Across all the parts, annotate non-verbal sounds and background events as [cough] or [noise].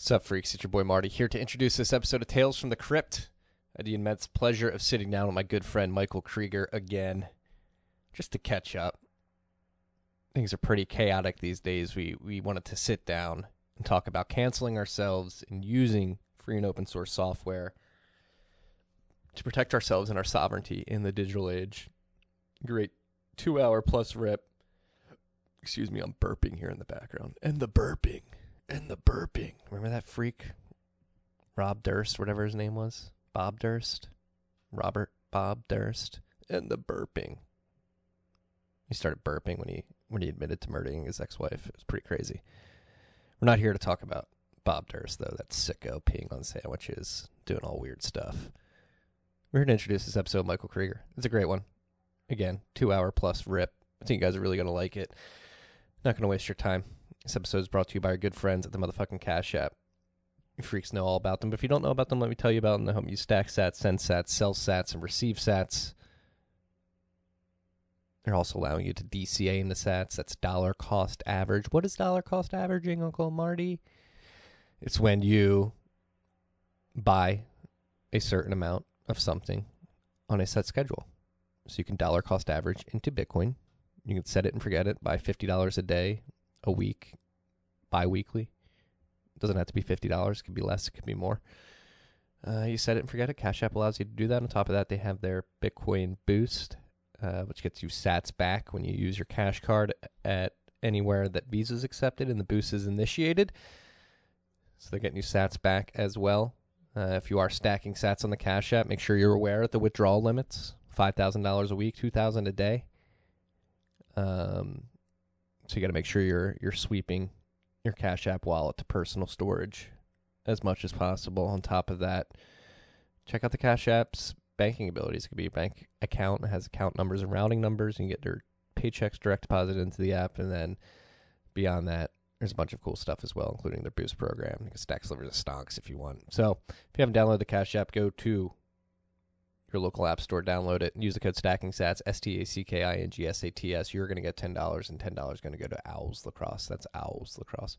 Sup, freaks? It's your boy Marty here to introduce this episode of Tales from the Crypt. I had the immense pleasure of sitting down with my good friend Michael Krieger again, just to catch up. Things are pretty chaotic these days. We we wanted to sit down and talk about canceling ourselves and using free and open source software to protect ourselves and our sovereignty in the digital age. Great two hour plus rip. Excuse me, I'm burping here in the background. And the burping. And the burping. Remember that freak? Rob Durst, whatever his name was? Bob Durst? Robert Bob Durst? And the burping. He started burping when he when he admitted to murdering his ex-wife. It was pretty crazy. We're not here to talk about Bob Durst though. That sicko peeing on sandwiches, doing all weird stuff. We're here to introduce this episode Michael Krieger. It's a great one. Again, two hour plus rip. I think you guys are really gonna like it. Not gonna waste your time. This episode is brought to you by our good friends at the motherfucking Cash App. You freaks know all about them, but if you don't know about them, let me tell you about them. They help you stack sats, send sats, sell sats, and receive sats. They're also allowing you to DCA into sats. That's dollar cost average. What is dollar cost averaging, Uncle Marty? It's when you buy a certain amount of something on a set schedule. So you can dollar cost average into Bitcoin. You can set it and forget it. Buy $50 a day, a week, bi weekly. Doesn't have to be $50. It could be less, it could be more. Uh, you set it and forget it. Cash App allows you to do that. On top of that, they have their Bitcoin Boost, uh, which gets you sats back when you use your cash card at anywhere that Visa is accepted and the boost is initiated. So they're getting you sats back as well. Uh, if you are stacking sats on the Cash App, make sure you're aware of the withdrawal limits: five thousand dollars a week, two thousand a day. Um, so you got to make sure you're you're sweeping your Cash App wallet to personal storage as much as possible. On top of that, check out the Cash App's banking abilities. It could be a bank account that has account numbers and routing numbers. You can get their paychecks direct deposited into the app, and then beyond that, there's a bunch of cool stuff as well, including their Boost program. You can stack slivers of stocks if you want. So if you haven't downloaded the Cash App, go to your local app store, download it, and use the code Stacking Sats S T A C K I N G S A T S. You're going to get ten dollars, and ten dollars is going to go to Owls Lacrosse. That's Owls Lacrosse.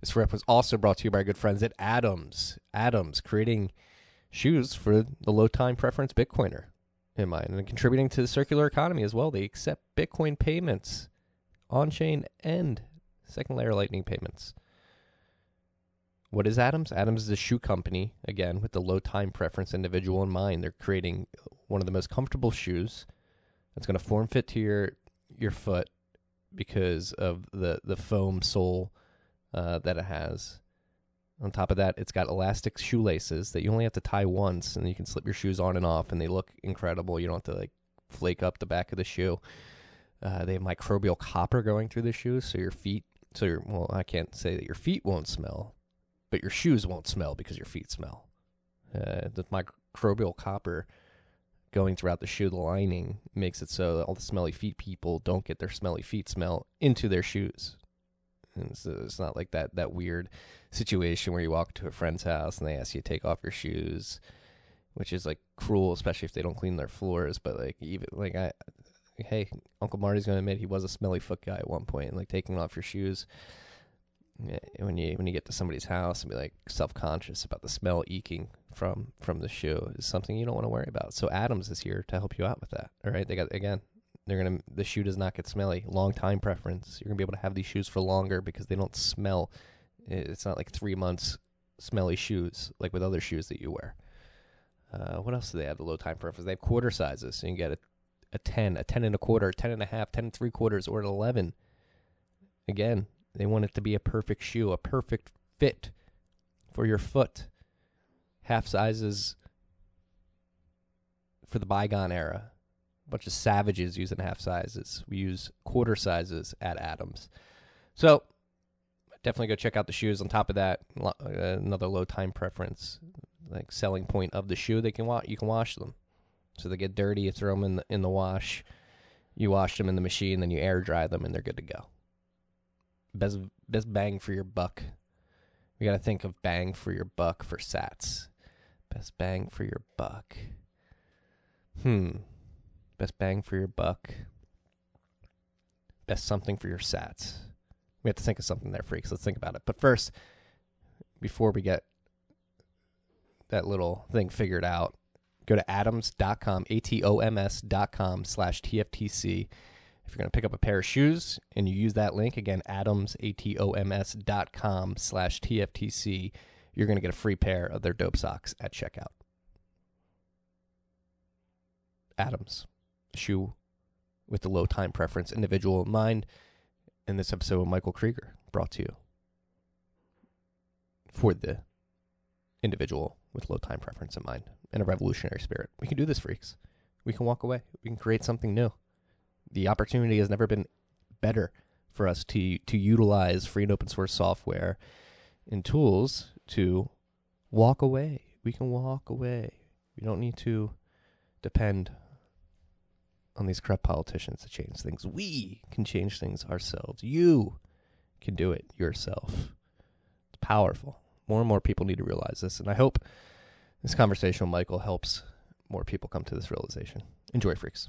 This rep was also brought to you by our good friends at Atoms. Atoms creating shoes for the low time preference Bitcoiner in mind and contributing to the circular economy as well. They accept Bitcoin payments on chain and second layer lightning payments. What is Atoms? Atoms is a shoe company, again, with the low time preference individual in mind. They're creating one of the most comfortable shoes that's going to form fit to your your foot because of the, the foam sole uh, that it has. On top of that, it's got elastic shoelaces that you only have to tie once, and you can slip your shoes on and off, and they look incredible. You don't have to like flake up the back of the shoe. Uh, they have microbial copper going through the shoes, so your feet, so your well, I can't say that your feet won't smell, but your shoes won't smell because your feet smell. Uh, the microbial copper going throughout the shoe, lining makes it so all the smelly feet people don't get their smelly feet smell into their shoes. And so it's not like that that weird situation where you walk to a friend's house and they ask you to take off your shoes, which is like cruel, especially if they don't clean their floors. But like even like I, hey, Uncle Marty's gonna admit he was a smelly foot guy at one point, and like taking off your shoes when you when you get to somebody's house and be like self conscious about the smell eking from from the shoe is something you don't want to worry about. So Atoms is here to help you out with that. All right, they got again they're gonna the shoe does not get smelly. Long time preference. You're gonna be able to have these shoes for longer because they don't smell. It's not like three months smelly shoes like with other shoes that you wear. Uh, what else do they have? The low time preference. They have quarter sizes, so you can get a, a ten, a ten and a quarter, ten and a half, ten and three quarters, or an eleven. Again, they want it to be a perfect shoe, a perfect fit for your foot. Half sizes for the bygone era a bunch of savages using half sizes. We use quarter sizes at Atoms. So definitely go check out the shoes. On top of that, uh, another low time preference, like selling point of the shoe. They can wa- you can wash them, so they get dirty. You throw them in the in the wash. You wash them in the machine, then you air dry them, and they're good to go. Best best bang for your buck. We got to think of bang for your buck for Sats. Best bang for your buck. Hmm. Best bang for your buck. Best something for your sats. We have to think of something there, freaks. Let's think about it. But first, before we get that little thing figured out, go to atoms.com, A T O M S.com slash TFTC. If you're going to pick up a pair of shoes and you use that link, again, atoms, A T O M S.com slash TFTC, you're going to get a free pair of their dope socks at checkout. Atoms, shoe with the low time preference individual in mind. In this episode with Michael Krieger, brought to you for the individual with low time preference in mind and a revolutionary spirit. We can do this, freaks. We can walk away. We can create something new. The opportunity has never been better for us to to utilize free and open source software and tools to walk away. We can walk away. We don't need to depend on these corrupt politicians to change things. We can change things ourselves. You can do it yourself. It's powerful. More and more people need to realize this. And I hope this conversation with Michael helps more people come to this realization. Enjoy, freaks.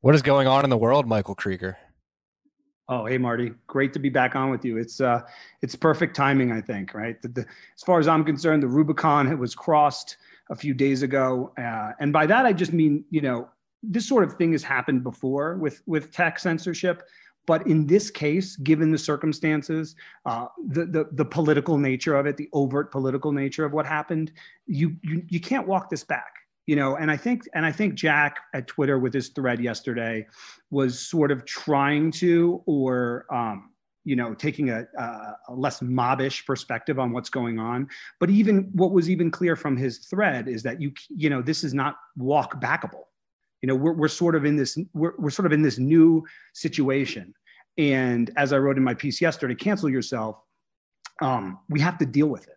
What is going on in the world, Michael Krieger? Oh, hey Marty, great to be back on with you. It's uh, it's perfect timing, I think. Right, the, the, as far as I'm concerned, the Rubicon was crossed a few days ago, uh, and by that I just mean you know this sort of thing has happened before with with tech censorship, but in this case, given the circumstances, uh, the, the the political nature of it, the overt political nature of what happened, you you you can't walk this back you know and i think and i think jack at twitter with his thread yesterday was sort of trying to or um, you know taking a, a, less mobbish perspective on what's going on. But even what was even clear from his thread is that you you know this is not walk backable you know we're, we're sort of in this we're, we're sort of in this new situation. And as i wrote in my piece yesterday cancel yourself um, we have to deal with it.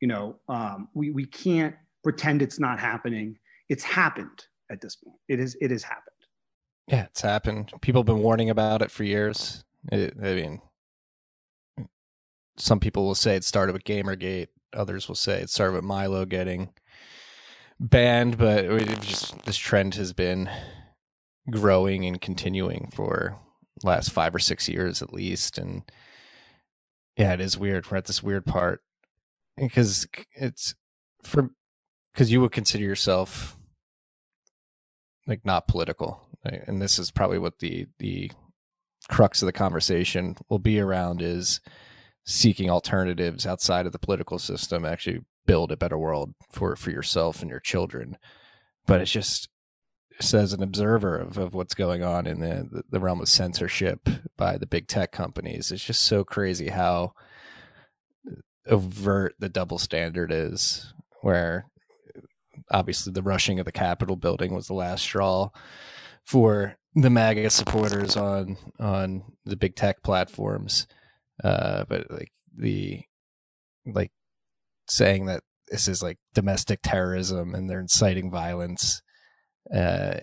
You know um, we, we can't pretend it's not happening it's happened at this point. It is it has happened. Yeah, it's happened. People have been warning about it for years. It, I mean, some people will say it started with Gamergate. Others will say it started with Milo getting banned. But just this trend has been growing and continuing for last five or six years at least. And yeah, it is weird. We're at this weird part because it's for because you would consider yourself like not political. And this is probably what the the crux of the conversation will be around is seeking alternatives outside of the political system actually build a better world for for yourself and your children. But it's just as an observer of, of what's going on in the, the realm of censorship by the big tech companies. It's just so crazy how overt the double standard is where obviously the rushing of the Capitol building was the last straw for the MAGA supporters on on the big tech platforms. Uh, but like the like saying that this is like domestic terrorism and they're inciting violence, uh,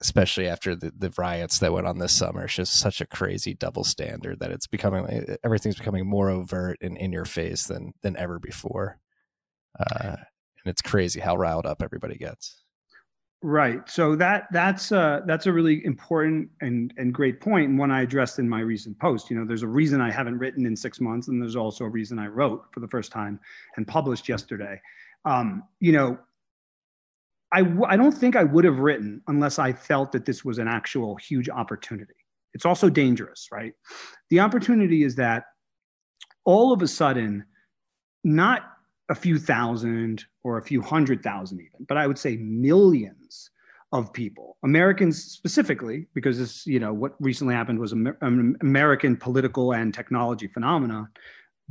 especially after the, the riots that went on this summer. It's just such a crazy double standard that it's becoming everything's becoming more overt and in your face than than ever before. Uh, and it's crazy how riled up everybody gets. Right. So that that's uh, that's a really important and and great point, and one I addressed in my recent post. You know, there's a reason I haven't written in six months, and there's also a reason I wrote for the first time and published yesterday. Um, you know, I w- I don't think I would have written unless I felt that this was an actual huge opportunity. It's also dangerous, right? The opportunity is that all of a sudden, not a few thousand or a few hundred thousand even, but I would say millions of people, Americans specifically, because this, you know, what recently happened was an American political and technology phenomena,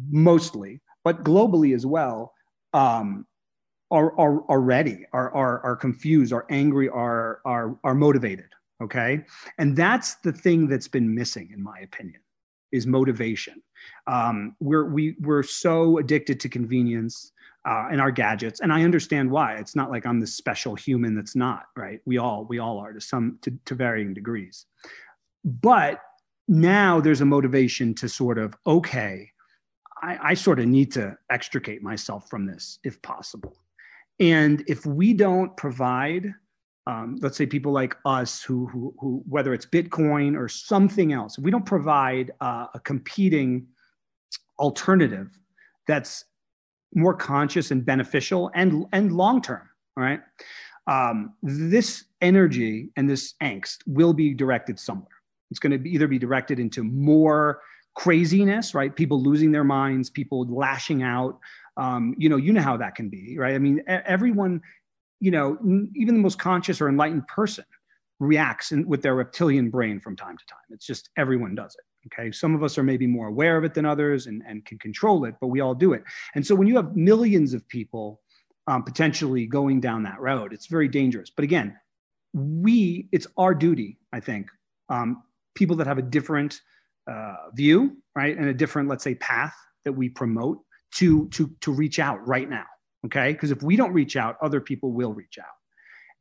mostly, but globally as well. Um, are are, are ready, are, are are confused, are angry, are are are motivated. Okay, and that's the thing that's been missing, in my opinion, is motivation. Um, we're we we're so addicted to convenience uh, and our gadgets, and I understand why. It's not like I'm the special human that's not right. We all we all are to some to, to varying degrees, but now there's a motivation to sort of okay. I, I sort of need to extricate myself from this if possible. And if we don't provide, um, let's say people like us who, who, who, whether it's Bitcoin or something else, we don't provide uh, a competing alternative that's more conscious and beneficial and, and long term, right, um, this energy and this angst will be directed somewhere. It's going to be either be directed into more craziness, right? People losing their minds, people lashing out, um, you know, you know how that can be, right? I mean, everyone, you know, even the most conscious or enlightened person reacts in, with their reptilian brain from time to time. It's just everyone does it. Okay. Some of us are maybe more aware of it than others and, and can control it, but we all do it. And so when you have millions of people um, potentially going down that road, it's very dangerous. But again, we, it's our duty, I think, um, people that have a different uh, view, right, and a different, let's say, path that we promote to to to reach out right now okay? Because if we don't reach out other people will reach out.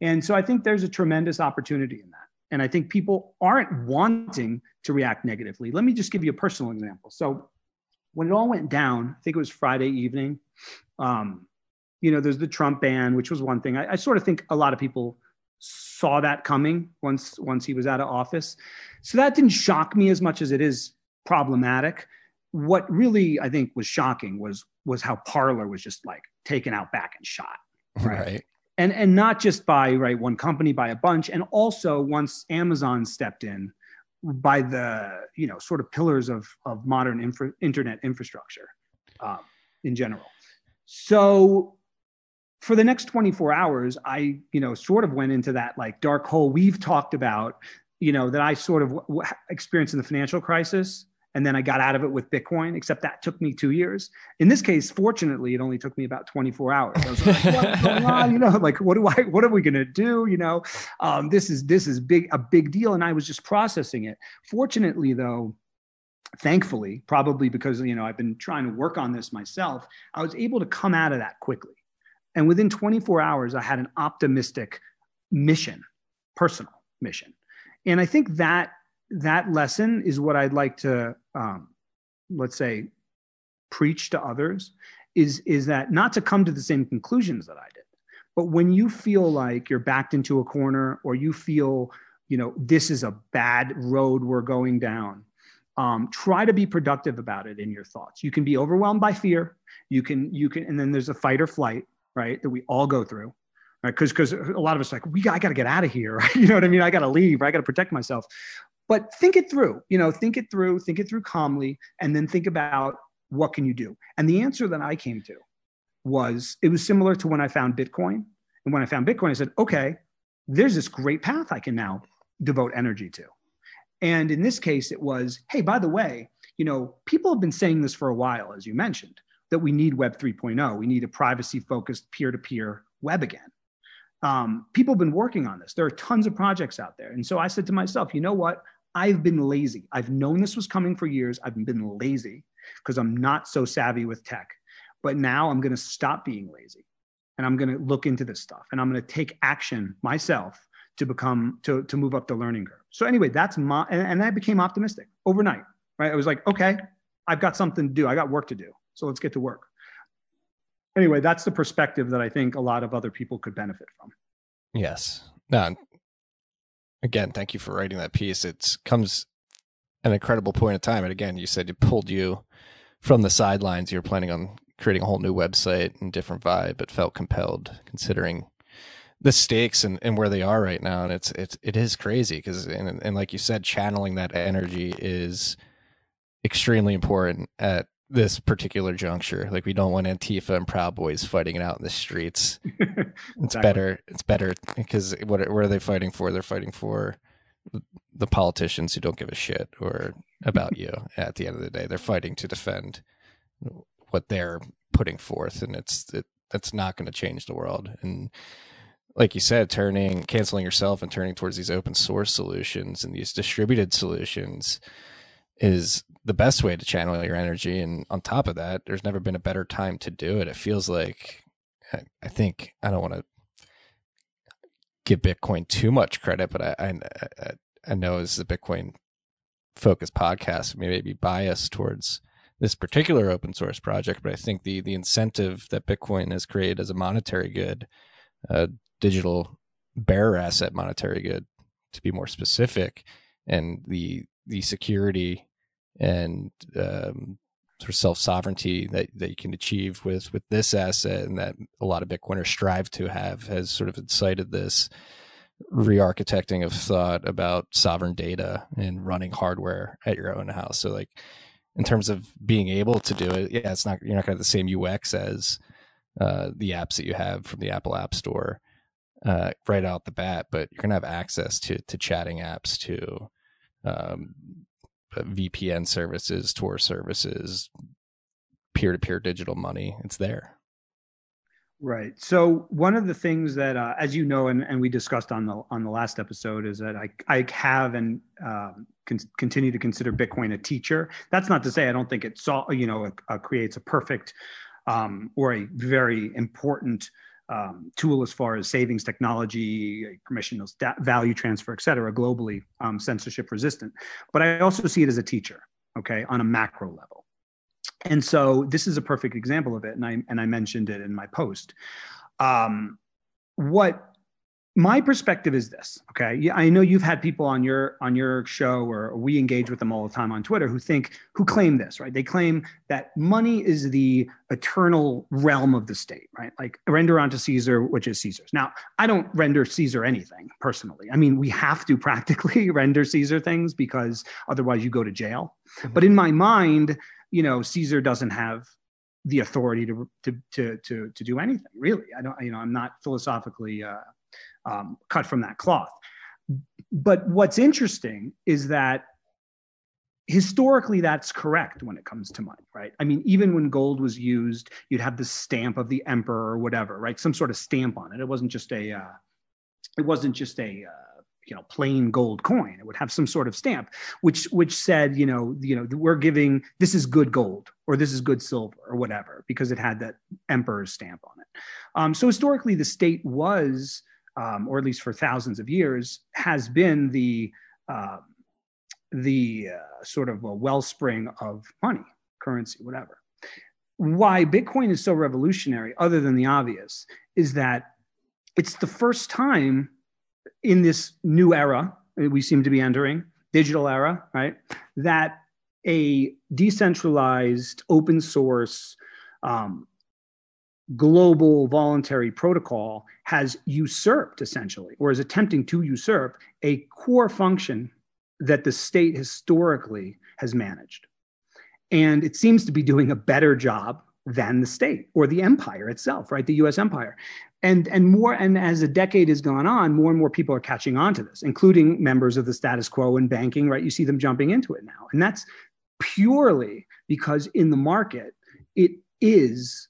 And so i think there's a tremendous opportunity in that. And i think people aren't wanting to react negatively. Let me just give you a personal example. So when it all went down i think it was friday evening um, you know there's the trump ban which was one thing. I, I sort of think a lot of people saw that coming once once he was out of office. So that didn't shock me as much as it is problematic. What really I think was shocking was was how Parler was just like taken out back and shot. [laughs] Right. right. And and not just by right one company, by a bunch, and also once Amazon stepped in, by the you know sort of pillars of of modern infra, internet infrastructure um, in general. So for the next 24 hours, I you know sort of went into that like dark hole we've talked about, you know that I sort of w- experienced in the financial crisis and then I got out of it with Bitcoin, except that took me two years. In this case, fortunately, it only took me about 24 hours. I was like, what's going on? You know, [laughs] like, what do I, what are we going to do? You know, um, this is, this is big, a big deal. And I was just processing it. Fortunately though, thankfully, probably because, you know, I've been trying to work on this myself, I was able to come out of that quickly. And within 24 hours, I had an optimistic mission, personal mission. And I think that that lesson is what I'd like to, um, let's say, preach to others. Is is that not to come to the same conclusions that I did, but when you feel like you're backed into a corner, or you feel, you know, this is a bad road we're going down, um, try to be productive about it in your thoughts. You can be overwhelmed by fear. You can you can, and then there's a fight or flight, right, that we all go through right? Because because a lot of us like we got, I got to get out of here, [laughs] right? you know what I mean? I got to leave, I got to protect myself but think it through you know think it through think it through calmly and then think about what can you do? And the answer that i came to was it was similar to when i found bitcoin. And when i found bitcoin i said okay there's this great path i can now devote energy to. And in this case it was hey by the way you know people have been saying this for a while as you mentioned that we need web 3.0 we need a privacy focused peer-to-peer web again. Um, people have been working on this. There are tons of projects out there. And so i said to myself you know what I've been lazy. I've known this was coming for years. I've been lazy because I'm not so savvy with tech. But now I'm going to stop being lazy and I'm going to look into this stuff and I'm going to take action myself to become to to move up the learning curve. So anyway, that's my and, and I became optimistic overnight. Right? I was like, okay, I've got something to do. I got work to do. So let's get to work. Anyway, that's the perspective that I think a lot of other people could benefit from. Yes. No, again, thank you for writing that piece. It comes an incredible point of time. And again, you said it pulled you from the sidelines. You were planning on creating a whole new website and different vibe, but felt compelled considering the stakes and, and where they are right now. And it's, it's, it is crazy because, and, and like you said, channeling that energy is extremely important at this particular juncture. Like we don't want Antifa and Proud Boys fighting it out in the streets. [laughs] it's exactly. better. It's better because what what are they fighting for? They're fighting for the politicians who don't give a shit or about you. At the end of the day, they're fighting to defend what they're putting forth, and it's it, that's not going to change the world. And like you said, turning canceling yourself and turning towards these open source solutions and these distributed solutions is the best way to channel your energy. And on top of that, there's never been a better time to do it. It feels like I think I don't want to give Bitcoin too much credit, but I I, I know as the Bitcoin focused podcast, may be biased towards this particular open source project, but I think the the incentive that Bitcoin has created as a monetary good, a digital bearer asset monetary good, to be more specific, and the the security and um, sort of self sovereignty that, that you can achieve with with this asset, and that a lot of Bitcoiners strive to have, has sort of incited this re-architecting of thought about sovereign data and running hardware at your own house. So like in terms of being able to do it, yeah, it's not you're not gonna have the same UX as uh, the apps that you have from the Apple App Store uh, right out the bat, but you're gonna have access to to chatting apps, to um, VPN services, Tor services, peer to peer digital money. It's there. Right. So one of the things that, uh, as you know, and, and we discussed on the on the last episode, is that I I have and um, con- continue to consider Bitcoin a teacher. That's not to say I don't think it saw you know creates a perfect um, or a very important um, tool as far as savings technology, permissionless value transfer, et cetera, globally um, censorship resistant. But I also see it as a teacher, okay, on a macro level. And so this is a perfect example of it. And I, and I mentioned it in my post. Um, what my perspective is this okay? Yeah, i know you've had people on your on your show or we engage with them all the time on twitter who think who claim this right? They claim that money is the eternal realm of the state right? Like render unto caesar which is caesar's. Now i don't render caesar anything personally. I mean we have to [laughs] practically render caesar things because otherwise you go to jail. Mm-hmm. but in my mind you know, Caesar doesn't have the authority to to to to, to do anything really. I don't, you know, I'm not philosophically uh, um, cut from that cloth. But what's interesting is that historically that's correct when it comes to money right? I mean even when gold was used you'd have the stamp of the emperor or whatever right? Some sort of stamp on it. It wasn't just a uh, it wasn't just a uh, you know plain gold coin. It would have some sort of stamp which which said you know you know we're giving this is good gold or this is good silver or whatever because it had that emperor's stamp on it. Um, so historically the state was um, or at least for thousands of years has been the uh, the uh, sort of a wellspring of money currency whatever why bitcoin is so revolutionary other than the obvious is that it's the first time in this new era we seem to be entering, digital era, right? That a decentralized, open source, um, global voluntary protocol has usurped essentially, or is attempting to usurp a core function that the state historically has managed. And it seems to be doing a better job than the state or the empire itself, right? The US empire and and more and as a decade has gone on more and more people are catching on to this including members of the status quo in banking right you see them jumping into it now and that's purely because in the market it is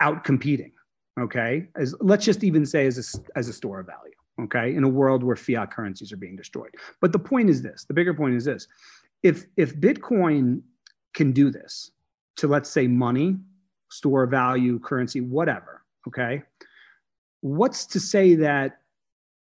out competing okay? As let's just even say as a, as a store of value okay? In a world where fiat currencies are being destroyed. But the point is this the bigger point is this. If if bitcoin can do this to let's say money store of value currency whatever okay? What's to say that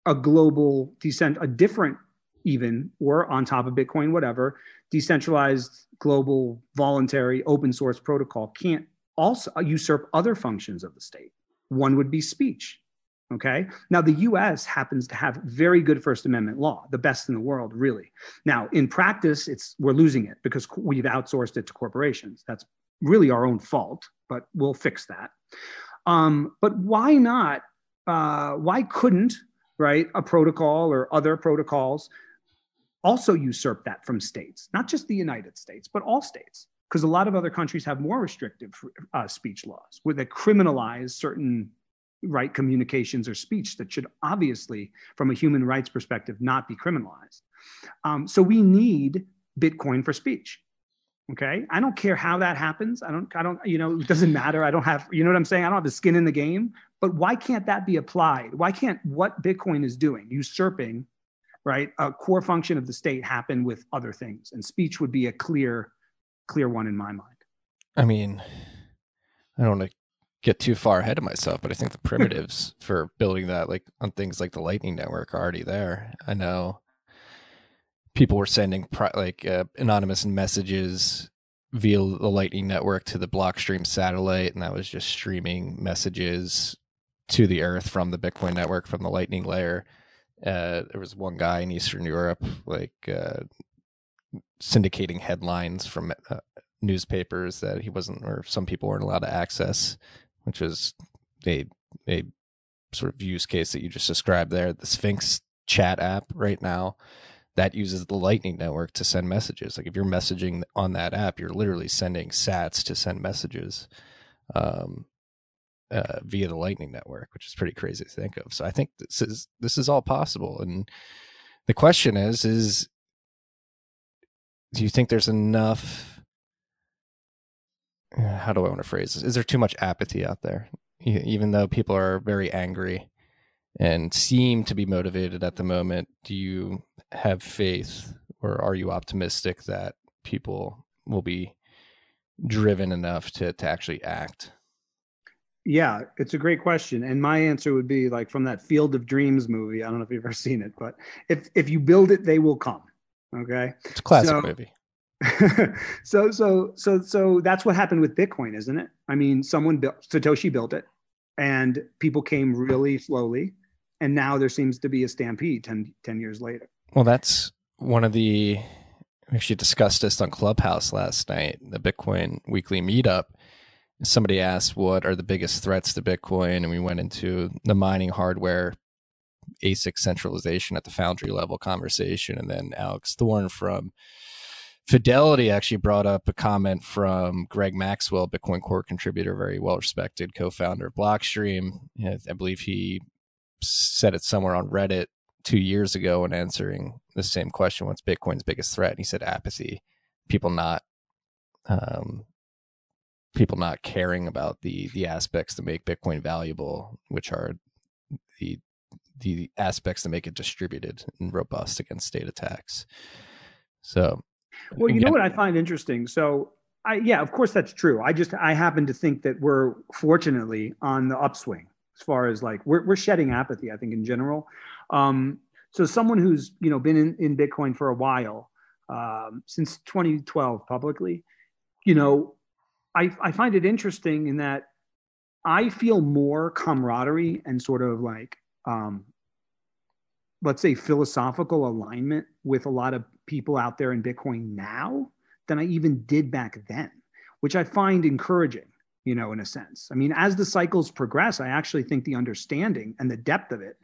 a global decent a different even or on top of bitcoin whatever decentralized global voluntary open source protocol can't also usurp other functions of the state. One would be speech okay? Now the us happens to have very good first amendment law the best in the world really. Now in practice it's we're losing it because we've outsourced it to corporations. That's really our own fault but we'll fix that. Um, but why not uh, why couldn't right a protocol or other protocols also usurp that from states, not just the United States, but all states? Because a lot of other countries have more restrictive uh, speech laws where they criminalize certain right communications or speech that should obviously, from a human rights perspective, not be criminalized. Um, so we need Bitcoin for speech. Okay. I don't care how that happens. I don't, I don't, you know, it doesn't matter. I don't have, you know what I'm saying? I don't have the skin in the game. But why can't that be applied? Why can't what Bitcoin is doing, usurping, right, a core function of the state happen with other things? And speech would be a clear, clear one in my mind. I mean, I don't want to get too far ahead of myself, but I think the [laughs] primitives for building that, like on things like the Lightning Network, are already there. I know people were sending pri- like uh, anonymous messages via the Lightning Network to the Blockstream satellite, and that was just streaming messages to the Earth from the Bitcoin network from the Lightning layer. Uh, there was one guy in Eastern Europe, like uh, syndicating headlines from uh, newspapers that he wasn't, or some people weren't allowed to access, which was a a sort of use case that you just described there. The Sphinx chat app right now that uses the Lightning Network to send messages. Like if you're messaging on that app, you're literally sending Sats to send messages um, uh, via the Lightning Network, which is pretty crazy to think of. So I think this is this is all possible. And the question is, is do you think there's enough? Eh, how do I want to phrase this? Is there too much apathy out there? Even though people are very angry and seem to be motivated at the moment, do you have faith or are you optimistic that people will be driven enough to, to actually act? Yeah, it's a great question. And my answer would be like from that Field of Dreams movie. I don't know if you've ever seen it, but if if you build it, they will come. Okay. It's a classic so, movie. [laughs] so so so so that's what happened with Bitcoin, isn't it? I mean, someone built Satoshi built it and people came really slowly and now there seems to be a stampede 10, 10 years later. Well, that's one of the we actually discussed this on Clubhouse last night, the Bitcoin weekly meetup. Somebody asked what are the biggest threats to Bitcoin, and we went into the mining hardware, ASIC centralization at the foundry level conversation, and then Alex Thorn from Fidelity actually brought up a comment from Greg Maxwell, Bitcoin Core contributor, very well respected co-founder of Blockstream. I believe he said it somewhere on Reddit two years ago when answering the same question what's bitcoin's biggest threat? And he said apathy. People not um, people not caring about the the aspects that make bitcoin valuable which are the the aspects that make it distributed and robust against state attacks so well you again, know what i find interesting so I, yeah, of course that's true. I just I happen to think that we're fortunately on the upswing as far as like we're we're shedding apathy. I think in general, um, so someone who's you know been in, in Bitcoin for a while, um, since 2012 publicly, you know, I, I find it interesting in that I feel more camaraderie and sort of like um, let's say philosophical alignment with a lot of people out there in Bitcoin now than I even did back then, which I find encouraging you know, in a sense. I mean, as the cycles progress, I actually think the understanding and the depth of it,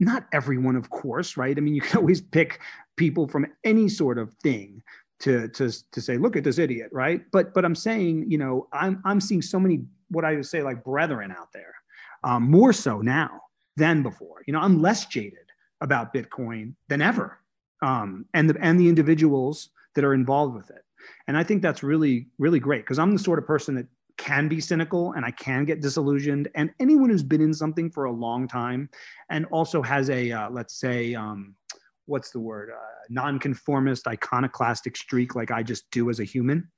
not everyone, of course, right? I mean, you can [laughs] always pick people from any sort of thing to to to say, look at this idiot, right? But but I'm saying, you know, I'm I'm seeing so many what I would say like brethren out there, um, more so now than before. You know, I'm less jaded about Bitcoin than ever, um, and the and the individuals that are involved with it. And I think that's really really great because I'm the sort of person that can be cynical and I can get disillusioned. And anyone who's been in something for a long time and also has a, uh, let's say, um, what's the word, uh, nonconformist, iconoclastic streak like I just do as a human.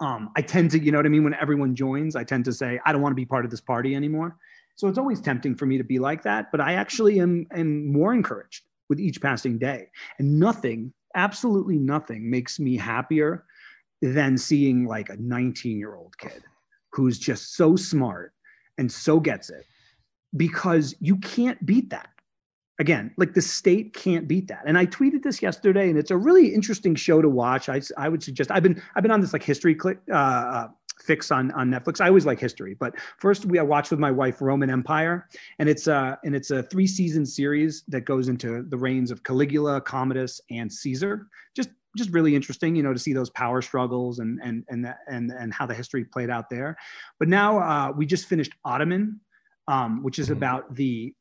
Um, I tend to, you know what I mean? When everyone joins, I tend to say, I don't want to be part of this party anymore. So it's always tempting for me to be like that. But I actually am, am more encouraged with each passing day. And nothing, absolutely nothing makes me happier than seeing like a 19 year old kid who's just so smart and so gets it because you can't beat that. Again, like the state can't beat that. And I tweeted this yesterday, and it's a really interesting show to watch. I, I would suggest I've been I've been on this like history click uh, uh, fix on on Netflix. I always like history, but first we I watched with my wife Roman Empire, and it's uh and it's a three season series that goes into the reigns of Caligula, Commodus, and Caesar. Just just really interesting, you know, to see those power struggles and and and and and how the history played out there. But now uh, we just finished Ottoman, um, which is mm-hmm. about the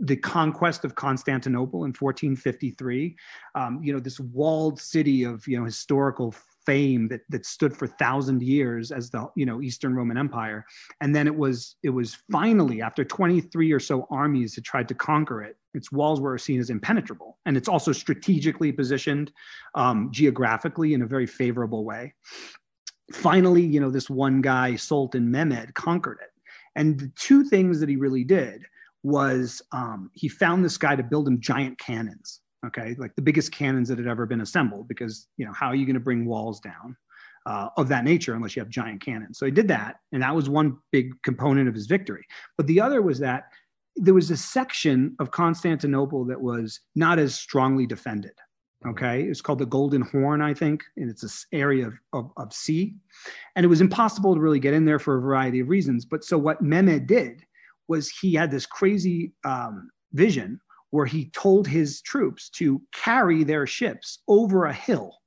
the conquest of Constantinople in 1453. Um, you know, this walled city of you know historical fame that that stood for thousand years as the you know Eastern Roman Empire, and then it was it was finally after 23 or so armies had tried to conquer it, its walls were seen as impenetrable, and it's also strategically positioned um, geographically in a very favorable way. Finally, you know this one guy Sultan Mehmed conquered it, and the two things that he really did was um, he found this guy to build him giant cannons okay like the biggest cannons that had ever been assembled because you know how are you going to bring walls down uh, of that nature unless you have giant cannons? So he did that and that was one big component of his victory. But the other was that there was a section of constantinople that was not as strongly defended okay? It's called the golden horn i think and it's this area of, of, of sea. And it was impossible to really get in there for a variety of reasons but so what mehmed did was he had this crazy um, vision where he told his troops to carry their ships over a hill,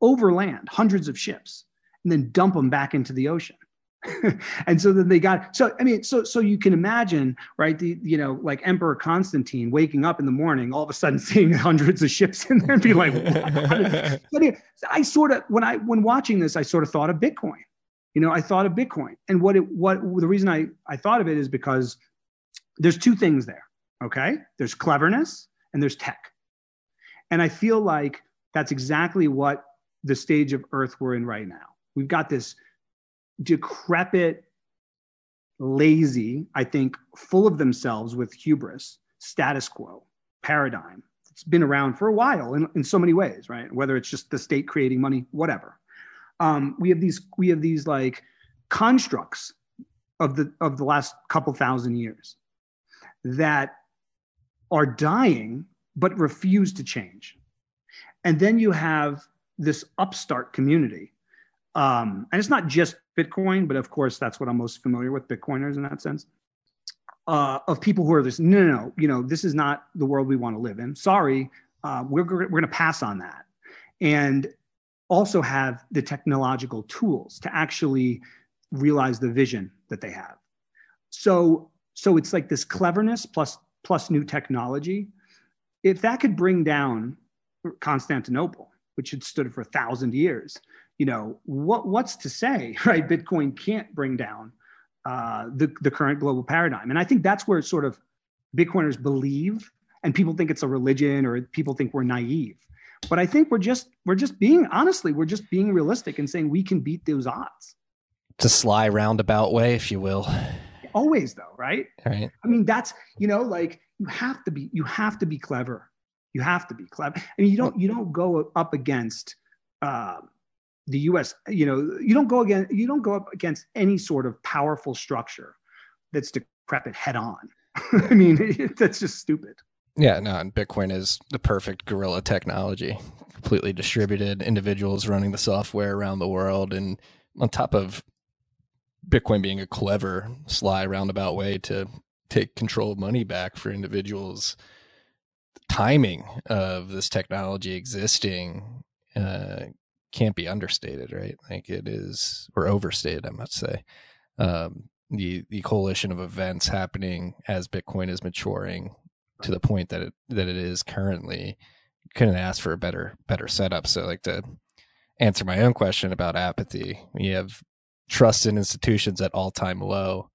over land, hundreds of ships, and then dump them back into the ocean. [laughs] and so then they got so I mean so so you can imagine right the you know like Emperor Constantine waking up in the morning all of a sudden [laughs] seeing hundreds of ships in there and be like [laughs] but I sort of when I when watching this I sort of thought of Bitcoin. You know I thought of Bitcoin. And what it what the reason I I thought of it is because there's two things there Okay. There's cleverness and there's tech. And I feel like that's exactly what the stage of Earth we're in right now. We've got this decrepit, lazy, I think, full of themselves with hubris, status quo paradigm. It's been around for a while in, in so many ways, right? Whether it's just the state creating money, whatever. Um, we have these we have these like constructs of the of the last couple thousand years that are dying but refuse to change. And then you have this upstart community. Um, and it's not just Bitcoin, but of course, that's what I'm most familiar with Bitcoiners in that sense. Uh, of people who are this, no, no, no, you know, this is not the world we want to live in. Sorry, uh, we're, we're going to pass on that. And also have the technological tools to actually realize the vision that they have. So, so it's like this cleverness plus plus new technology, if that could bring down Constantinople, which had stood for a thousand years, you know, what, what's to say, [laughs] right? Bitcoin can't bring down uh, the, the current global paradigm. And I think that's where sort of Bitcoiners believe, and people think it's a religion or people think we're naive. But I think we're just we're just being honestly, we're just being realistic and saying we can beat those odds. It's a sly roundabout way, if you will always though right? Right. I mean that's you know like you have to be you have to be clever. You have to be clever. I mean you don't you don't go up against uh, the us you know you don't go against you don't go up against any sort of powerful structure that's decrepit head on. [laughs] I mean [laughs] that's just stupid. Yeah no and bitcoin is the perfect guerrilla technology. Completely distributed individuals running the software around the world and on top of Bitcoin being a clever, sly, roundabout way to take control of money back for individuals. The timing of this technology existing uh, can't be understated, right? Like it is, or overstated, I must say. Um, the the coalition of events happening as Bitcoin is maturing to the point that it that it is currently couldn't ask for a better better setup. So, like to answer my own question about apathy, we have trust in institutions at all time low,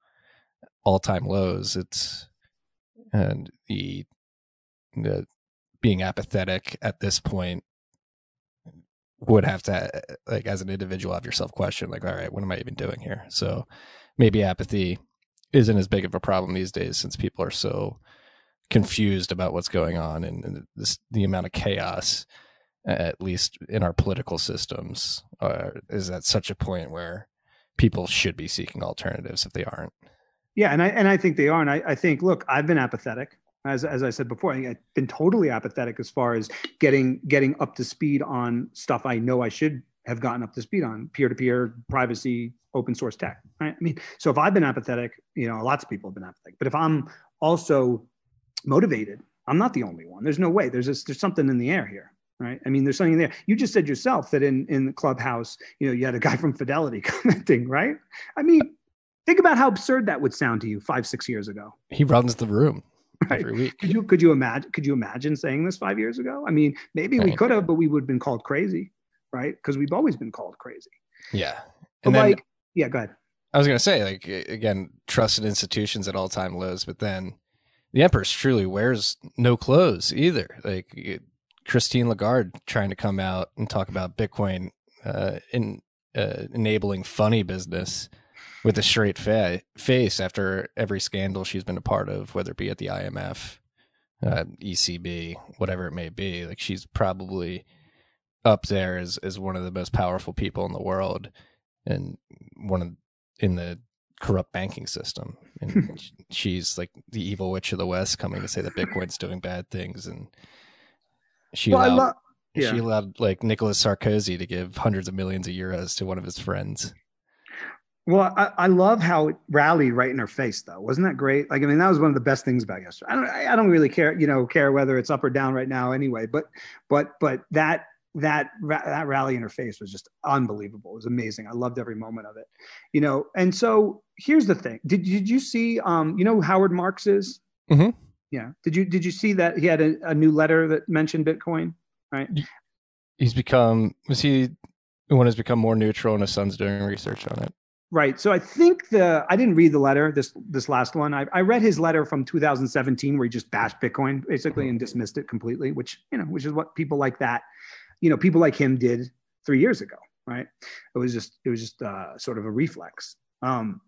all time lows. It's and the the being apathetic at this point would have to like as an individual have yourself question like all right what am i even doing here so maybe apathy isn't as big of a problem these days since people are so confused about what's going on and, and this the amount of chaos at least in our political systems is at such a point where people should be seeking alternatives if they aren't. Yeah, and I and I think they are, and I, I think look, I've been apathetic as as I said before. I've been totally apathetic as far as getting getting up to speed on stuff I know I should have gotten up to speed on peer to peer privacy, open source tech. Right? I mean, so if I've been apathetic, you know, lots of people have been apathetic. But if I'm also motivated, I'm not the only one. There's no way. There's this, there's something in the air here right? I mean, there's something there. You just said yourself that in in the clubhouse, you know, you had a guy [laughs] from Fidelity [laughs] commenting, right? I mean, think about how absurd that would sound to you five, six years ago. He runs the room [laughs] right. every week. Could you could you imagine could you imagine saying this five years ago? I mean, maybe right. we could have, but we would have been called crazy, right? Because we've always been called crazy. Yeah. But And then like, yeah, go ahead. I was going to say, like, again, trusted institutions at all time lows, but then the Empress truly wears no clothes either. Like, it- Christine Lagarde trying to come out and talk about Bitcoin uh, in uh, enabling funny business with a straight fa- face after every scandal she's been a part of, whether it be at the IMF, uh, ECB, whatever it may be. Like, she's probably up there as, as one of the most powerful people in the world and one of in the corrupt banking system and she's like the evil witch of the west coming to say that bitcoin's doing bad things and she Well, I allowed love. she allowed like Nicolas Sarkozy to give hundreds of millions of euros to one of his friends Well, I, I love how it rallied right in her face, though. Wasn't that great? Like, I mean, that was one of the best things about yesterday. I don't, I don't really care, you know, care whether it's up or down right now, anyway. But, but, but that that that rally in her face was just unbelievable. It was amazing. I loved every moment of it, you know. And so here's the thing: did did you see, um, you know, who Howard Marks is? Mhm. Yeah. Did you did you see that he had a, a new letter that mentioned Bitcoin? Right. he's become was he one who's become more neutral and his son's doing research on it Right. So I think the I didn't read the letter this this last one. I, I read his letter from 2017 where he just bashed Bitcoin basically and dismissed it completely, which you know, which is what people like that, you know, people like him did three years ago. Right. It was just it was just uh, sort of a reflex. Um,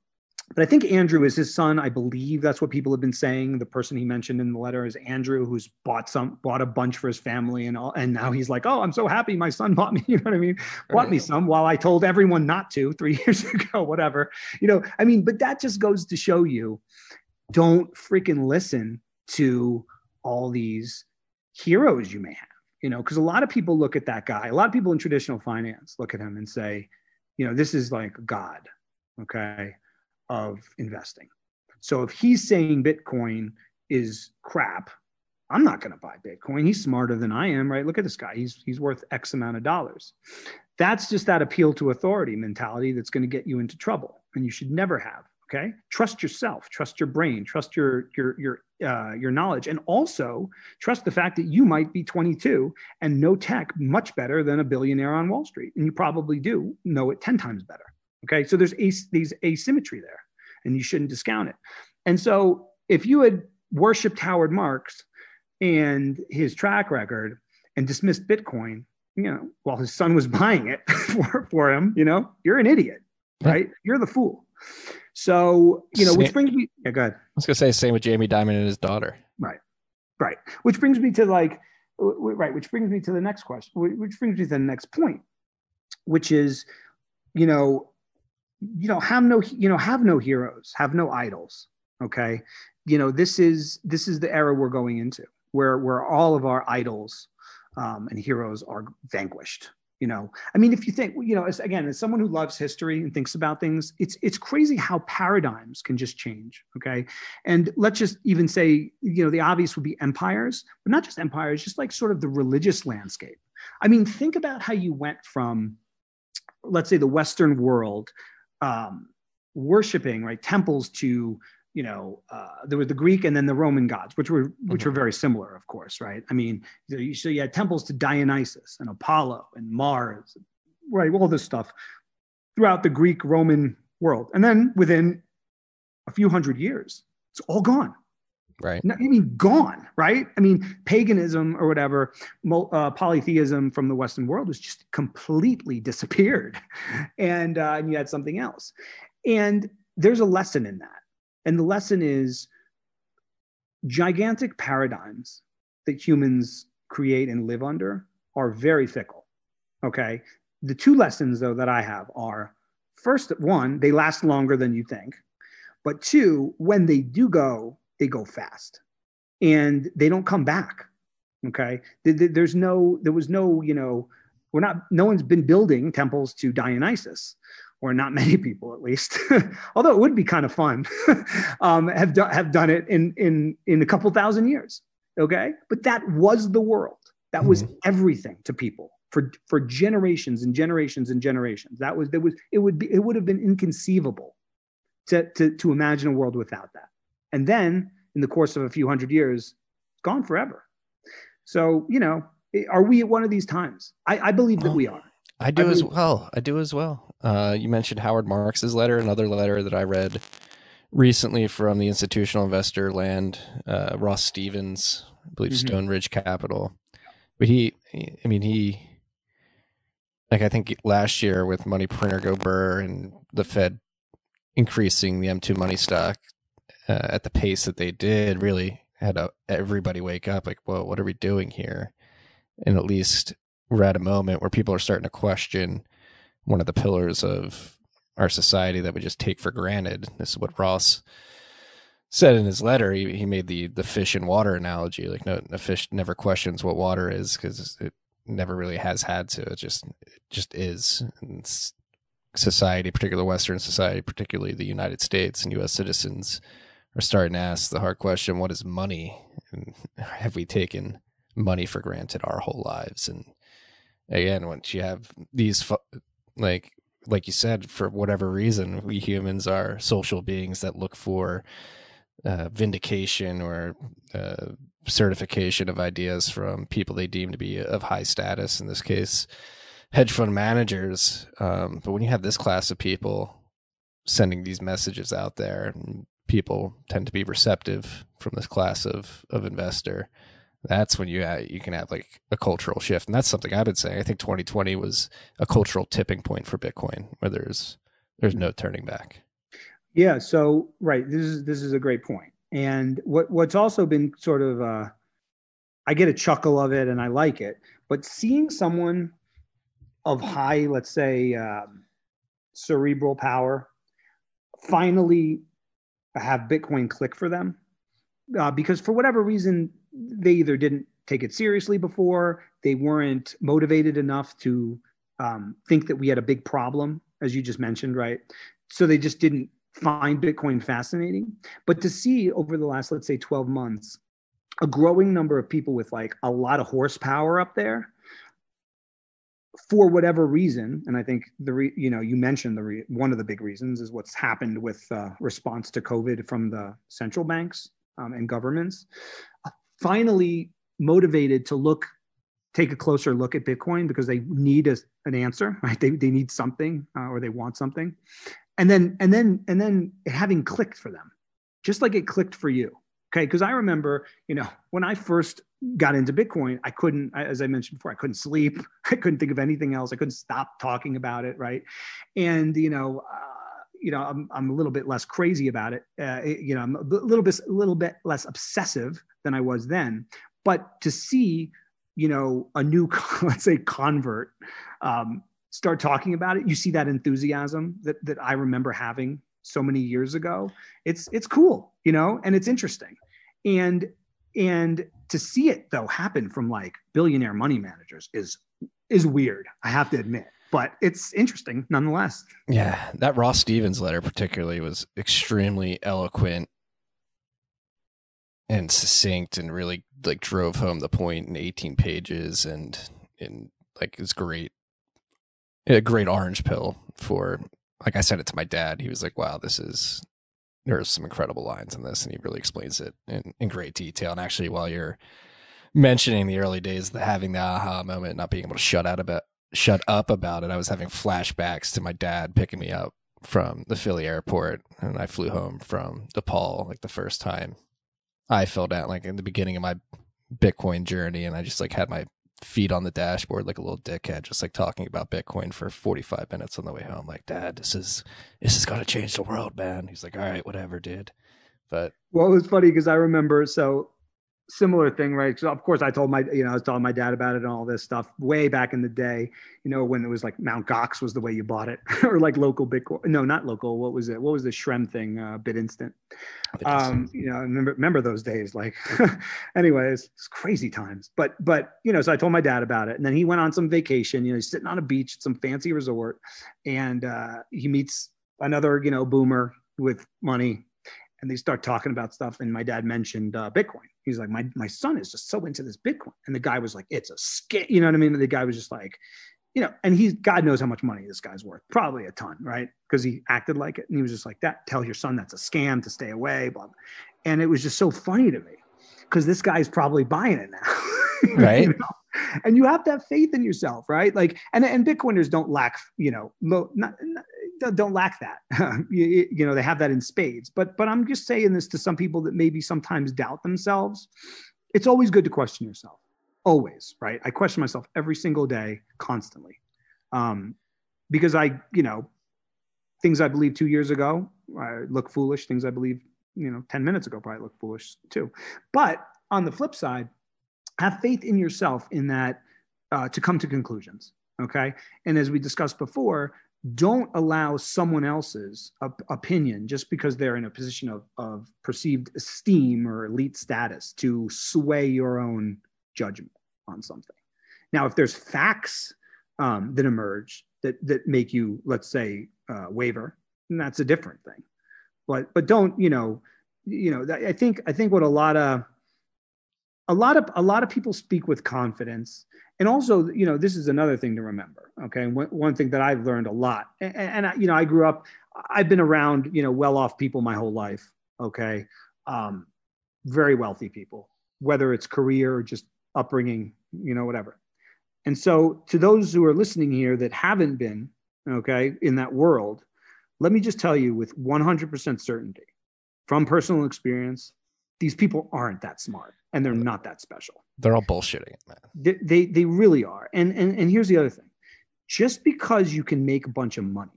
but I think Andrew is his son. I believe that's what people have been saying. The person he mentioned in the letter is Andrew, who's bought some, bought a bunch for his family, and all. And now he's like, "Oh, I'm so happy my son [laughs] bought me." You know what I mean? Bought me some while I told everyone not to three [laughs] years ago. Whatever. You know. I mean, but that just goes to show you, don't freaking listen to all these heroes you may have. You know, because a lot of people look at that guy. A lot of people in traditional finance look at him and say, you know, this is like God. Okay of investing. So if he's saying Bitcoin is crap, I'm not going to buy Bitcoin. He's smarter than I am, right? Look at this guy. He's he's worth X amount of dollars. That's just that appeal to authority mentality that's going to get you into trouble, and you should never have. Okay, trust yourself, trust your brain, trust your your your uh, your knowledge, and also trust the fact that you might be 22 and know tech much better than a billionaire on Wall Street, and you probably do know it 10 times better. Okay, so there's as- these asymmetry there, and you shouldn't discount it. And so if you had worshipped Howard Marks and his track record and dismissed Bitcoin, you know, while his son was [laughs] buying it for, for him, you know, you're an idiot, right? You're the fool. So, you know, which brings me, yeah, go ahead. i was going to say the same with jamie dimon and his daughter Right. Right. Which brings me to like, right. Which brings me to the next question, wh- which brings me to the next point, which is, you know, you know, have no, you know, have no heroes, have no idols. Okay. You know, this is, this is the era we're going into where, where all of our idols um, and heroes are vanquished. You know, I mean, if you think, you know, as, again, as someone who loves history and thinks about things, it's it's crazy how paradigms can just change. Okay, and let's just even say, you know, the obvious would be empires, but not just empires, just like sort of the religious landscape. I mean, think about how you went from, let's say, the Western world um, worshiping right temples to you know uh, there was the greek and then the roman gods which were which were very similar of course right? I mean so you, so you had temples to dionysus and apollo and mars right all this stuff throughout the greek roman world. And then within a few hundred years it's all gone right I mean, gone, right? I mean, paganism or whatever, uh, polytheism from the Western world was just completely disappeared, [laughs] and uh, and you had something else. And there's a lesson in that, and the lesson is gigantic paradigms that humans create and live under are very fickle. Okay, the two lessons though that I have are first, one, they last longer than you think, but two, when they do go, they go fast. And they don't come back. Okay? Th- th- there's no there was no you know we're not no one's been building temples to dionysus or not many [laughs] people at least. [laughs] Although it would be kind of fun [laughs] um, have, do- have done it in in in a couple thousand years. Okay? But that was the world. That was everything to people for for generations and generations and generations. That was there was it would be it would have been inconceivable to to, to imagine a world without that and then in the course of a few hundred years gone forever so you know are we at one of these times i, I believe that we are I do I as well. I do as well. Uh, you mentioned Howard Marks's letter, another letter that I read recently from the institutional investor land, uh, Ross Stevens, I believe Mhm. Stone Ridge Capital. But he, I mean, he, like I think last year with money printer go burr and the Fed increasing the M2 money stock uh, at the pace that they did, really had a, everybody wake up like, whoa, what are we doing here? And at least we're at a moment where people are starting to question one of the pillars of our society that we just take for granted. This is what Ross said in his letter. He, he made the the fish and water analogy. Like, no, a fish never questions what water is because it never really has had to. It just it just is. And society, particularly Western society, particularly the United States and U.S. citizens, are starting to ask the hard question: What is money? And [laughs] have we taken money for granted our whole lives? And again, once you have these, like like you said, for whatever reason, we humans are social beings that look for uh, vindication or uh, certification of ideas from people they deem to be of high status. In this case, hedge fund managers. Um, but when you have this class of people sending these messages out there, people tend to be receptive from this class of of investor. That's when you you can have like a cultural shift, and that's something I've been saying. I think 2020 was a cultural tipping point for Bitcoin, where there's there's no turning back. Yeah. So right, this is this is a great point. And what what's also been sort of uh, I get a chuckle of it and I like it, but seeing someone of high, let's say, um, cerebral power, finally have Bitcoin click for them, uh, because for whatever reason they either didn't take it seriously before, they weren't motivated enough to um, think that we had a big problem, as you just mentioned, right? So they just didn't find Bitcoin fascinating. But to see over the last, let's say, 12 months, a growing number of people with like a lot of horsepower up there for whatever reason and i think the re, you know you mentioned the re, one of the big reasons is what's happened with uh, response to covid from the central banks um, and governments. Uh, finally motivated to look take a closer look at bitcoin because they need a, an answer [laughs] right? They, they need something uh, or they want something. And then and then and then having clicked for them just like it clicked for you okay? Because i remember you know when i first got into bitcoin i couldn't as i mentioned before i couldn't sleep. [laughs] I couldn't think of anything else. I couldn't stop talking about it right? And you know uh, you know I'm, I'm a little bit less crazy about it. Uh, it- you know i'm a little bit a little bit less obsessive than i was then. But to see you know a new [laughs] let's say convert um, start talking about it you see that enthusiasm that that i remember having so many years ago. It's it's cool you know and it's interesting. And and to see it though happen from like billionaire money managers is is weird i have to admit but it's interesting nonetheless Yeah, that Ross Stevens letter particularly was extremely eloquent and succinct and really like drove home the point in 18 pages and and like it's great a great orange pill for like I sent it to my dad. He was like, "Wow, this is there's some incredible lines in this," and he really explains it in, in great detail. And actually, while you're mentioning the early days, the having the aha moment, not being able to shut out about shut up about it, I was having flashbacks to my dad picking me up from the Philly airport, and I flew home from DePaul like the first time I fell down, like in the beginning of my Bitcoin journey, and I just like had my feet on the dashboard like a little dickhead, just like talking about Bitcoin for 45 minutes on the way home. Like, Dad, this is this is gonna change the world, man. He's like, All right, whatever, dude. But Well, it was funny because I remember so similar thing, right? So of course I told my, you know, I was telling my dad about it and all this stuff way back in the day, you know, when it was like Mount Gox was the way you bought it, [laughs] or like local Bitcoin. No, not local. What was it? What was the Shrem thing? Uh, BitInstant. Um, you know, I remember remember those days. Like, [laughs] anyways, it's crazy times. But but you know, so I told my dad about it, and then he went on some vacation. You know, he's sitting on a beach at some fancy resort, and uh, he meets another you know boomer with money and they start talking about stuff. And my dad mentioned uh, Bitcoin. He's like, my my son is just so into this Bitcoin, and the guy was like, it's a scam. You know what I mean? And the guy was just like, you know, and he's God knows how much money this guy's worth, probably a ton, right? Because he acted like it, and he was just like that. Tell your son that's a scam to stay away, blah. blah. And it was just so funny to me because this guy's probably buying it now, [laughs] Right. You know? and you have to have faith in yourself, right? Like, and and Bitcoiners don't lack, you know, not, not, don't lack that. [laughs] you, you know, they have that in spades. But but I'm just saying this to some people that maybe sometimes doubt themselves. It's always good to question yourself. Always, right? I question myself every single day, constantly, um, because I, you know, things I believed two years ago I look foolish. Things I believe, you know, 10 minutes ago probably look foolish too. But on the flip side, have faith in yourself in that uh, to come to conclusions. Okay. And as we discussed before, don't allow someone else's op- opinion just because they're in a position of, of perceived esteem or elite status to sway your own judgment on something. Now, if there's facts um, that emerge that, that make you, let's say, uh, waver, then that's a different thing. But, but don't, you know, you know, I think, I think what a lot of, a lot of a lot of people speak with confidence. And also you know this is another thing to remember okay? One, one thing that i've learned a lot and, and I, you know i grew up i've been around you know well off people my whole life okay? Um, very wealthy people whether it's career or just upbringing you know whatever. And so to those who are listening here that haven't been okay in that world let me just tell you with 100% certainty from personal experience these people aren't that smart and they're not that special. They're all bullshitting it, man. They, they, they really are. And, and, and here's the other thing just because you can make a bunch of money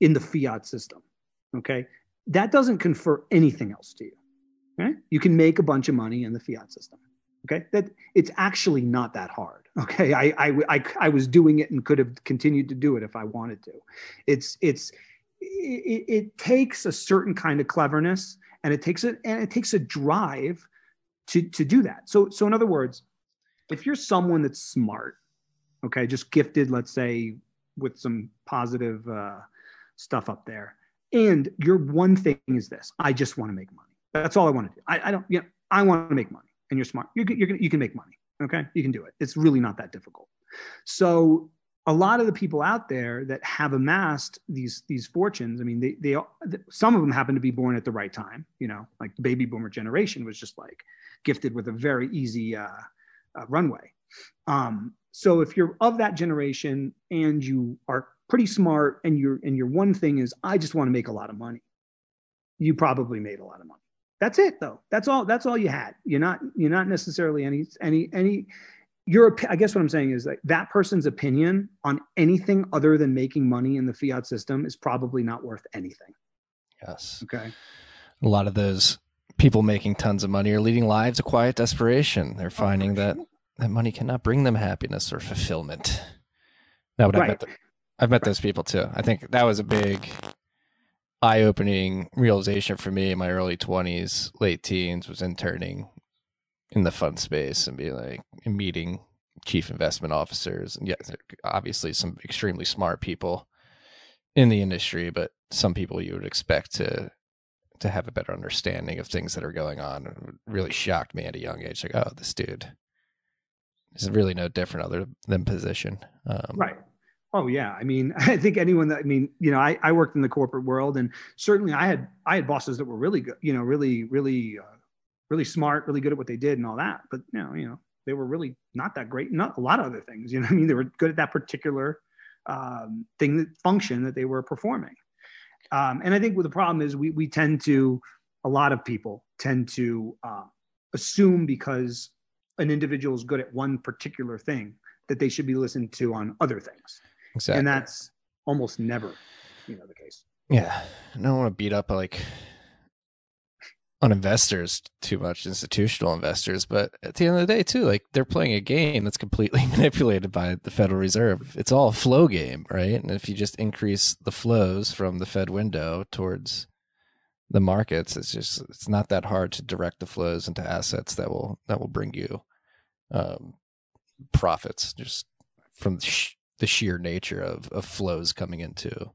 in the fiat system, okay, that doesn't confer anything else to you. Okay? You can make a bunch of money in the fiat system. Okay, that it's actually not that hard. [laughs] Okay, I, I, I, I was doing it and could have continued to do it if I wanted to. It's it's it, it takes a certain kind of cleverness and it takes it and it takes a drive to to do that. So so in other words, if you're someone that's smart, okay, just gifted, let's say, with some positive uh, stuff up there, and your one thing is this: I just want to make money. That's all I want to do. I, I don't, you know, I want to make money, and you're smart. You're, you're you can make money. Okay, you can do it. It's really not that difficult. So a lot of the people out there that have amassed these these fortunes i mean they they some of them happen to be born at the right time you know like the baby boomer generation was just like gifted with a very easy uh, uh, runway. Um, so if you're of that generation and you are pretty smart and your and your one thing is i just want to make a lot of money you probably made a lot of money. That's it though. That's all that's all you had. You're not you're not necessarily any any any your i guess what i'm saying is that that person's opinion on anything other than making money in the fiat system is probably not worth anything yes okay a lot of those people making tons of money are leading lives of quiet desperation they're oh, finding oh, that sure. that money cannot bring them happiness or fulfillment no but right. i've met, the, I've met right. those people too i think that was a big eye-opening realization for me in my early 20s late teens was interning in the fund space and be like meeting chief investment officers and yes obviously some extremely smart people in the industry but some people you would expect to to have a better understanding of things that are going on. It really shocked me at a young age like oh this dude is really no different other than position. Um, right. Oh yeah, I mean, [laughs] I think anyone that I mean, you know, I, I worked in the corporate world, and certainly I had I had bosses that were really good, you know, really really uh, really smart, really good at what they did and all that. But you know, you know, they were really not that great. Not a lot of other things. [laughs] You know, I mean, they were good at that particular um, thing, that function that they were performing. Um, and I think what the problem is, we we tend to, a lot of people tend to uh, assume because an individual is good at one particular thing that they should be listened to on other things. Exactly. And that's almost never, you know, the case. Yeah. I don't want to beat up like on investors too much, institutional investors, but at the end of the day, too, like they're playing a game that's completely [laughs] manipulated by the Federal Reserve. It's all a flow game, right? And if you just increase the flows from the Fed window towards the markets, it's just it's not that hard to direct the flows into assets that will that will bring you um, profits just from the, sh- the sheer nature of of flows coming into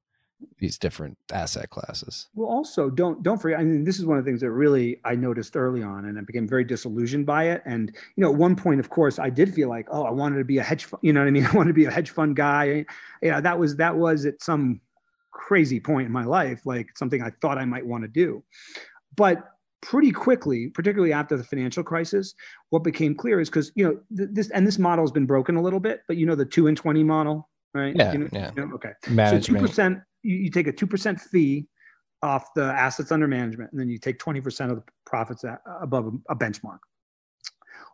these different asset classes. Well, also don't don't forget. I mean, this is one of the things that really I noticed early on, and I became very disillusioned by it. And you know, at one point, of course, I did feel like, oh, I wanted to be a hedge fund. You know what I mean? [laughs] I wanted to be a hedge fund guy. Know, that was that was at some crazy point in my life, like something I thought I might want to do. But pretty quickly, particularly after the financial crisis, what became clear is because you know th- this and this model has been broken a little bit, but you know the two and twenty model, right? Yeah, You know- yeah. you know, okay. Management. So two percent, you, you take a two percent fee off the assets under management, and then you take twenty percent of the profits a- above a, a benchmark.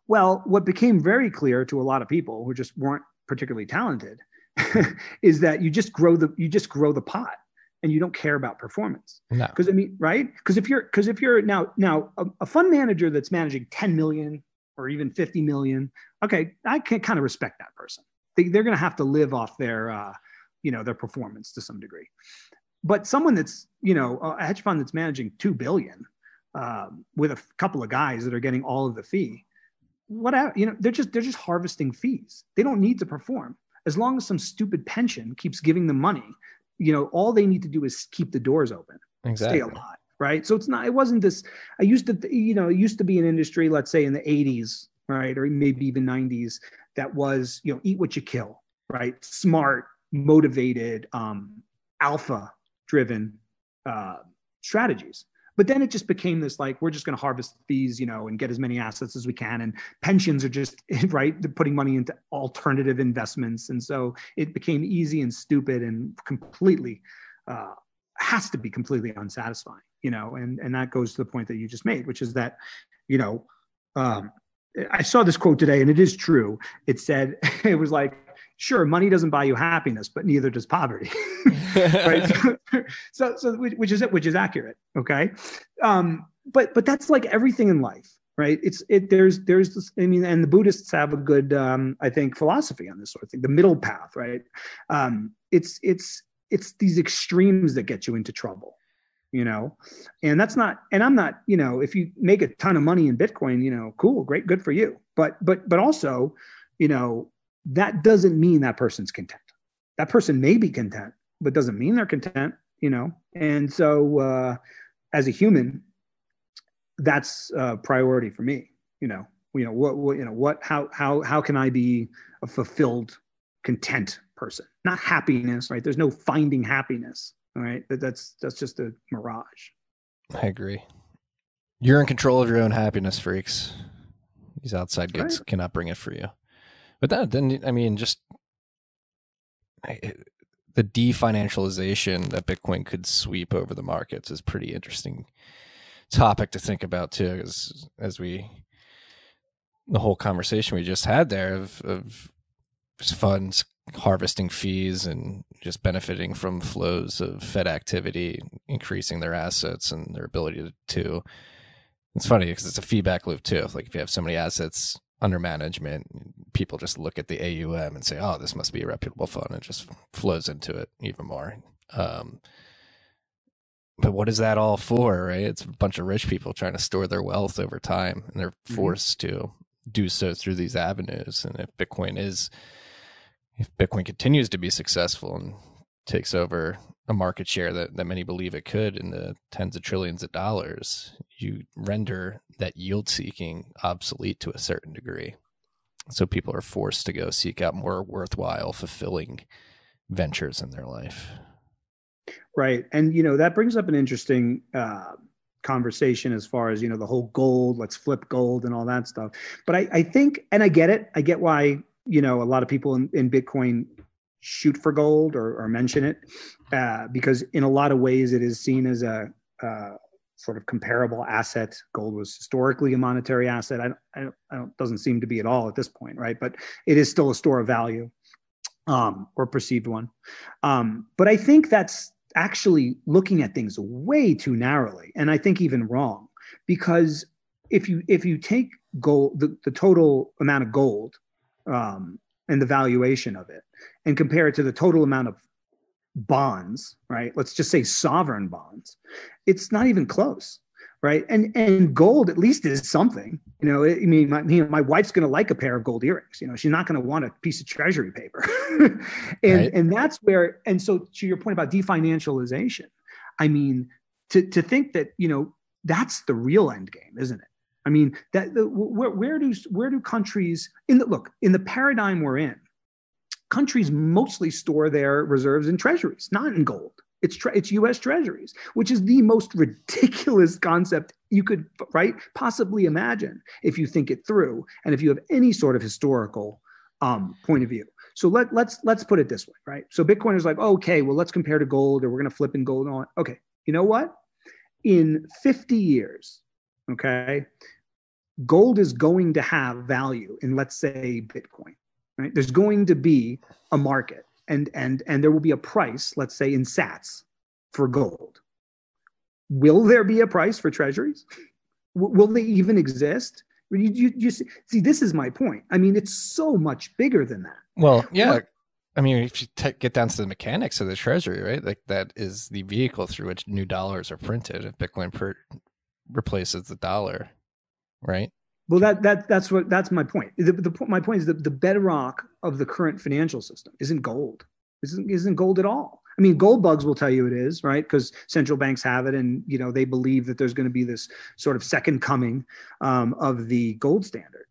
Well, what became very clear to a lot of people who just weren't particularly talented [laughs] is that you just grow the you just grow the pot, and you don't care about performance. No. Because I mean, right? Because if you're because if you're now now a, a fund manager that's managing 10 million or even 50 million, okay, I can kind of respect that person. They, they're going to have to live off their uh, you know their performance to some degree. But someone that's you know a hedge fund that's managing two billion um, with a f- couple of guys that are getting all of the fee, whatever you know, they're just they're just harvesting fees. They don't need to perform as long as some stupid pension keeps giving them money. You know, all they need to do is keep the doors open Exactly. stay alive right so it's not it wasn't this i used to you know it used to be an industry let's say in the 80s right or maybe even 90s that was you know eat what you kill right? Smart motivated um alpha driven uh strategies. But then it just became this like we're just going to harvest fees you know and get as many assets as we can and pensions are just [laughs] right they're putting money into alternative investments. And so it became easy and stupid and completely uh, has to be completely unsatisfying you know and and that goes to the point that you just made which is that you know um i saw this quote today and it is true. It said [laughs] it was like sure money doesn't buy you happiness but neither does poverty. [laughs] Right? [laughs] So so which, which is it which is accurate okay? Um but but that's like everything in life right? It's it there's there's this i mean and the buddhists have a good um i think philosophy on this sort of thing the middle path right? Um it's it's it's these extremes that get you into trouble you know? And that's not and i'm not you know if you make a ton of money in bitcoin you know cool great good for you. But but but also you know that doesn't mean that person's content. That person may be content but doesn't mean they're content you know? And so uh as a human that's a priority for me you know? You know what, what you know what how how how can i be a fulfilled content person? Not happiness right? There's no finding happiness all right that, that's that's just a mirage I agree. You're in control of your own happiness, freaks. These outside goods Right. cannot bring it for you. But that, then, I mean, just I- it- the definancialization that Bitcoin could sweep over the markets is pretty interesting topic to think about too. As as we, the whole conversation we just had there of of funds harvesting fees and just benefiting from flows of Fed activity, increasing their assets and their ability to. to it's funny because it's a feedback loop too. Like if you have so many assets under management, people just look at the AUM and say, "Oh, this must be a reputable fund," and it just flows into it even more. Um, but what is that all for, right? It's a bunch of rich people trying to store their wealth over time, and they're Mhm. forced to do so through these avenues. And if Bitcoin is, if Bitcoin continues to be successful and takes over a market share that, that many believe it could in the tens of trillions of dollars, you render that yield seeking obsolete to a certain degree. So people are forced to go seek out more worthwhile, fulfilling ventures in their life. right and you know that brings up an interesting uh conversation as far as you know the whole gold let's flip gold and all that stuff but i i think and i get it i get why you know a lot of people in, in bitcoin shoot for gold or, or mention it uh, because in a lot of ways it is seen as a uh, sort of comparable asset. Gold was historically a monetary asset. I, I, I don't doesn't seem to be at all at this point right? But it is still a store of value um, or perceived one. Um, but I think that's actually looking at things way too narrowly, and I think even wrong, because if you if you take gold, the, the total amount of gold um, and the valuation of it, and compare it to the total amount of bonds, right? Let's just say sovereign bonds, it's not even close. Right. And and gold at least is something. You know, I mean, my, you know, my wife's going to like a pair of gold earrings. You know, she's not going to want a piece of treasury paper. [laughs] and Right. and that's where and so to your point about definancialization, I mean, to to think that you know that's the real end game, isn't it? I mean, that the, where where do where do countries in the look in the paradigm we're in? Countries mostly store their reserves in treasuries, not in gold It's tre- it's U.S. Treasuries, which is the most [laughs] ridiculous concept you could right possibly imagine if you think it through and if you have any sort of historical um, point of view. So let let's let's put it this way, right? So Bitcoin is like, okay, well let's compare to gold, or we're going to flip in gold on. Okay, you know what? In 50 years, okay, gold is going to have value in let's say Bitcoin, right? There's going to be a market and and and there will be a price, let's say in sats for gold. Will there be a price for treasuries? will they even exist? You, you, you see, see, this is my point. I mean, it's so much bigger than that. Well, yeah. What? I mean, if you t- get down to the mechanics of the treasury, right? Like that is the vehicle through which new dollars are printed. If Bitcoin per- replaces the dollar, right? Well, that that that's what that's my point. The, the my point is that the bedrock of the current financial system isn't gold. Isn't isn't gold at all. I mean, gold bugs will tell you it is right because central banks have it, and you know they believe that there's going to be this sort of second coming um, of the gold standard,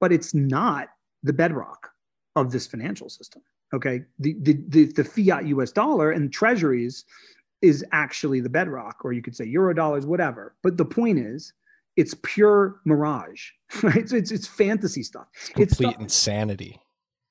but it's not the bedrock of this financial system. Okay, the the the, the fiat U.S. dollar and treasuries is actually the bedrock, or you could say euro dollars, whatever. But the point is it's pure mirage, [laughs] right? So it's it's fantasy stuff. It's complete it's insanity.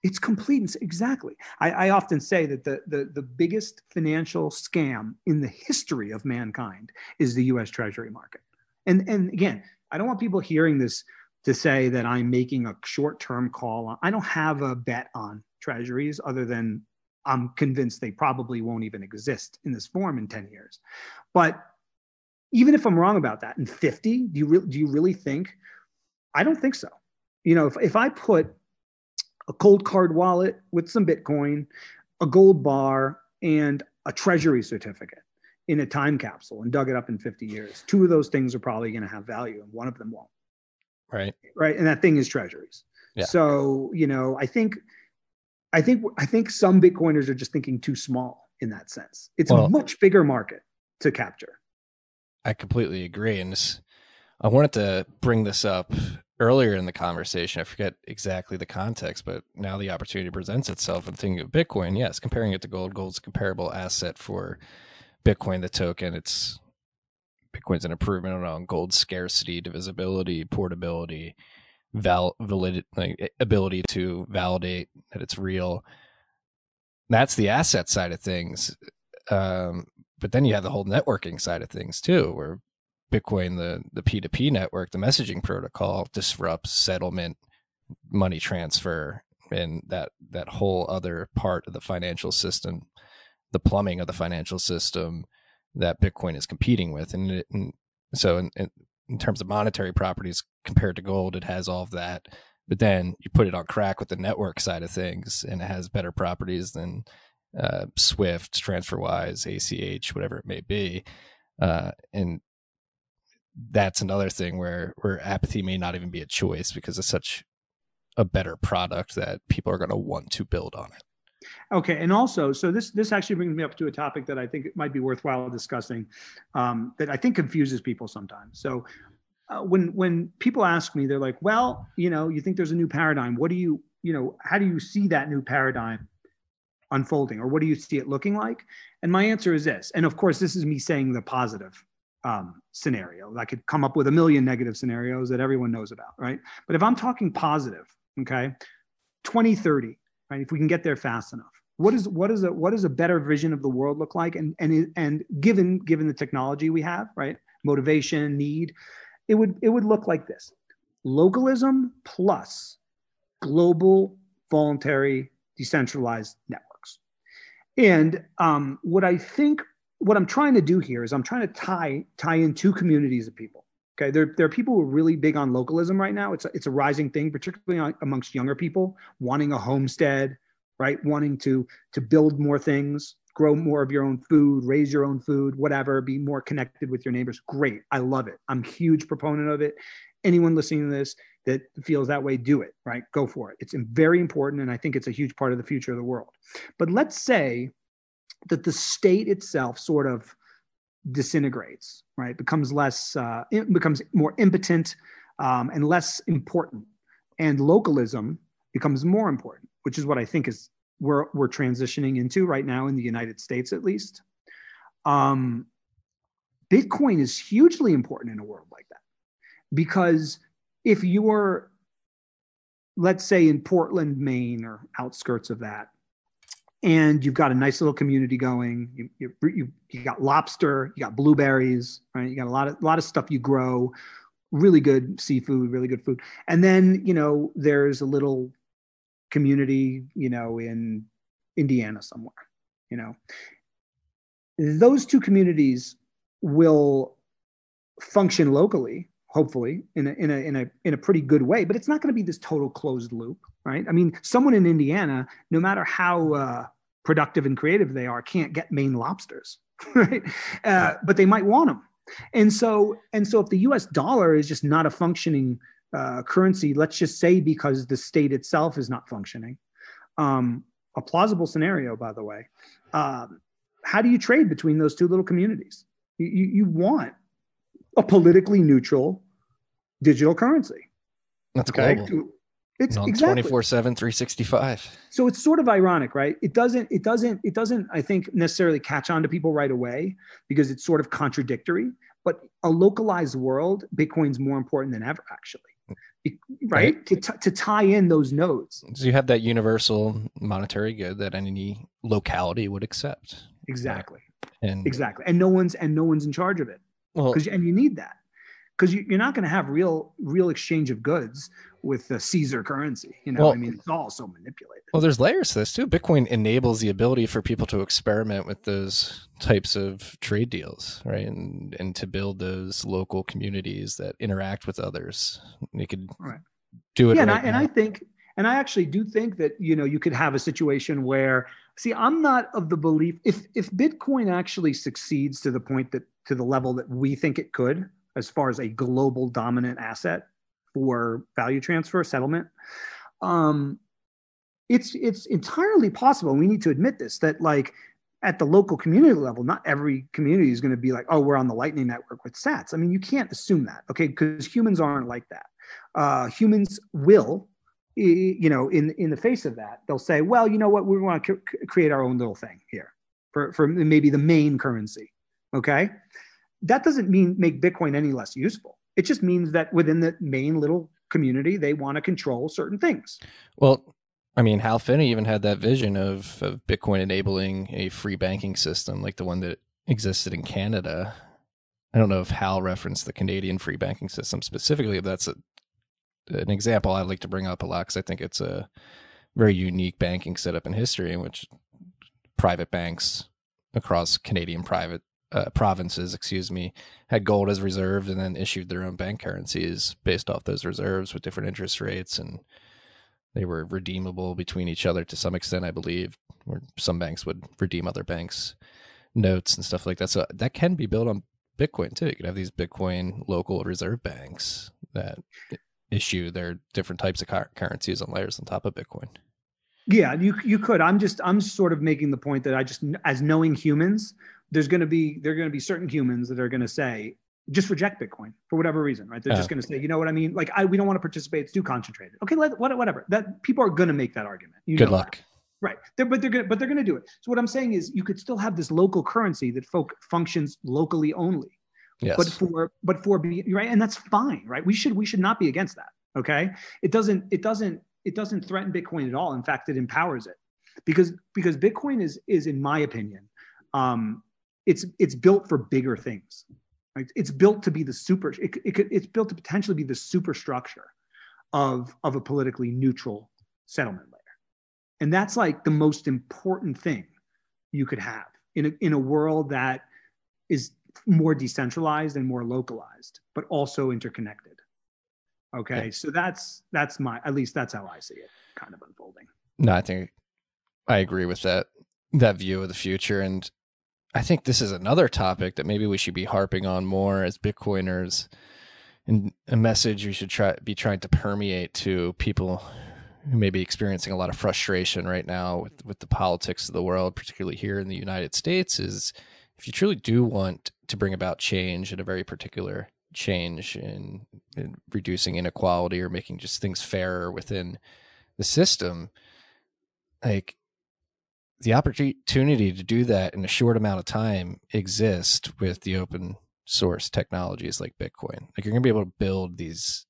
It's complete exactly. I, I often say that the, the the biggest financial scam in the history of mankind is the U.S. Treasury market. And and again, I don't want people hearing this to say that I'm making a short term call. I don't have a bet on treasuries other than I'm convinced they probably won't even exist in this form in 10 years. But even if I'm wrong about that in 50, do you, re- do you really think? I don't think so. You know, if, if I put a Coldcard wallet with some Bitcoin, a gold bar, and a treasury certificate in a time capsule and dug it up in 50 years, two of those things are probably going to have value and one of them won't. Right. Right. And that thing is treasuries. Yeah. So, you know, I think, I think, I think some Bitcoiners are just thinking too small in that sense. It's well, a much bigger market to capture. I completely agree. And this, I wanted to bring this up earlier in the conversation. I forget exactly the context, but now the opportunity presents itself. I'm thinking of Bitcoin, yes, comparing it to gold, gold's a comparable asset for Bitcoin, the token. It's Bitcoin's an improvement on gold scarcity, divisibility, portability, val- valid, like, ability to validate that it's real. That's the asset side of things. Um, but then you have the whole networking side of things too, where Bitcoin, the the P2P network, the messaging protocol disrupts settlement, money transfer, and that that whole other part of the financial system, the plumbing of the financial system that Bitcoin is competing with. And, it, and so, in, in, in terms of monetary properties compared to gold, it has all of that. But then you put it on crack with the network side of things, and it has better properties than uh, Swift, TransferWise, ACH, whatever it may be, uh, and that's another thing where where apathy may not even be a choice because it's such a better product that people are going to want to build on it. Okay, and also, so this this actually brings me up to a topic that I think it might be worthwhile discussing, um, that I think confuses people sometimes. So, uh, when when people ask me, they're like, "Well, you know, you think there's a new paradigm? What do you, you know, how do you see that new paradigm unfolding or what do you see it looking like? And my answer is this and of course this is me saying the positive um, scenario. I could come up with a million negative scenarios that everyone knows about right? But if i'm talking positive okay 2030 right if we can get there fast enough what is what is a what is a better vision of the world look like? And and and given given the technology we have right motivation need it would it would look like this localism plus global voluntary decentralized networks and um, what I think, what I'm trying to do here is I'm trying to tie tie in two communities of people. Okay, there, there are people who are really big on localism right now. It's a, it's a rising thing, particularly amongst younger people wanting a homestead, right? Wanting to to build more things, grow more of your own food, raise your own food, whatever, be more connected with your neighbors. Great, I love it. I'm a huge proponent of it. Anyone listening to this that feels that way, do it, right? Go for it. It's very important. And I think it's a huge part of the future of the world. But let's say that the state itself sort of disintegrates, right? Becomes less, uh, becomes more impotent um, and less important. And localism becomes more important, which is what I think is where we're transitioning into right now in the United States, at least. Um, Bitcoin is hugely important in a world like that because if you're, let's say, in Portland, Maine, or outskirts of that, and you've got a nice little community going, you, you, you, you got lobster, you got blueberries, right? You got a lot of, a lot of stuff you grow, really good seafood, really good food. And then, you know, there's a little community, you know, in Indiana somewhere, you know. Those two communities will function locally hopefully in a, in a in a in a pretty good way but it's not going to be this total closed loop right? I mean someone in indiana no matter how uh, productive and creative they are can't get maine lobsters [laughs] right? Uh, but they might want them and so and so if the us dollar is just not a functioning uh, currency let's just say because the state itself is not functioning um, a plausible scenario by the way um, how do you trade between those two little communities you, you want a politically neutral digital currency. That's okay? global. It's on exactly 24 7 365 so it's sort of ironic right it doesn't it doesn't it doesn't i think necessarily catch on to people right away because it's sort of contradictory but a localized world bitcoin's more important than ever actually right, Right. To, t- to tie in those nodes. So you have that universal monetary good that any locality would accept. Exactly. And exactly. And no one's and no one's in charge of it. Well because and you need that. Because you, you're not going to have real real exchange of goods with the Caesar currency. You know, Well- I mean, it's all so manipulated. Well, there's layers to this too. Bitcoin enables the ability for people to experiment with those types of trade deals, right? And and to build those local communities that interact with others. They could Right. do it. yeah, and, I, and. I think, and I actually do think that you know you could have a situation where, see, I'm not of the belief if if Bitcoin actually succeeds to the point that to the level that we think it could, as far as a global dominant asset for value transfer settlement, um, it's it's entirely possible. and We need to admit this that like at the local community level, not every community is going to be like, oh, we're on the Lightning Network with Sats. I mean, you can't assume that, okay? Because humans aren't like that. Uh, humans will, you know, in in the face of that, they'll say, well, you know what, we want to create our own little thing here for for maybe the main currency, okay? That doesn't mean make Bitcoin any less useful. It just means that within the main little community, they want to control certain things. Well, I mean, Hal Finney even had that vision of, of Bitcoin enabling a free banking system like the one that existed in Canada. I don't know if Hal referenced the Canadian free banking system specifically. But that's a, an example I like to bring up a lot because I think it's a very unique banking setup in history in which private banks across Canadian private uh, provinces, excuse me, had gold as reserve and then issued their own bank currencies based off those reserves with different interest rates and they were redeemable between each other to some extent, I believe, where some banks would redeem other banks' notes and stuff like that. So that can be built on Bitcoin too. You could have these Bitcoin local reserve banks that issue their different types of cur- currencies on layers on top of Bitcoin. Yeah, you you could. I'm just I'm sort of making the point that I just as knowing humans, there's going to be there're going to be certain humans that are going to say just reject Bitcoin for whatever reason, right? They're just going to say, you know what I mean? Like I we don't want to participate. It's too concentrated. Okay, let what, whatever. That people are going to make that argument. You Good know that. luck. Right. They're, but they're gonna but they're gonna do it. So what I'm saying is you could still have this local currency that folk functions locally only. Yes. But for but for be right, and that's fine, right? We should we should not be against that. Okay. It doesn't it doesn't it doesn't threaten Bitcoin at all. In fact, it empowers it. Because because Bitcoin is is in my opinion, um, it's it's built for bigger things. Right? It's built to be the super it, it could, it's built to potentially be the superstructure of of a politically neutral settlement layer. And that's like the most important thing you could have in a, in a world that is more decentralized and more localized, but also interconnected. Okay, Yeah. so that's that's my at least that's how I see it kind of unfolding. No, I think I agree with that that view of the future, and I think this is another topic that maybe we should be harping on more as Bitcoiners, and a message we should try be trying to permeate to people who may be experiencing a lot of frustration right now with with the politics of the world, particularly here in the United States, is if you truly do want to bring about change in a very particular change in, in reducing inequality or making just things fairer within the system like the opportunity to do that in a short amount of time exists with the open source technologies like Bitcoin. Like you're going to be able to build these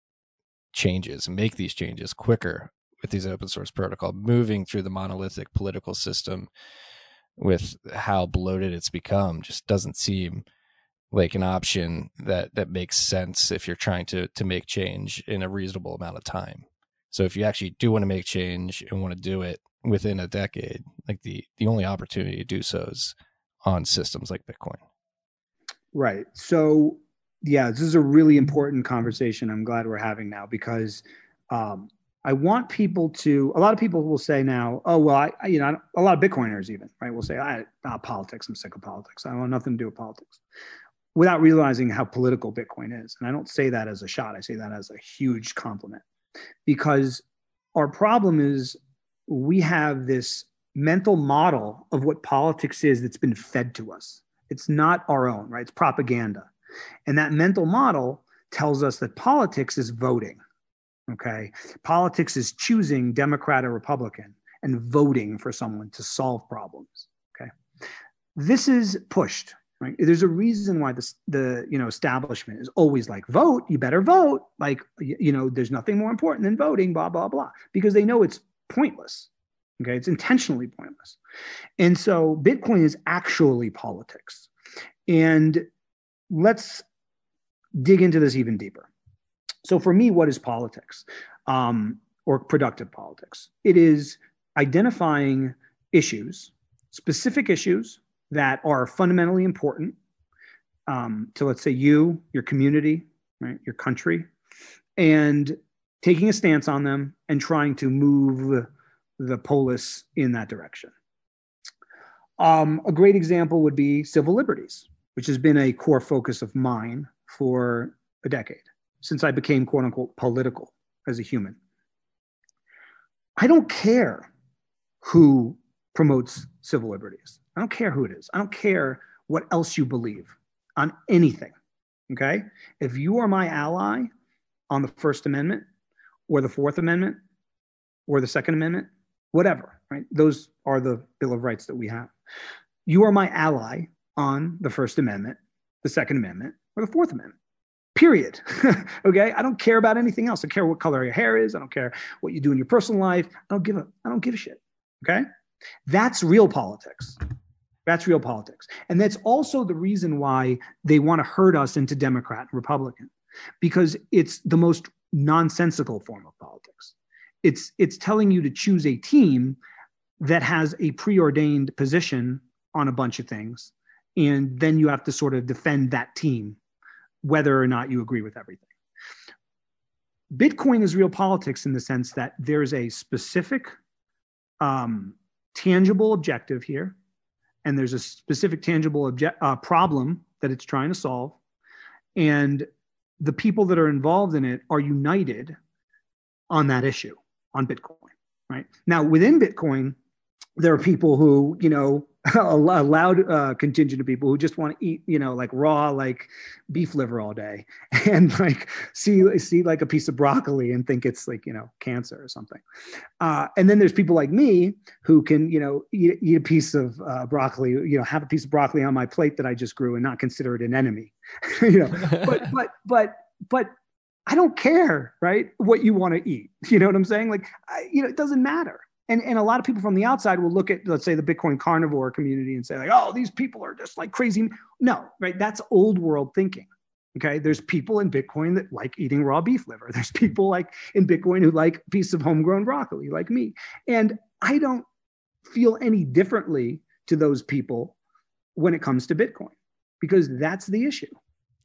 changes and make these changes quicker with these open source protocol moving through the monolithic political system with how bloated it's become just doesn't seem like an option that that makes sense if you're trying to to make change in a reasonable amount of time. So if you actually do want to make change and want to do it within a decade, like the the only opportunity to do so is on systems like Bitcoin. Right. So yeah, this is a really important conversation. I'm glad we're having now because um, I want people to. A lot of people will say now, "Oh well, I, I you know, a lot of Bitcoiners even right will say, I ah, politics. I'm sick of politics. I want nothing to do with politics." Without realizing how political Bitcoin is, and I don't say that as a shot. I say that as a huge compliment, because our problem is we have this mental model of what politics is that's been fed to us. It's not our own, right? It's propaganda. And that mental model tells us that politics is voting. Okay. Politics is choosing Democrat or Republican and voting for someone to solve problems. Okay. This is pushed. Right? There's a reason why the, the you know establishment is always like vote. You better vote. Like you know, there's nothing more important than voting. Blah blah blah. Because they know it's pointless. Okay, it's intentionally pointless. And so Bitcoin is actually politics. And let's dig into this even deeper. So, for me, what is politics um, or productive politics? It is identifying issues, specific issues that are fundamentally important um, to, let's say, you, your community, right, your country, and taking a stance on them and trying to move the polis in that direction. Um, a great example would be civil liberties which has been a core focus of mine for a decade since I became quote unquote political as a human. I don't care who promotes civil liberties. I don't care who it is. I don't care what else you believe on anything. Okay. If you are my ally on the First Amendment or the Fourth Amendment or the Second Amendment, whatever, right? Those are the Bill of Rights that we have. You are my ally on the First Amendment, the Second Amendment, or the Fourth Amendment. Period. [laughs] okay. I don't care about anything else. I care what color your hair is. I don't care what you do in your personal life. I don't give a I don't give a shit. Okay. That's real politics. That's real politics. And that's also the reason why they want to herd us into Democrat and Republican, because it's the most nonsensical form of politics. It's it's telling you to choose a team that has a preordained position on a bunch of things and then you have to sort of defend that team whether or not you agree with everything bitcoin is real politics in the sense that there's a specific um, tangible objective here and there's a specific tangible object, uh, problem that it's trying to solve and the people that are involved in it are united on that issue on bitcoin right now within bitcoin there are people who you know [laughs] a loud uh, contingent of people who just want to eat, you know, like raw, like beef liver all day, [laughs] and like see see like a piece of broccoli and think it's like you know cancer or something. Uh, and then there's people like me who can, you know, eat, eat a piece of uh, broccoli, you know, have a piece of broccoli on my plate that I just grew and not consider it an enemy, [laughs] you know. but [laughs] but but but I don't care, right? What you want to eat, [laughs] you know what I'm saying? Like, I, you know, it doesn't matter and, and a lot of people from the outside will look at let's say the bitcoin carnivore community and say like oh these people are just like crazy no right that's old world thinking okay there's people in bitcoin that like eating raw beef liver there's people like in bitcoin who like a piece of homegrown broccoli like me and i don't feel any differently to those people when it comes to bitcoin because that's the issue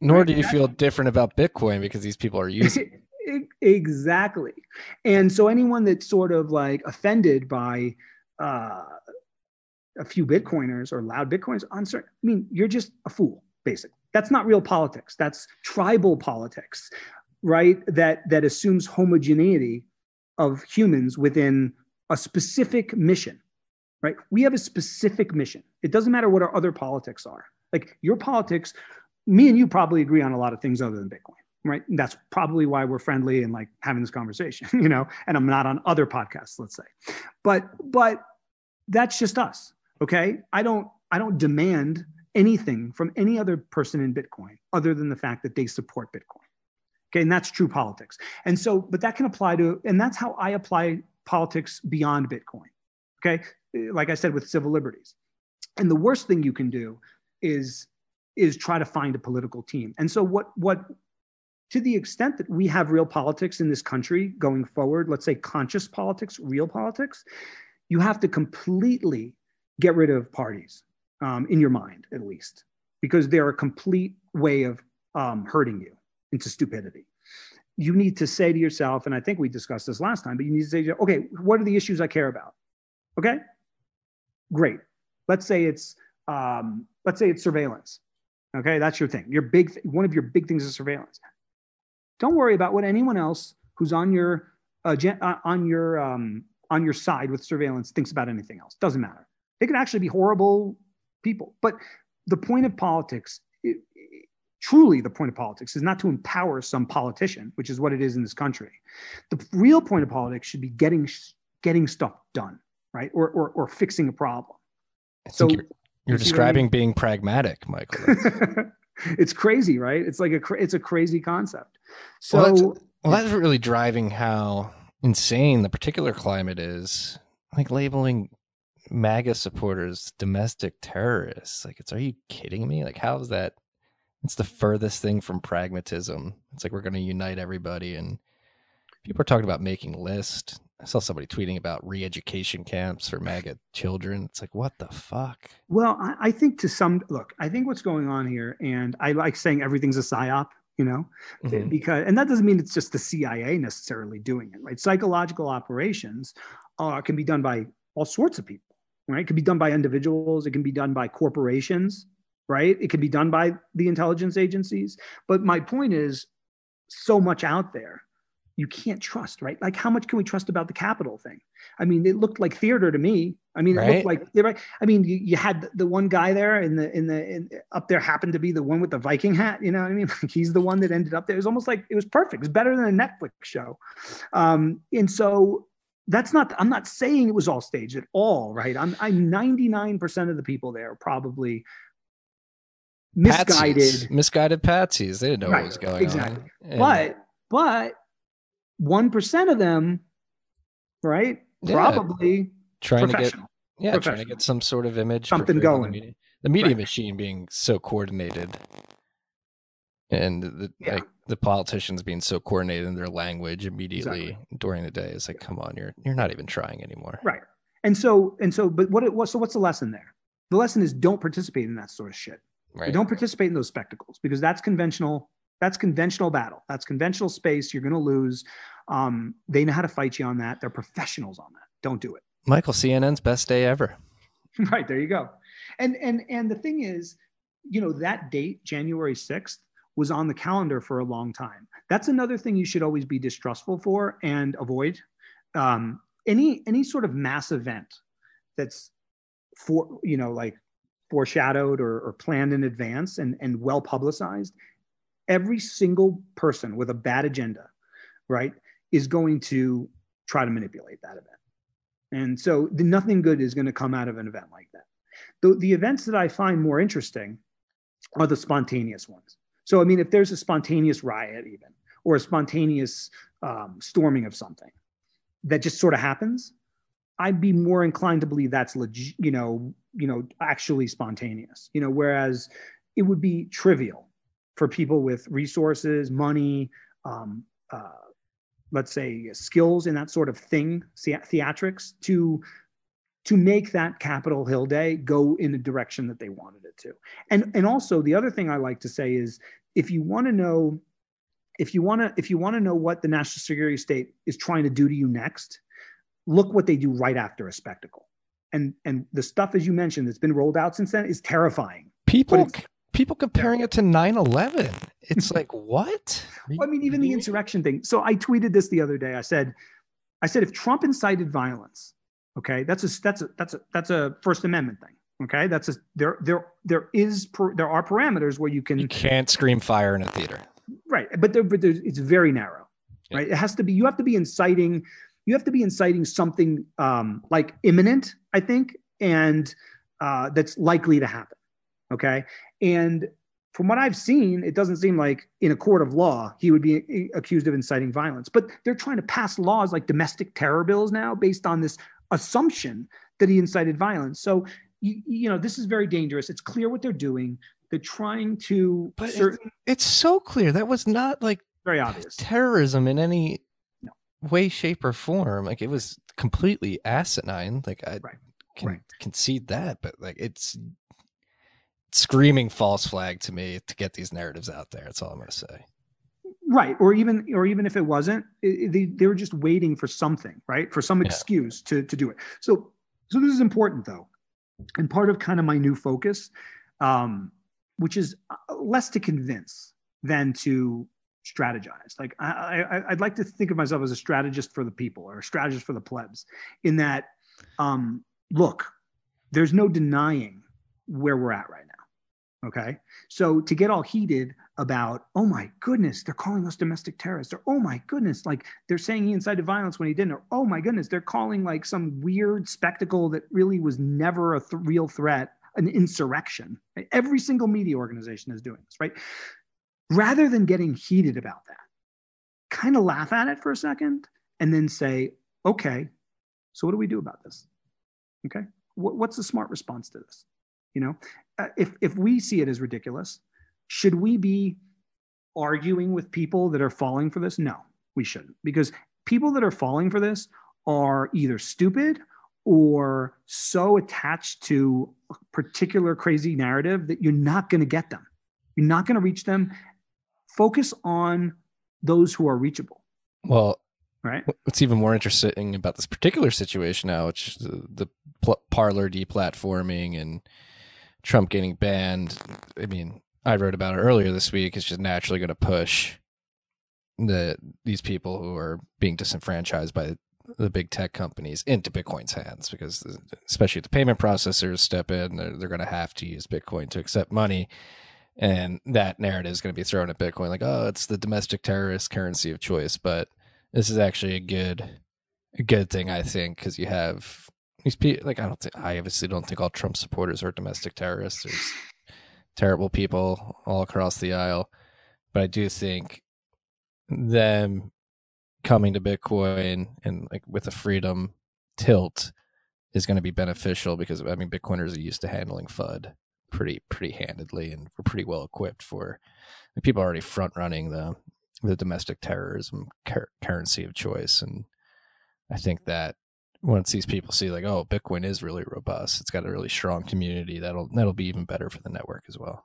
nor right? do you feel different about bitcoin because these people are using it. [laughs] exactly. And so anyone that's sort of like offended by uh, a few Bitcoiners or loud Bitcoiners, on certain, I mean, you're just a fool, basically. That's not real politics. That's tribal politics, right? That that assumes homogeneity of humans within a specific mission, right? We have a specific mission. It doesn't matter what our other politics are. Like your politics, me and you probably agree on a lot of things other than Bitcoin right and that's probably why we're friendly and like having this conversation [laughs] you know and i'm not on other podcasts let's say but but that's just us. Okay. I don't, I don't demand anything from any other person in Bitcoin other than the fact that they support Bitcoin. Okay. And that's true politics. And so, but that can apply to, and that's how I apply politics beyond Bitcoin. Okay. Like I said, with civil liberties. And the worst thing you can do is, is try to find a political team. And so what, what, to the extent that we have real politics in this country going forward, let's say conscious politics, real politics, you have to completely get rid of parties um, in your mind, at least, because they're a complete way of um, hurting you into stupidity. You need to say to yourself, and I think we discussed this last time, but you need to say, okay, what are the issues I care about? Okay, great. Let's say it's um, let's say it's surveillance. Okay, that's your thing. Your big th- one of your big things is surveillance. Don't worry about what anyone else who's on your uh, on your um, on your side with surveillance thinks about anything else. Doesn't matter. They could actually be horrible people. But the point of politics, it, it, truly the point of politics, is not to empower some politician, which is what it is in this country. The real point of politics should be getting getting stuff done, right, or or, or fixing a problem. so you're, you're describing I mean? being pragmatic, Michael. [laughs] it's crazy, right? It's like a it's a crazy concept. So well that's, well, that's really driving how insane the particular climate is. Like labeling MAGA supporters domestic terrorists. Like, it's are you kidding me? Like, how is that? It's the furthest thing from pragmatism. It's like we're going to unite everybody, and people are talking about making lists. I saw somebody tweeting about re-education camps for MAGA children. It's like, what the fuck? Well, I, I think to some look, I think what's going on here, and I like saying everything's a psyop you know mm-hmm. because and that doesn't mean it's just the cia necessarily doing it right psychological operations uh, can be done by all sorts of people right? It can be done by individuals, it can be done by corporations, right? It can be done by the intelligence agencies. But my point is so much out there you can't trust, right? Like how much can we trust about the Capitol thing? I mean, it looked like theater to me. I mean, it right? looked like right. I mean, you, you had the one guy there in the in the in, up there happened to be the one with the Viking hat. You know what I mean? [laughs] Like he's the one that ended up there. It was almost like it was perfect. It's better than a Netflix show. Um, and so that's not i'm not saying it was all staged at all right i'm i'm 99% of the people there probably misguided patsies. misguided patsies they didn't know right, what was going exactly. on exactly but but 1% of them right yeah. probably trying to get yeah trying to get some sort of image something going the media, the media right. machine being so coordinated and the, yeah. like the politicians being so coordinated in their language immediately exactly. during the day is like come on you're you're not even trying anymore right and so and so but what it was so what's the lesson there the lesson is don't participate in that sort of shit right. don't participate in those spectacles because that's conventional that's conventional battle. That's conventional space you're going to lose. Um, they know how to fight you on that. They're professionals on that. Don't do it. Michael cnn's best day ever. [laughs] Right there you go. And and and the thing is you know that date january 6th was on the calendar for a long time. That's another thing you should always be distrustful for and avoid. Um, any any sort of mass event that's for you know like foreshadowed or, or planned in advance and, and well publicized, every single person with a bad agenda, right, is going to try to manipulate that event. And so the, nothing good is going to come out of an event like that. The, the events that I find more interesting are the spontaneous ones. So, I mean, if there's a spontaneous riot, even, or a spontaneous um, storming of something that just sort of happens, I'd be more inclined to believe that's legit, you know, you know, actually spontaneous. You know, whereas it would be trivial for people with resources, money, um, uh, let's say skills in that sort of thing, theatrics, to to make that Capitol Hill Day go in the direction that they wanted it to. And and also the other thing I like to say is if you want to know if you want to if you want to know what the national security state is trying to do to you next look what they do right after a spectacle and and the stuff as you mentioned that's been rolled out since then is terrifying people people comparing it to 9-11 it's like what well, i mean even the insurrection thing so i tweeted this the other day i said i said if trump incited violence okay that's a that's a that's a that's a first amendment thing Okay, that's a there there there is per, there are parameters where you can you can't scream fire in a theater. Right, but there, but it's very narrow. Yeah. Right, it has to be you have to be inciting you have to be inciting something um, like imminent, I think, and uh, that's likely to happen. Okay. And from what I've seen, it doesn't seem like in a court of law he would be accused of inciting violence. But they're trying to pass laws like domestic terror bills now based on this assumption that he incited violence. So, you, you know, this is very dangerous. It's clear what they're doing. They're trying to. But certain, it's so clear that was not like very obvious terrorism in any no. way, shape, or form. Like it was completely asinine. Like I right. can right. concede that, but like it's screaming false flag to me to get these narratives out there. That's all I'm going to say. Right, or even or even if it wasn't, it, they they were just waiting for something, right, for some excuse yeah. to to do it. So so this is important though, and part of kind of my new focus, um, which is uh, less to convince than to strategize. Like I, I I'd like to think of myself as a strategist for the people or a strategist for the plebs, in that, um, look, there's no denying where we're at right now Okay. So to get all heated about, oh my goodness, they're calling us domestic terrorists, or oh my goodness, like they're saying he incited violence when he didn't, or oh my goodness, they're calling like some weird spectacle that really was never a th- real threat, an insurrection. Right? Every single media organization is doing this, right? Rather than getting heated about that, kind of laugh at it for a second and then say, okay, so what do we do about this? Okay. what's the smart response to this? You know, uh, if if we see it as ridiculous, should we be arguing with people that are falling for this? No, we shouldn't, because people that are falling for this are either stupid or so attached to a particular crazy narrative that you're not going to get them. You're not going to reach them. Focus on those who are reachable. Well, right. What's even more interesting about this particular situation now, which the, the Parler deplatforming and Trump getting banned, I mean, I wrote about it earlier this week. It's just naturally going to push the these people who are being disenfranchised by the big tech companies into Bitcoin's hands because especially the payment processors step in, they're, they're going to have to use Bitcoin to accept money. And that narrative is going to be thrown at Bitcoin like, oh, it's the domestic terrorist currency of choice. But this is actually a good, a good thing, I think, because you have these people, like I don't think I obviously don't think all Trump supporters are domestic terrorists. There's terrible people all across the aisle, but I do think them coming to Bitcoin and like with a freedom tilt is going to be beneficial because I mean Bitcoiners are used to handling FUD pretty pretty handedly and we're pretty well equipped for people already front running the the domestic terrorism currency of choice and I think that once these people see like oh bitcoin is really robust it's got a really strong community that'll that'll be even better for the network as well.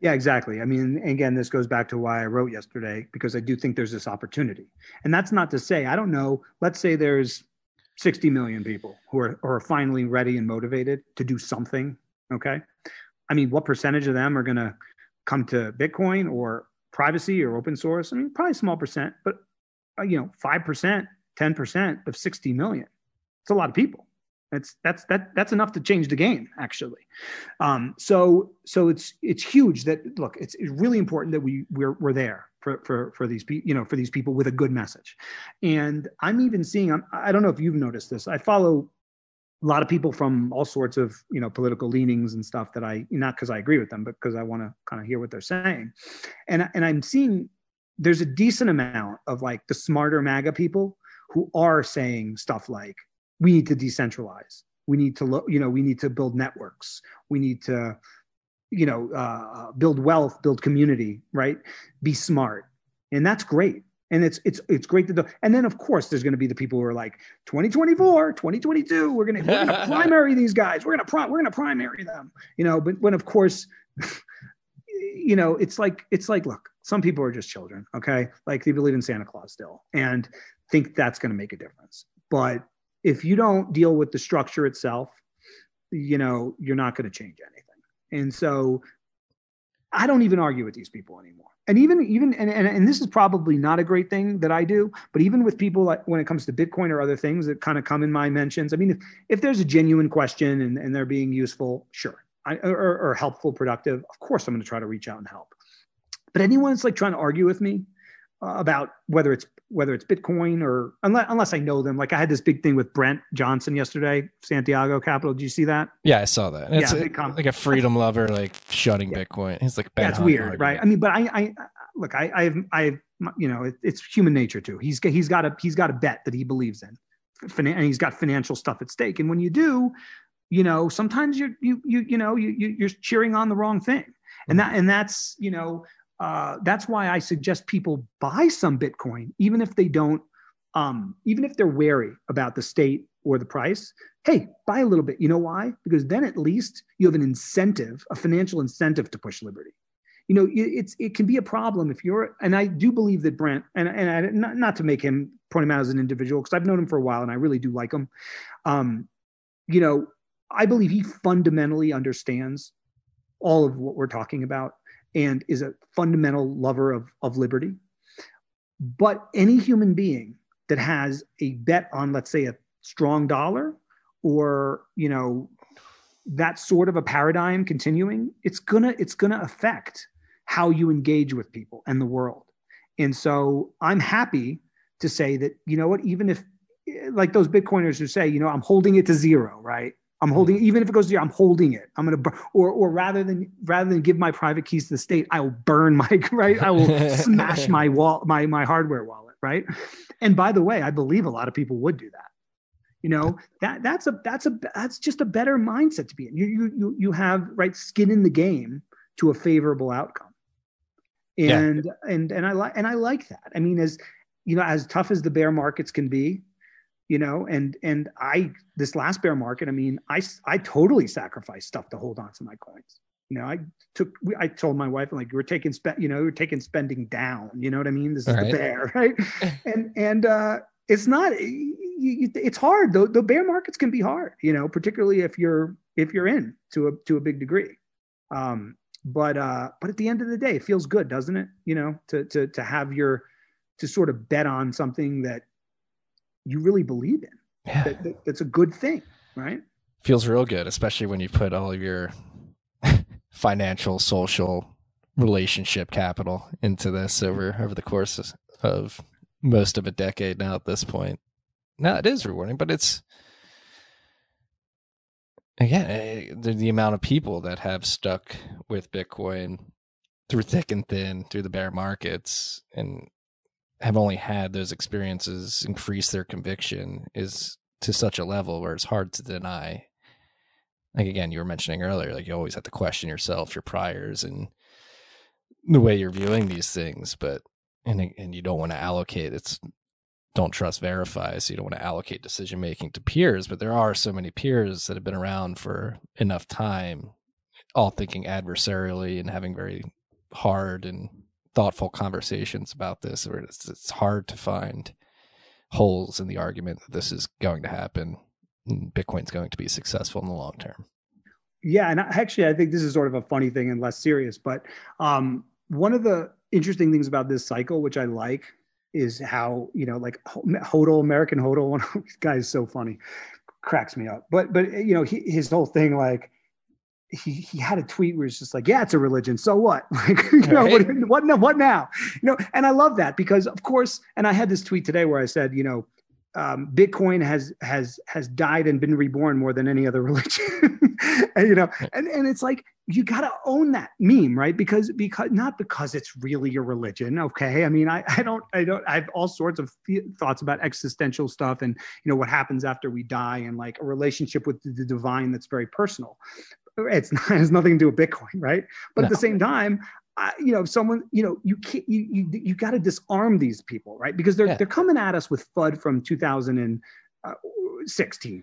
Yeah exactly. I mean again this goes back to why i wrote yesterday because i do think there's this opportunity. And that's not to say i don't know let's say there's 60 million people who are, who are finally ready and motivated to do something okay? I mean what percentage of them are going to come to bitcoin or privacy or open source? I mean probably small percent but uh, you know 5% 10% of 60 million. It's a lot of people. That's that's that that's enough to change the game, actually. Um, so so it's it's huge that look, it's, it's really important that we we're we're there for for for these people, you know, for these people with a good message. And I'm even seeing I'm, I don't know if you've noticed this. I follow a lot of people from all sorts of you know political leanings and stuff that I not because I agree with them, but because I want to kind of hear what they're saying. And and I'm seeing there's a decent amount of like the smarter MAGA people who are saying stuff like, we need to decentralize. We need to, lo- you know, we need to build networks. We need to, you know, uh, build wealth, build community, right? Be smart, and that's great. And it's it's it's great to do. And then of course there's going to be the people who are like 2024, 2022. We're going to we're going [laughs] to primary these guys. We're going to we're going to primary them. You know, but when of course, [laughs] you know, it's like it's like look, some people are just children. Okay, like they believe in Santa Claus still, and think that's going to make a difference. But if you don't deal with the structure itself, you know, you're not going to change anything. And so I don't even argue with these people anymore. And even even and, and, and this is probably not a great thing that I do, but even with people like when it comes to Bitcoin or other things that kind of come in my mentions, I mean, if, if there's a genuine question and, and they're being useful, sure. I, or, or helpful, productive, of course I'm going to try to reach out and help. But anyone that's like trying to argue with me about whether it's whether it's Bitcoin or unless unless I know them. Like I had this big thing with Brent Johnson yesterday, Santiago Capital. Did you see that? Yeah, I saw that. It's Yeah, a- com- like a freedom lover, like shutting Bitcoin. He's like, That's Hunt weird, right? I mean, but I, I look, I, I've, I've, you know, it, it's human nature too. He's got, he's got a, he's got a bet that he believes in, and he's got financial stuff at stake. And when you do, you know, sometimes you're, you, you, you know, you, you you're cheering on the wrong thing, and mm-hmm. that, and that's, you know, uh, that's why I suggest people buy some Bitcoin, even if they don't, um, even if they're wary about the state or the price. Hey, buy a little bit. You know why? Because then at least you have an incentive, a financial incentive to push liberty you know, it- it's it can be a problem if you're, and I do believe that Brent, and and I, not not to make him point him out as an individual because I've known him for a while and I really do like him. Um, you know, I believe he fundamentally understands all of what we're talking about and is a fundamental lover of of liberty. But any human being that has a bet on, let's say, a strong dollar or you know that sort of a paradigm continuing it's gonna it's gonna affect how you engage with people and the world and so i'm happy to say that you know what even if like those bitcoiners who say you know i'm holding it to zero right i'm mm-hmm. holding even if it goes to zero i'm holding it. I'm gonna bur- or or rather than rather than give my private keys to the state i will burn my [laughs] right? I will smash my [laughs] wall my my hardware wallet right? And by the way i believe a lot of people would do that. You know that that's a that's a that's just a better mindset to be in. You you you, you have right skin in the game to a favorable outcome. Yeah. and and and i like and i like that. I mean as you know as tough as the bear markets can be you know and and i this last bear market i mean i i totally sacrificed stuff to hold on to my coins. You know i took we- i told my wife like we're taking spend you know we're taking spending down. You know what i mean? This is Right. the bear [laughs] right? [laughs] And and uh it's not it's hard. The, the bear markets can be hard you know particularly if you're if you're in to a to a big degree. Um but uh but at the end of the day it feels good doesn't it? You know to to to have your to sort of bet on something that you really believe in Yeah. that, that, that's a good thing right feels real good, especially when you put all of your [laughs] financial, social, relationship capital into this over over the course of- most of a decade now at this point. Now it is rewarding, but it's again eh, the, the amount of people that have stuck with Bitcoin through thick and thin through the bear markets and have only had those experiences increase their conviction is to such a level where it's hard to deny. Like again you were mentioning earlier like you always have to question yourself your priors and the way you're viewing these things but and and you don't want to allocate it's don't trust verify so you don't want to allocate decision making to peers but there are so many peers that have been around for enough time all thinking adversarially and having very hard and thoughtful conversations about this where it's, it's hard to find holes in the argument that this is going to happen bitcoin's going to be successful in the long term Yeah, and actually, I think this is sort of a funny thing and less serious. But um, one of the interesting things about this cycle, which I like, is how you know, like Ho- HODL, American HODL, [laughs] one of these guys, is so funny, cracks me up. But but you know, he, his whole thing, like he he had a tweet where it's just like, yeah, it's a religion, so what? [laughs] Like, you know, what, Right. what now? What now? You know, and I love that because, of course, and I had this tweet today where I said, you know. Um, Bitcoin has has has died and been reborn more than any other [laughs] religion, and, you know, and and it's like you got to own that meme, right? Because because not because it's really your religion, okay? I mean, I I don't I don't I have all sorts of th- thoughts about existential stuff and you know what happens after we die and like a relationship with the divine that's very personal. It's not [laughs] it has nothing to do with Bitcoin, right? But at the same time, I, you know, someone, you know, you can't, you you you got to disarm these people, right? Because they're Yeah. they're coming at us with FUD from 2016,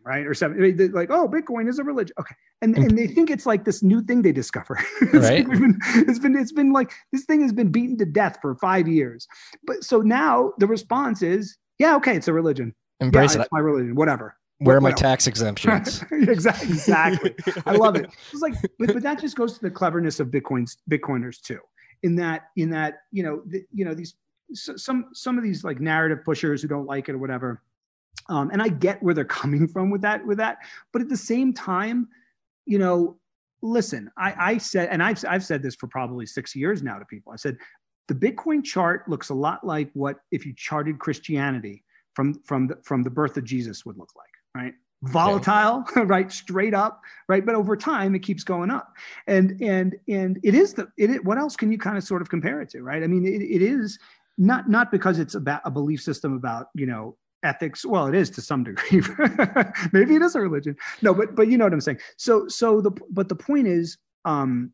uh, right, or seven. They're like, oh, Bitcoin is a religion, okay, and mm. and they think it's like this new thing they discover. [laughs] It's Right. been- it's been it's been like this thing has been beaten to death for five years, but so now the response is, yeah, okay, it's a religion. embrace yeah, it it's my religion, whatever. Where are my [laughs] tax exemptions [laughs] exactly. Exactly. I love it. [laughs] It's like, but, but that just goes to the cleverness of Bitcoin's Bitcoiners too. In that, in that, you know, the, you know, these so, some some of these like narrative pushers who don't like it or whatever. Um, and I get where they're coming from with that, with that. But at the same time, you know, listen, I, I said, and I've I've said this for probably six years now to people. I said, the Bitcoin chart looks a lot like what if you charted Christianity from from the, from the birth of Jesus would look like, right? Volatile, okay. [laughs] right? Straight up, right? But over time, it keeps going up, and and and it is the it. What else can you kind of sort of compare it to, right? I mean, it, it is not not because it's about a belief system about you know ethics well it is to some degree [laughs] maybe it is a religion no but but you know what i'm saying so so the but the point is um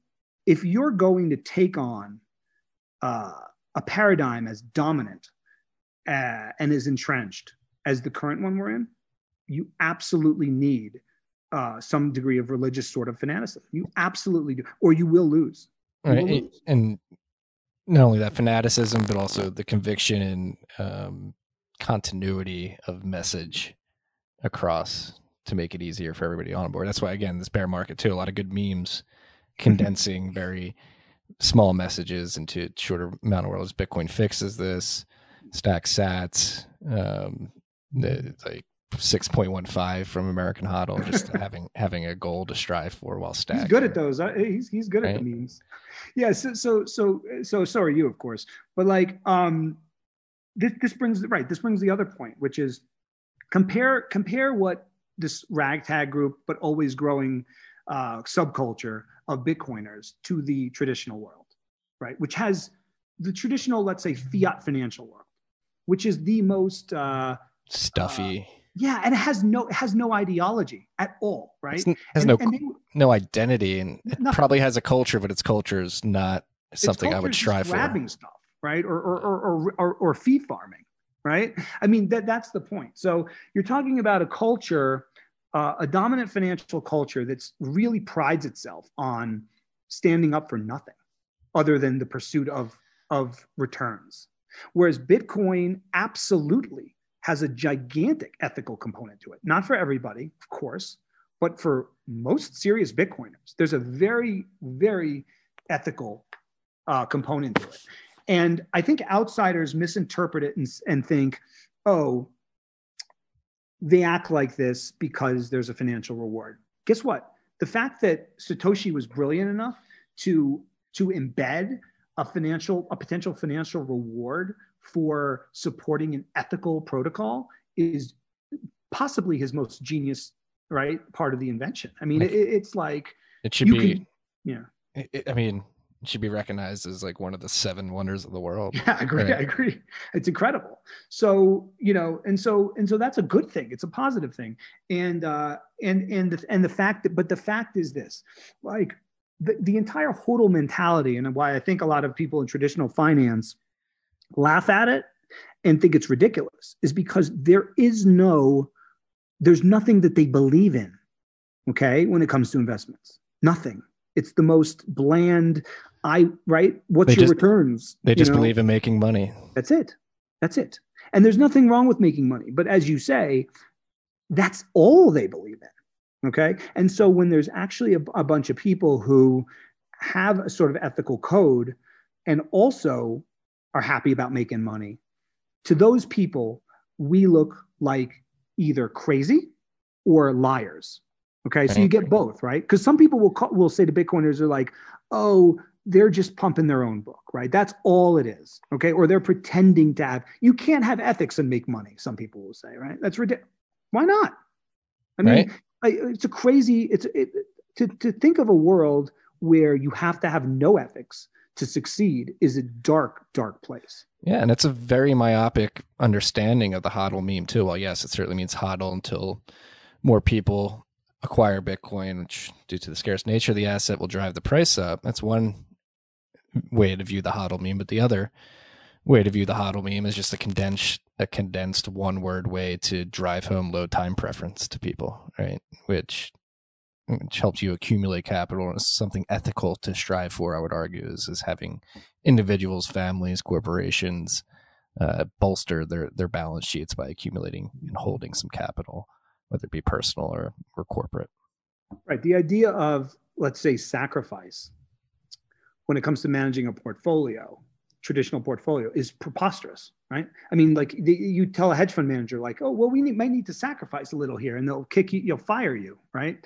if you're going to take on uh, a paradigm as dominant uh, and as entrenched as the current one we're in, you absolutely need uh, some degree of religious sort of fanaticism. You absolutely do, or you will lose. You right. Will lose. And not only that fanaticism, but also the conviction and um, continuity of message across to make it easier for everybody on board. That's why, again, this bear market too, a lot of good memes [laughs] condensing very small messages into shorter amount of words. Bitcoin fixes this. Stack Sats, um, the, like six point one five from American HODL, just [laughs] having having a goal to strive for while stack. He's good at those. Uh, he's he's good right? at the memes. Yeah. So so so so so are you, of course. But like, um, this this brings right. This brings the other point, which is compare compare what this ragtag group, but always growing uh, subculture of Bitcoiners to the traditional world, right? Which has the traditional, let's say, fiat financial world, which is the most uh, stuffy. Uh, yeah, and it has no it has no ideology at all, right? It has and, no and they, no identity, and it nothing. probably has a culture, but its culture is not something I would strive grabbing for. stuff, right? Or or, or or or fee farming, right? I mean that that's the point. So you're talking about a culture uh, a dominant financial culture that's really prides itself on standing up for nothing other than the pursuit of, of returns. Whereas Bitcoin absolutely has a gigantic ethical component to it. Not for everybody, of course, but for most serious Bitcoiners, there's a very, very ethical uh, component to it. And I think outsiders misinterpret it and, and think, oh, they act like this because there's a financial reward. Guess what? The fact that Satoshi was brilliant enough to to embed a financial a potential financial reward for supporting an ethical protocol is possibly his most genius right part of the invention. I mean, it, it's like it should be can, yeah. It, I mean, it should be recognized as like one of the seven wonders of the world. Yeah, [laughs] I agree. Right. I agree. It's incredible. So you know, and so and so that's a good thing. It's a positive thing. And uh, and and the and the fact that, but the fact is this, like the the entire hodl mentality, and why I think a lot of people in traditional finance laugh at it and think it's ridiculous, is because there is no, there's nothing that they believe in. Okay, when it comes to investments, nothing it's the most bland. I right. What's they your just, returns? They just know? believe in making money. That's it. That's it. And there's nothing wrong with making money. But as you say, that's all they believe in. Okay. And so when there's actually a, a bunch of people who have a sort of ethical code and also are happy about making money, to those people, we look like either crazy or liars Okay, so you get both, right? Because some people will call, will say to Bitcoiners are like, oh, they're just pumping their own book, right? That's all it is, okay? Or they're pretending to have. You can't have ethics and make money. Some people will say, right? That's ridiculous. Why not? I mean, right? it's a crazy. It's it, to to think of a world where you have to have no ethics to succeed is a dark, dark place. Yeah, and it's a very myopic understanding of the hodl meme too. Well, yes, it certainly means hodl until more people acquire Bitcoin, which due to the scarce nature of the asset will drive the price up. That's one way to view the hodl meme, but the other way to view the hodl meme is just a condensed a condensed one word way to drive home low time preference to people, right? Which which helps you accumulate capital and is something ethical to strive for, I would argue, is, is having individuals, families, corporations uh, bolster their, their balance sheets by accumulating and holding some capital whether it be personal or, or corporate. Right. The idea of, let's say, sacrifice when it comes to managing a portfolio, traditional portfolio, is preposterous, right? I mean, like the, you tell a hedge fund manager, like, oh, well, we need, might need to sacrifice a little here, and they'll kick you, you'll fire you, right?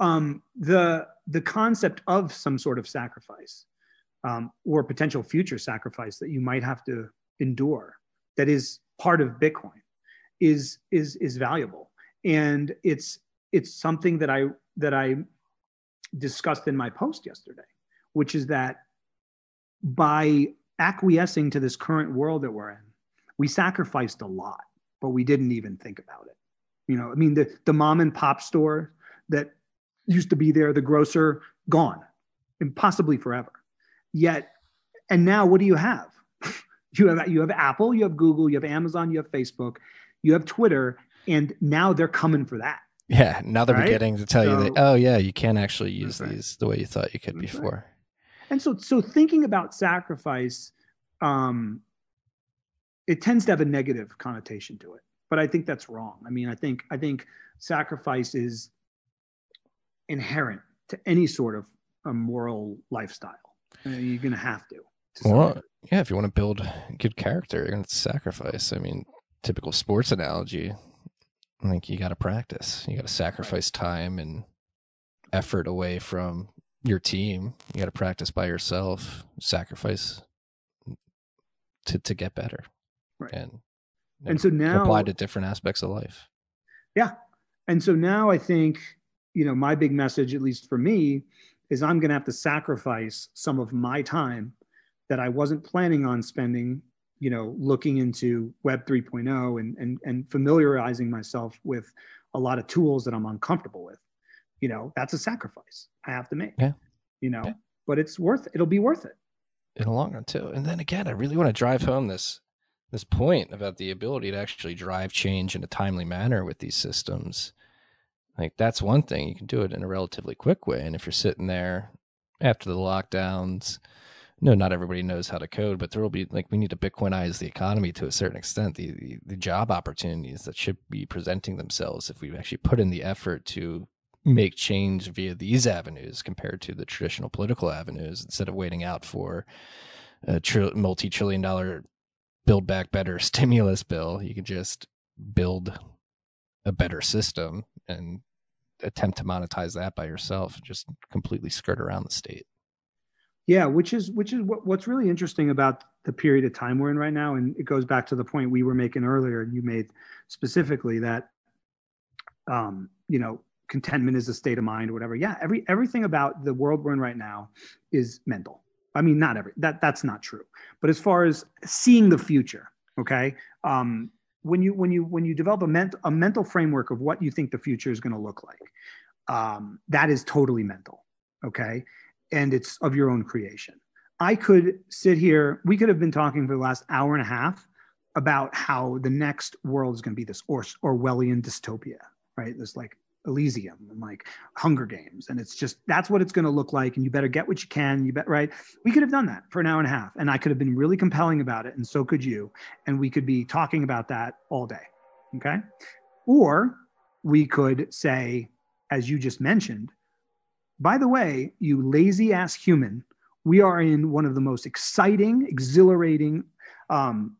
Um, the the concept of some sort of sacrifice um, or potential future sacrifice that you might have to endure that is part of Bitcoin is is is valuable, and it's it's something that I that I discussed in my post yesterday, which is that by acquiescing to this current world that we're in, we sacrificed a lot, but we didn't even think about it. You know, I mean, the, the mom and pop store that used to be there, the grocer, gone, and possibly forever. Yet, and now what do you have? [laughs] you have you have Apple, you have Google, you have Amazon, you have Facebook, you have Twitter, and now they're coming for that. Yeah, now they're Right? beginning to tell you that oh yeah, you can't actually use right. these the way you thought you could That's right. And so, so thinking about sacrifice, um, it tends to have a negative connotation to it. But I think that's wrong. I mean, I think I think sacrifice is inherent to any sort of a moral lifestyle. Uh, you're going to have to. to Well, yeah, if you want to build good character, you're going to sacrifice. I mean, typical sports analogy, like you got to practice. You got to sacrifice time and effort away from your team. You got to practice by yourself, sacrifice to to get better. Right. And And so now- apply to different aspects of life. Yeah. And so now I think, you know, my big message, at least for me, is I'm going to have to sacrifice some of my time that I wasn't planning on spending, you know, looking into Web 3.0 and, and, and familiarizing myself with a lot of tools that I'm uncomfortable with. You know, that's a sacrifice I have to make, Yeah. you know, Yeah. but it's worth It'll be worth it. in the long run too. And then again, I really want to drive home this this point about the ability to actually drive change in a timely manner with these systems. Like that's one thing you can do it in a relatively quick way. And if you're sitting there after the lockdowns, no, not everybody knows how to code, but there will be like we need to Bitcoinize the economy to a certain extent. The, the the job opportunities that should be presenting themselves if we actually put in the effort to make change via these avenues compared to the traditional political avenues instead of waiting out for a tr- multi-trillion dollar build back better [laughs] stimulus bill you can just build a better system and attempt to monetize that by yourself just completely skirt around the state. Yeah, which is which is what, what's really interesting about the period of time we're in right now, and it goes back to the point we were making earlier, and you made specifically that, um, you know, contentment is a state of mind or whatever. Yeah, every everything about the world we're in right now is mental. I mean, not every that that's not true, but as far as seeing the future, okay, um, when you when you when you develop a ment a mental framework of what you think the future is going to look like, um, that is totally mental, okay and it's of your own creation. I could sit here, we could have been talking for the last hour and a half about how the next world is going to be this Or- Orwellian dystopia, right? This like Elysium and like Hunger Games. And it's just, that's what it's going to look like. And you better get what you can. You bet, right? We could have done that for an hour and a half. And I could have been really compelling about it. And so could you. And we could be talking about that all day. Okay. Or we could say, as you just mentioned, by the way, you lazy ass human, we are in one of the most exciting, exhilarating um,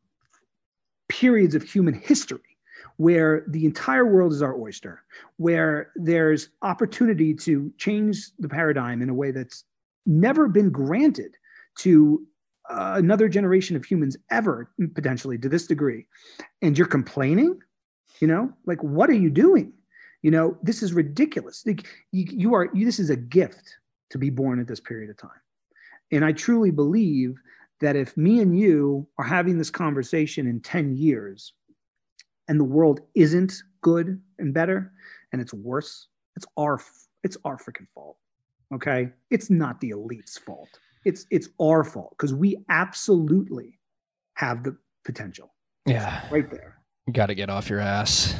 periods of human history where the entire world is our oyster, where there's opportunity to change the paradigm in a way that's never been granted to uh, another generation of humans ever, potentially to this degree. And you're complaining, you know, like, what are you doing? You know, this is ridiculous. Like, you, you are, you, this is a gift to be born at this period of time. And I truly believe that if me and you are having this conversation in 10 years and the world isn't good and better and it's worse, it's our, it's our freaking fault. Okay. It's not the elite's fault. It's, it's our fault because we absolutely have the potential yeah right there. you got to get off your ass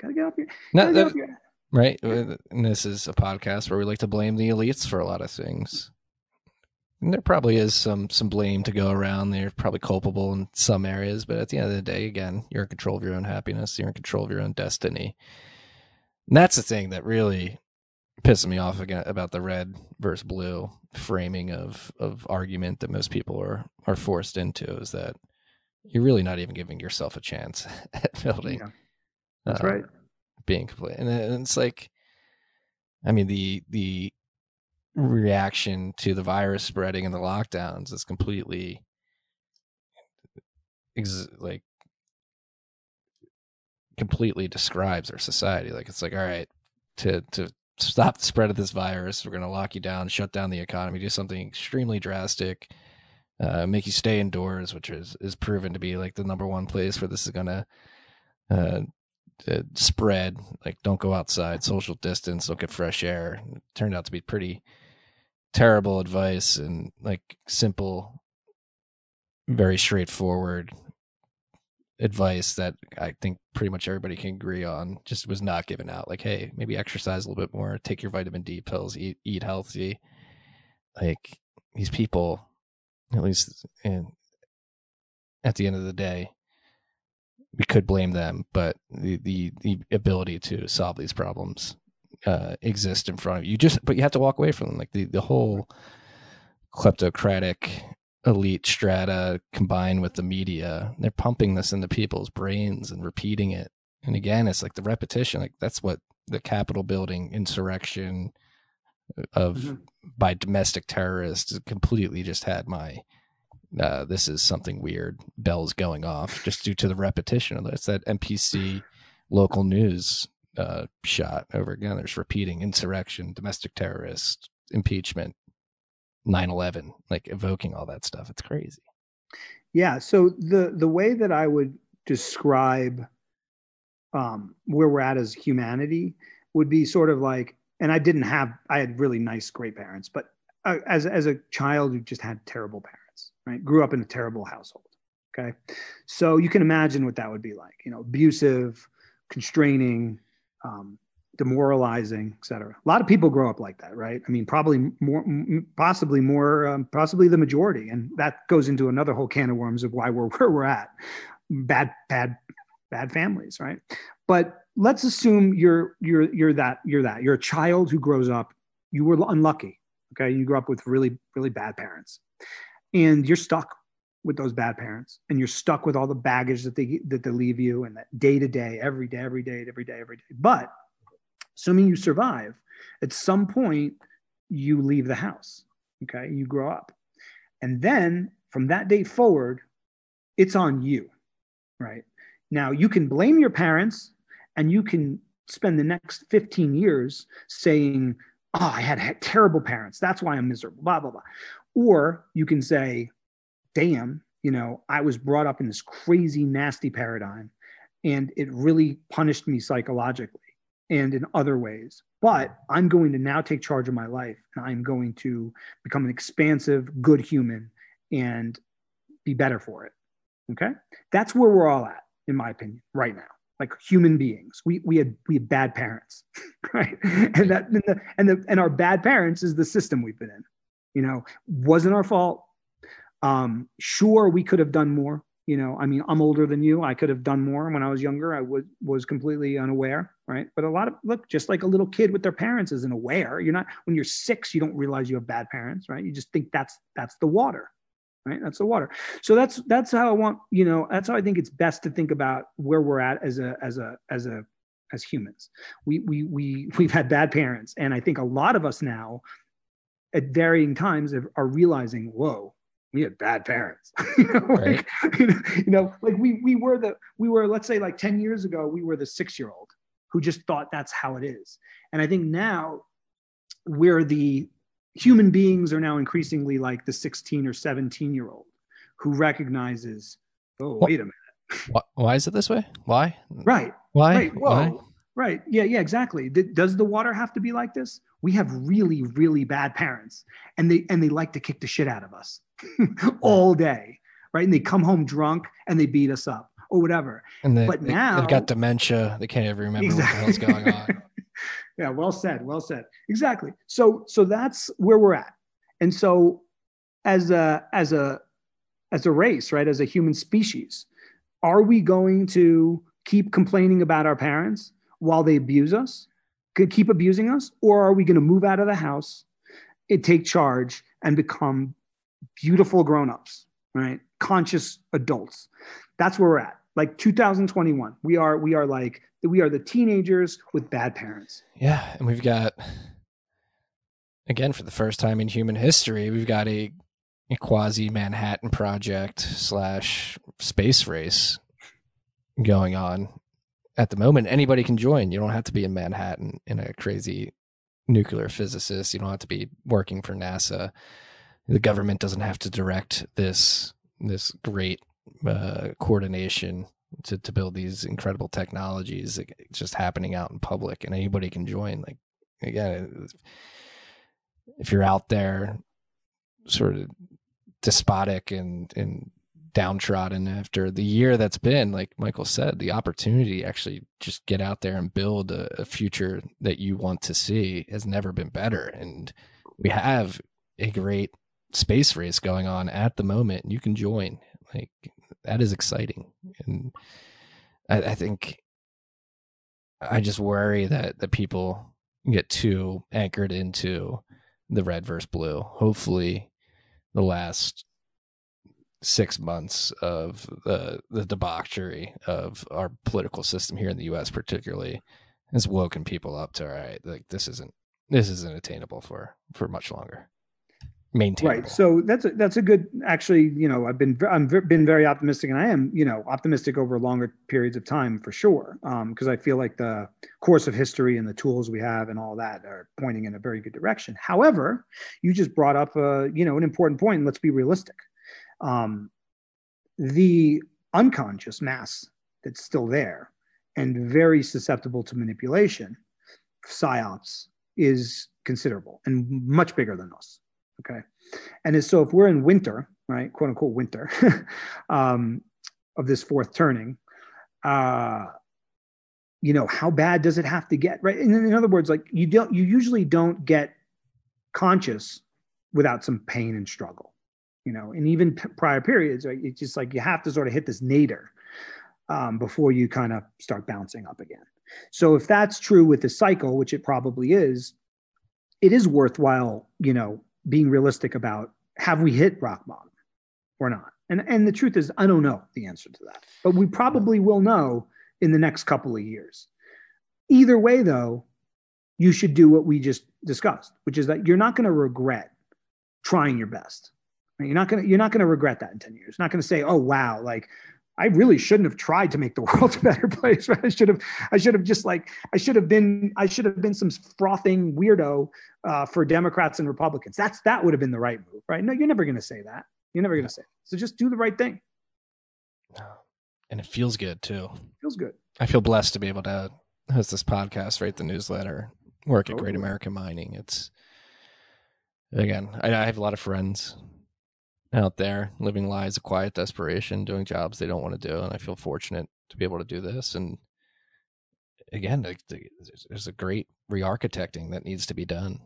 Gotta get up here. No, gotta get that- up here. right Uh, and this is a podcast where we like to blame the elites for a lot of things and there probably is some some blame to go around. They're probably culpable in some areas but at the end of the day again you're in control of your own happiness. You're in control of your own destiny. And that's the thing that really pisses me off again about the red versus blue framing of of argument that most people are are forced into is that you're really not even giving yourself a chance [laughs] at building Yeah, that's uh, right. being complete. And, and it's like i mean the the reaction to the virus spreading and the lockdowns is completely ex- like completely describes our society. Like it's like, all right, to to stop the spread of this virus, we're going to lock you down, shut down the economy, do something extremely drastic, uh, make you stay indoors, which is is proven to be like the number one place where this is going to uh, uh, spread. Like, don't go outside, social distance, don't get fresh air. It turned out to be pretty terrible advice and like simple, very straightforward advice that I think pretty much everybody can agree on just was not given out. Like, hey, maybe exercise a little bit more, take your vitamin D pills, eat eat healthy. Like these people, at least in, at the end of the day, we could blame them, but the the, the ability to solve these problems uh, exist in front of you. you. Just but you have to walk away from them. Like the the whole kleptocratic elite strata combined with the media they're pumping this into people's brains and repeating it and again it's like the repetition like that's what the capitol building insurrection of mm-hmm. by domestic terrorists completely just had my uh, this is something weird bells going off just due to the repetition of this that npc local news uh, shot over again. There's repeating insurrection domestic terrorist impeachment 9-11 like evoking all that stuff. It's crazy. Yeah so the the way that i would describe um, where we're at as humanity would be sort of like and i didn't have i had really nice great parents but uh, as as a child who just had terrible parents right? Grew up in a terrible household okay? So you can imagine what that would be like you know abusive constraining um, demoralizing, et cetera. A lot of people grow up like that, right? I mean, probably more, possibly more, um, possibly the majority, and that goes into another whole can of worms of why we're [laughs] where we're at. Bad, bad, bad families, right? But let's assume you're you're you're that you're that you're a child who grows up. You were unlucky, okay? You grew up with really really bad parents, and you're stuck with those bad parents and you're stuck with all the baggage that they that they leave you and that day to day every day every day every day every day but assuming you survive, at some point you leave the house. Okay, you grow up. And then from that day forward, it's on you, right? Now you can blame your parents and you can spend the next 15 years saying, Oh, I had terrible parents. That's why I'm miserable, blah, blah, blah. Or you can say, Damn, you know, I was brought up in this crazy, nasty paradigm and it really punished me psychologically and in other ways. But I'm going to now take charge of my life and I'm going to become an expansive, good human and be better for it. Okay. That's where we're all at, in my opinion, right now. Like human beings, we, we had we had bad parents, [laughs] right? And that and the, and the and our bad parents is the system we've been in. You know, wasn't our fault. Um, sure, we could have done more you know i mean i'm older than you. I could have done more when i was younger. I would was completely unaware right? But a lot of look just like a little kid with their parents isn't aware. You're not when you're six you don't realize you have bad parents right? You just think that's that's the water right? That's the water. So that's that's how i want you know that's how i think it's best to think about where we're at as a as a as a as humans. We we we [laughs] we've had bad parents. And i think a lot of us now at varying times are realizing whoa we had bad parents. you, [laughs] know, right. like, you, know, you know, like we we were the we were let's say like 10 years ago, we were the six year old who just thought that's how it is. And I think now we're the human beings are now increasingly like the 16 or 17 year old who recognizes, oh, wait a minute. Why, why is it this way? Why? Right. Why? Right. Why? Right. Yeah. Yeah. Exactly. Does the water have to be like this? We have really, really bad parents, and they and they like to kick the shit out of us [laughs] all day, right? And they come home drunk and they beat us up or whatever. And they, but they, now they've got dementia. They can't even remember exactly. what the hell's going on. [laughs] yeah. Well said. Well said. Exactly. So so that's where we're at. And so as a as a as a race, right? As a human species, are we going to keep complaining about our parents? while they abuse us, could keep abusing us, or are we going to move out of the house, and take charge, and become beautiful grown-ups, right? Conscious adults. That's where we're at. Like 2021, we are we are like we are the teenagers with bad parents. Yeah, and we've got again for the first time in human history, we've got a, a quasi Manhattan project slash space race going on at the moment. Anybody can join. You don't have to be in Manhattan in a crazy nuclear physicist. You don't have to be working for NASA. The government doesn't have to direct this this great uh, coordination to, to build these incredible technologies. It's just happening out in public, and anybody can join. Like again, if you're out there, sort of despotic and and downtrodden after the year that's been like michael said the opportunity actually just get out there and build a, a, future that you want to see has never been better and we have a great space race going on at the moment and you can join like that is exciting and i, I think i just worry that that people get too anchored into the red versus blue hopefully the last six months of the the debauchery of our political system here in the U.S. particularly has woken people up to all right, like this isn't this isn't attainable for for much longer. Maintainable. Right. So that's a, that's a good. Actually, you know, I've been I'm been very optimistic, and I am you know optimistic over longer periods of time for sure. Because um, I feel like the course of history and the tools we have and all that are pointing in a very good direction. However, you just brought up a you know an important point. Let's be realistic um, the unconscious mass that's still there and very susceptible to manipulation, psyops, is considerable and much bigger than us. Okay. And so if we're in winter, right, quote unquote winter [laughs] um, of this fourth turning, uh, you know, how bad does it have to get? Right. In, in other words, like you don't, you usually don't get conscious without some pain and struggle you know, and even p- prior periods, right? It's just like you have to sort of hit this nadir um, before you kind of start bouncing up again. So if that's true with the cycle, which it probably is, it is worthwhile, you know, being realistic about have we hit rock bottom or not? And and the truth is, I don't know the answer to that, but we probably will know in the next couple of years. Either way, though, you should do what we just discussed, which is that you're not going to regret trying your best. You're not gonna you're not gonna regret that in 10 years. You're not gonna say, oh wow, like I really shouldn't have tried to make the [laughs] world a better place. Right? I should have, I should have just like, I should have been, I should have been some frothing weirdo uh, for Democrats and Republicans. That's that would have been the right move, right? No, you're never going to say that. You're never going to say. It. So just do the right thing. And it feels good too. Feels good. I feel blessed to be able to host this podcast, write the newsletter, work at Great American Mining. It's again, I, I have a lot of friends out there living lives of quiet desperation, doing jobs they don't want to do. And I feel fortunate to be able to do this. And again, there's a great re-architecting that needs to be done.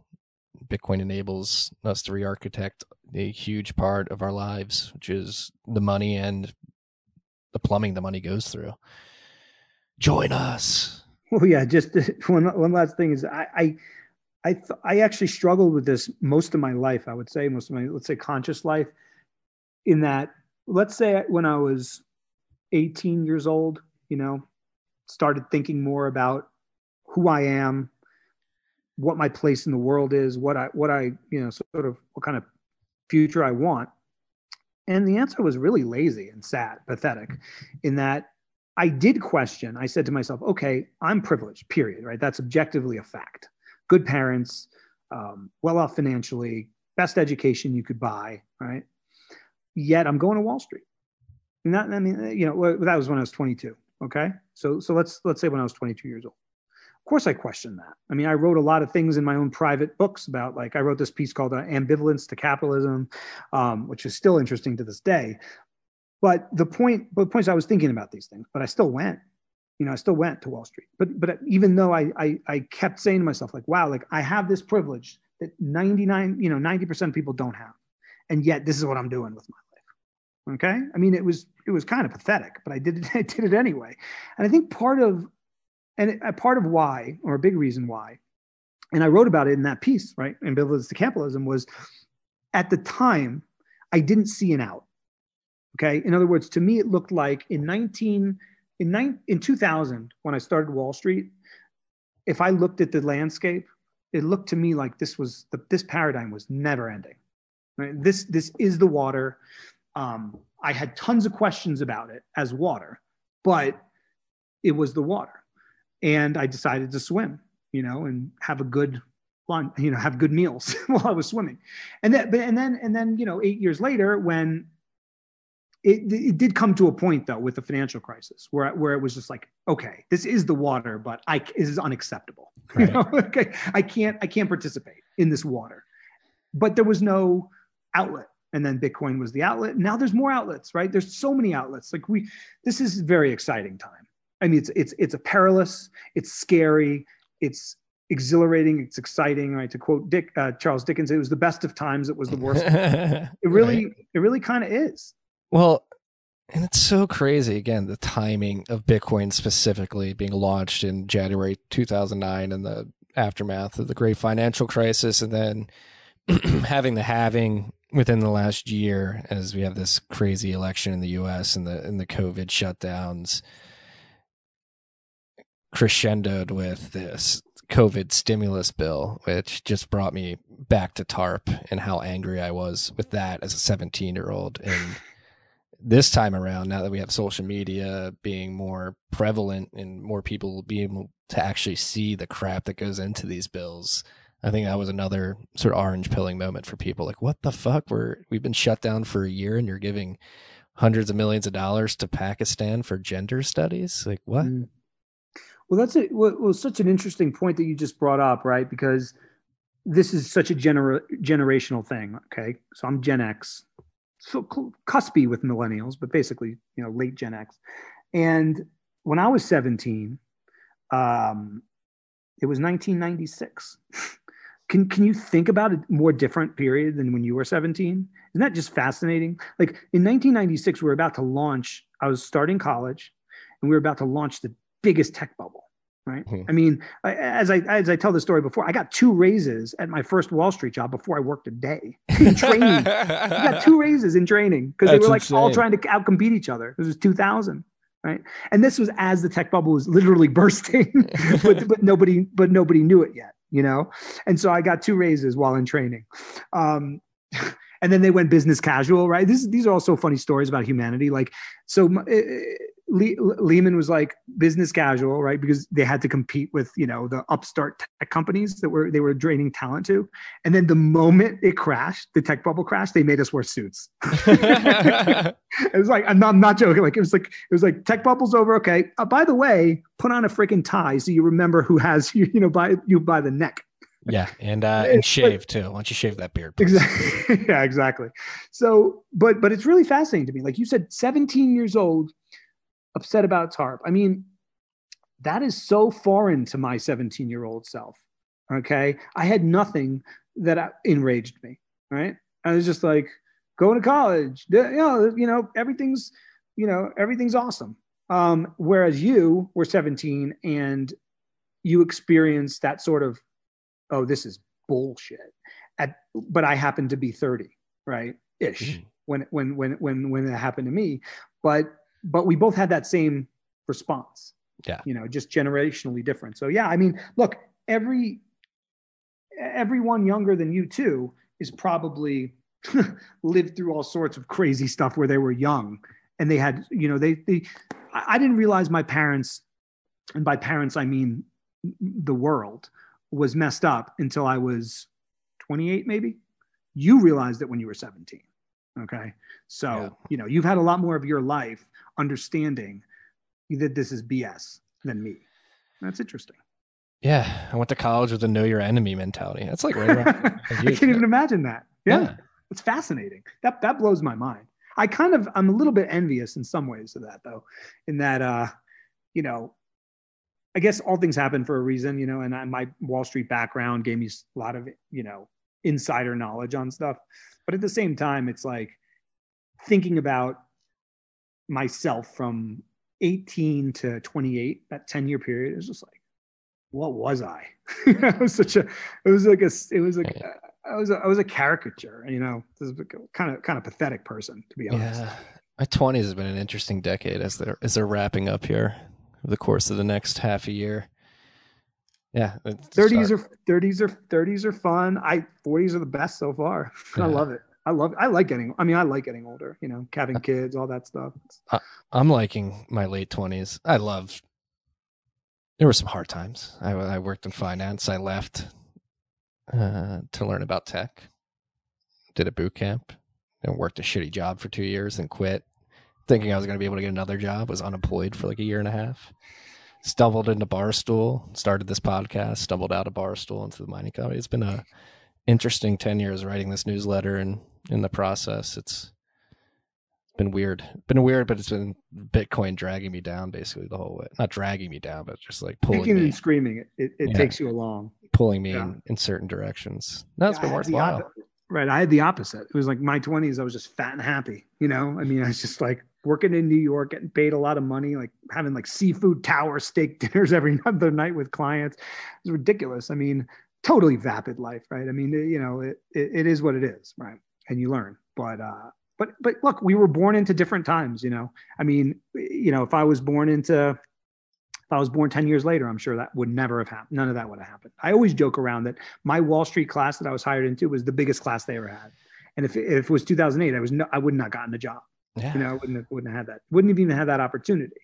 Bitcoin enables us to re-architect a huge part of our lives, which is the money and the plumbing the money goes through. Join us. Well, yeah. Just [laughs] one one last thing is I I I, th- I actually struggled with this most of my life. I would say most of my let's say conscious life in that let's say when I was 18 years old, you know, started thinking more about who I am, what my place in the world is, what I what I, you know, sort of what kind of future I want. And the answer was really lazy and sad, pathetic, in that I did question. I said to myself, okay, I'm privileged, period, right? That's objectively a fact. Good parents, um, well off financially, best education you could buy, right? Yet I'm going to Wall Street. Not, I mean, you know, that was when I was 22. Okay, so so let's let's say when I was 22 years old. Of course, I questioned that. I mean, I wrote a lot of things in my own private books about, like, I wrote this piece called uh, "Ambivalence to Capitalism," um, which is still interesting to this day. But the point, but the point is, I was thinking about these things, but I still went. You know, I still went to Wall Street. But but even though I I, I kept saying to myself, like, wow, like I have this privilege that 99, you know, 90% of people don't have, and yet this is what I'm doing with my Okay. I mean, it was it was kind of pathetic, but I did it, [laughs] I did it anyway. And I think part of and a part of why, or a big reason why, and I wrote about it in that piece, right? In Ambivalence to capitalism was at the time I didn't see an out. Okay. In other words, to me, it looked like in 19 in, nine, in 2000, when I started Wall Street, if I looked at the landscape, it looked to me like this was the, this paradigm was never ending. Right? This this is the water. Um, I had tons of questions about it as water, but it was the water, and I decided to swim. You know, and have a good lunch. You know, have good meals [laughs] while I was swimming, and then and then and then you know, eight years later when it, it did come to a point though with the financial crisis where where it was just like okay this is the water but i this is unacceptable right. [laughs] you know okay i can't i can't participate in this water but there was no outlet and then bitcoin was the outlet. Now there's more outlets right? There's so many outlets. Like we this is a very exciting time. I mean it's it's it's a perilous it's scary it's exhilarating it's exciting right? To quote dick uh, charles dickens it was the best of times it was the worst. [laughs] It really right. it really kind of is. Well, and it's so crazy again the timing of Bitcoin specifically being launched in January 2009 and the aftermath of the great financial crisis and then [clears throat] having the halving within the last year as we have this crazy election in the US and the and the COVID shutdowns crescendoed with this COVID stimulus bill, which just brought me back to TARP and how angry I was with that as a 17 year old. And [laughs] this time around, now that we have social media being more prevalent and more people being able to actually see the crap that goes into these bills, I think that was another sort of orange pilling moment for people. Like, what the fuck? We're we've been shut down for a year, and you're giving hundreds of millions of dollars to Pakistan for gender studies. Like, what? Mm. Well, that's it. Well, well, such an interesting point that you just brought up, right? Because this is such a gener- generational thing. Okay, so I'm Gen X so cuspy with millennials, but basically, you know, late Gen X. And when I was 17, um, it was 1996. [laughs] can can you think about a more different period than when you were 17? Isn't that just fascinating? Like in 1996, we were about to launch. I was starting college, and we were about to launch the biggest tech bubble right? Mm-hmm. I mean, as I as I tell the story before, I got two raises at my first Wall Street job before I worked a day [laughs] in training. I got two raises in training because they were like insane. all trying to outcompete each other. This was 2000, right? And this was as the tech bubble was literally [laughs] bursting, but but nobody but nobody knew it yet, you know. And so I got two raises while in training. Um, [laughs] and then they went business casual, right? This, these are also funny stories about humanity. Like, so Le- Lehman was like business casual, right? Because they had to compete with you know the upstart tech companies that were they were draining talent to. And then the moment it crashed, the tech bubble crashed, they made us wear suits. [laughs] it was like I'm not, I'm not joking. Like it was like it was like tech bubble's over. Okay. Uh, by the way, put on a freaking tie so you remember who has [laughs] you you know by you by the neck. Yeah, and uh, [laughs] and shave too. Why don't you shave that beard? Please? Exactly. yeah, exactly. So, but but it's really fascinating to me. Like you said, 17 years old upset about TARP. I mean, that is so foreign to my 17 year old self. Okay. I had nothing that enraged me. Right. I was just like, going to college, you know, you know, everything's, you know, everything's awesome. Um, whereas you were 17 and you experienced that sort of, oh, this is bullshit. At, but I happened to be 30, right? Ish. Mm. When, when, when, when, when it happened to me. But but we both had that same response. Yeah. You know, just generationally different. So yeah, I mean, look, every everyone younger than you too is probably [laughs] lived through all sorts of crazy stuff where they were young and they had, you know, they they I didn't realize my parents, and by parents I mean the world, was messed up until I was 28, maybe. You realized it when you were 17. Okay. So, yeah. you know, you've had a lot more of your life understanding that this is BS than me. That's interesting. Yeah, I went to college with a know your enemy mentality. That's like right around. [laughs] I can't even imagine that. Yeah, yeah, it's fascinating. That that blows my mind. I kind of I'm a little bit envious in some ways of that though, in that uh, you know, I guess all things happen for a reason, you know, and I, my Wall Street background gave me a lot of you know insider knowledge on stuff, but at the same time, it's like thinking about myself from 18 to 28, that 10 year period is just like, what was I? [laughs] it was such a, it was like a, it was like, I was, a, I was a caricature, you know, this is kind of, kind of pathetic person, to be honest. Yeah. My 20s has been an interesting decade as they're, as they're wrapping up here over the course of the next half a year. Yeah, Thirties start. are thirties are thirties are fun. I forties are the best so far. [laughs] I love it. I love. I like getting. I mean, I like getting older. You know, Uh, having kids, all that stuff. I'm liking my late twenties. I love. There were some hard times. I, I worked in finance. I left uh, to learn about tech. Did a boot camp and worked a shitty job for two years and quit, thinking I was going to be able to get another job. Was unemployed for like a year and a half. Stumbled into Barstool. Started this podcast. Stumbled out of Barstool into the mining company. It's been a interesting ten years writing this newsletter and in the process, it's been weird. Been weird, but it's been Bitcoin dragging me down basically the whole way. Not dragging me down, but just like pulling Kicking me, and screaming, it it, Yeah. takes you along. pulling me Yeah. in, in certain directions. No, it's Yeah, been I had the worthwhile. Right. I had the opposite. It was like my 20s, I was just fat and happy. You know, I mean, I was just like working in New York, getting paid a lot of money, like having like seafood tower steak [laughs] dinners every [laughs] other night with clients. It's ridiculous. I mean, totally vapid life, right? I mean, you know, it, it, it is what it is, right? And you learn. But, uh, but, but look, we were born into different times, you know. I mean, you know, if I was born into if I was born 10 years later, I'm sure that would never have happened. None of that would have happened. I always joke around that my Wall Street class that I was hired into was the biggest class they ever had. And if, if it was 2008, I was no, I would not gotten a job. Yeah. You know, I wouldn't have, wouldn't have had that. Wouldn't have even had that opportunity.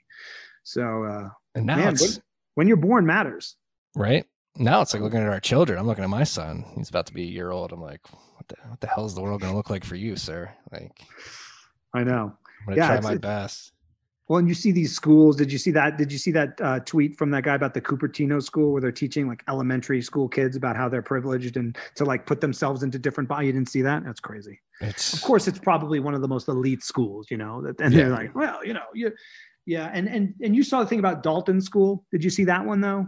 So, uh, and now man, when, when you're born matters. right. Now it's like looking at our children. I'm looking at my son. He's about to be a year old. I'm like, what the, what the hell is the world going to look like for you, sir? Like, I know. I'm going to Yeah, try my best. Well, and you see these schools. Did you see that? Did you see that uh, tweet from that guy about the Cupertino school where they're teaching like elementary school kids about how they're privileged and to like put themselves into different? Bo- you didn't see that? That's crazy. It's of course it's probably one of the most elite schools you know that and Yeah. they're like well you know you yeah and and and you saw the thing about dalton school did you see that one though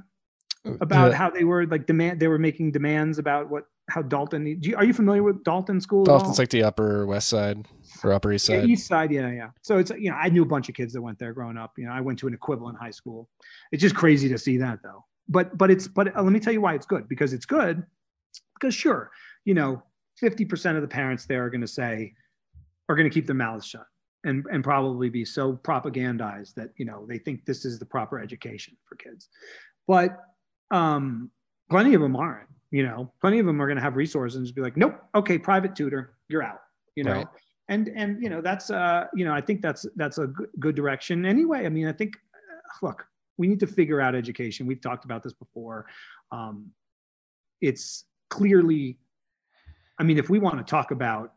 about the- how they were like demand they were making demands about what how dalton do you, are you familiar with dalton school Dalton's like the Upper West Side or Upper East Yeah, Side. east side yeah yeah. So it's you know i knew a bunch of kids that went there growing up. You know i went to an equivalent high school. It's just crazy to see that though. But but it's but uh, let me tell you why it's good because it's good because sure you know 50% of the parents there are going to say are going to keep their mouths shut and and probably be so propagandized that you know they think this is the proper education for kids. But um plenty of them aren't you know. Plenty of them are going to have resources and just be like nope okay private tutor you're out you know? Right. And and you know that's uh you know i think that's that's a good, good direction. Anyway i mean i think uh, look we need to figure out education. We've talked about this before. Um it's clearly i mean if we want to talk about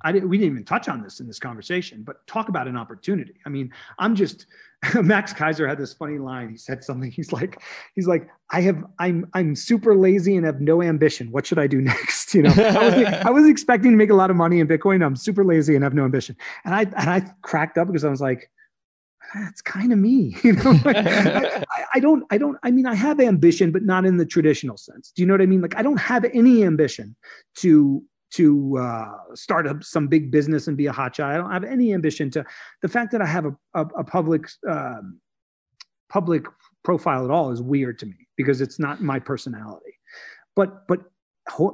I didn't, we didn't even touch on this in this conversation, but talk about an opportunity. I mean, I'm just [laughs] Max Keiser had this funny line. He said something. He's like, he's like, I have, I'm, I'm super lazy and have no ambition. What should I do [laughs] next? You know, I was, I was expecting to make a lot of money in Bitcoin. I'm super lazy and have no ambition. And I, and I cracked up because I was like, that's kind of me. [laughs] You know, Like, I, I don't, I don't, I mean, I have ambition, but not in the traditional sense. Do you know what I mean? Like, I don't have any ambition to to uh, start up some big business and be a hotshot. I don't have any ambition to. The fact that I have a, a, a public um, public profile at all is weird to me because it's not my personality. But but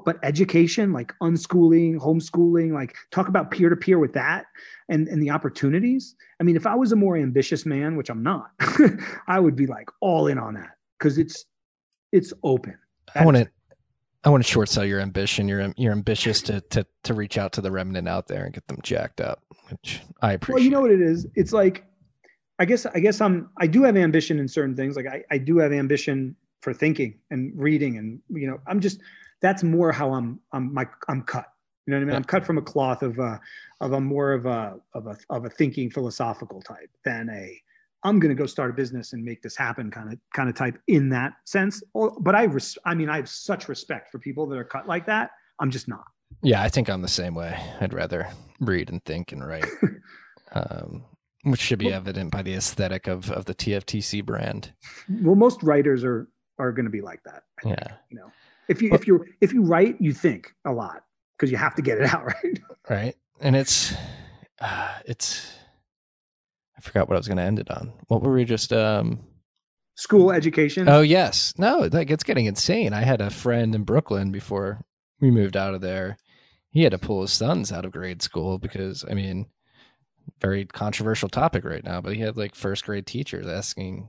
but education, like unschooling, homeschooling, like talk about peer to peer with that and and the opportunities. I mean, if I was a more ambitious man, which I'm not, [laughs] I would be like all in on that because it's it's open. I want to. I want to short sell your ambition. You're you're ambitious to to to reach out to the remnant out there and get them jacked up, which I appreciate. Well, you know what it is? It's like, I guess, I guess I'm, I do have ambition in certain things. Like I, I do have ambition for thinking and reading and, you know, I'm just, that's more how I'm, I'm my, I'm cut. You know what I mean? I'm cut from a cloth of a, of a more of a, of a, of a thinking philosophical type than a, I'm going to go start a business and make this happen kind of, kind of type in that sense. But I, res, I mean, I have such respect for people that are cut like that. I'm just not. Yeah, I think I'm the same way. I'd rather read and think and write, [laughs] um, which should be evident by the aesthetic of of the TFTC brand. Well, most writers are, are going to be like that. I think. Yeah. you know if you if you if you write you think a lot because you have to get it out [laughs] right right and it's uh, it's i forgot what i was going to end it on what were we just um school education oh yes no like it's getting insane i had a friend in brooklyn before we moved out of there he had to pull his sons out of grade school because i mean very controversial topic right now but he had like first grade teachers asking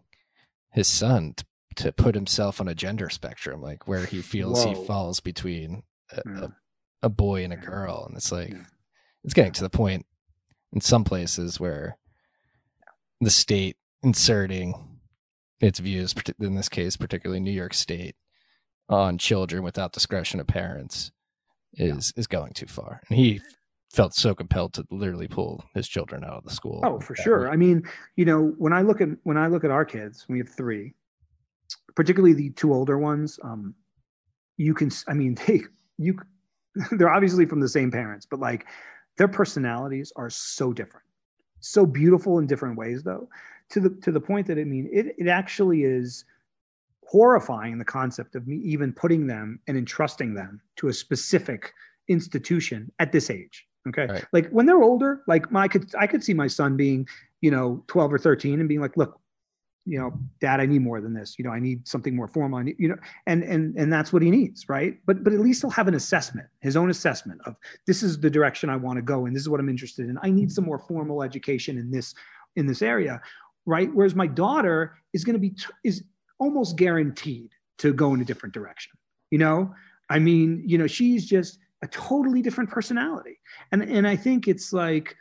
his son to, to put himself on a gender spectrum, like where he feels Whoa. he falls between a, Yeah. a, a boy and a girl, and it's like Yeah. it's getting to the point in some places where the state inserting its views, in this case, particularly New York State, on children without discretion of parents, is is going too far, and he felt so compelled to literally pull his children out of the school. Oh, for sure. week. I mean, you know, when I look at when I look at our kids, we have three, particularly the two older ones. Um, you can, I mean, [laughs] they you, they're obviously from the same parents, but like their personalities are so different, so beautiful in different ways, though. To the to the point that I mean, it it actually is horrifying the concept of me even putting them and entrusting them to a specific institution at this age. Okay. Right. Like when they're older, like my could I could see my son being, you know, 12 or 13 and being like, look, you know, dad, I need more than this. You know, I need something more formal. Need, you know, and and and that's what he needs, right? But but at least he'll have an assessment, his own assessment of this is the direction I want to go and this is what I'm interested in. I need some more formal education in this in this area, right? Whereas my daughter is going to be t- is almost guaranteed to go in a different direction. You know, I mean, you know, she's just a totally different personality. And and I think it's like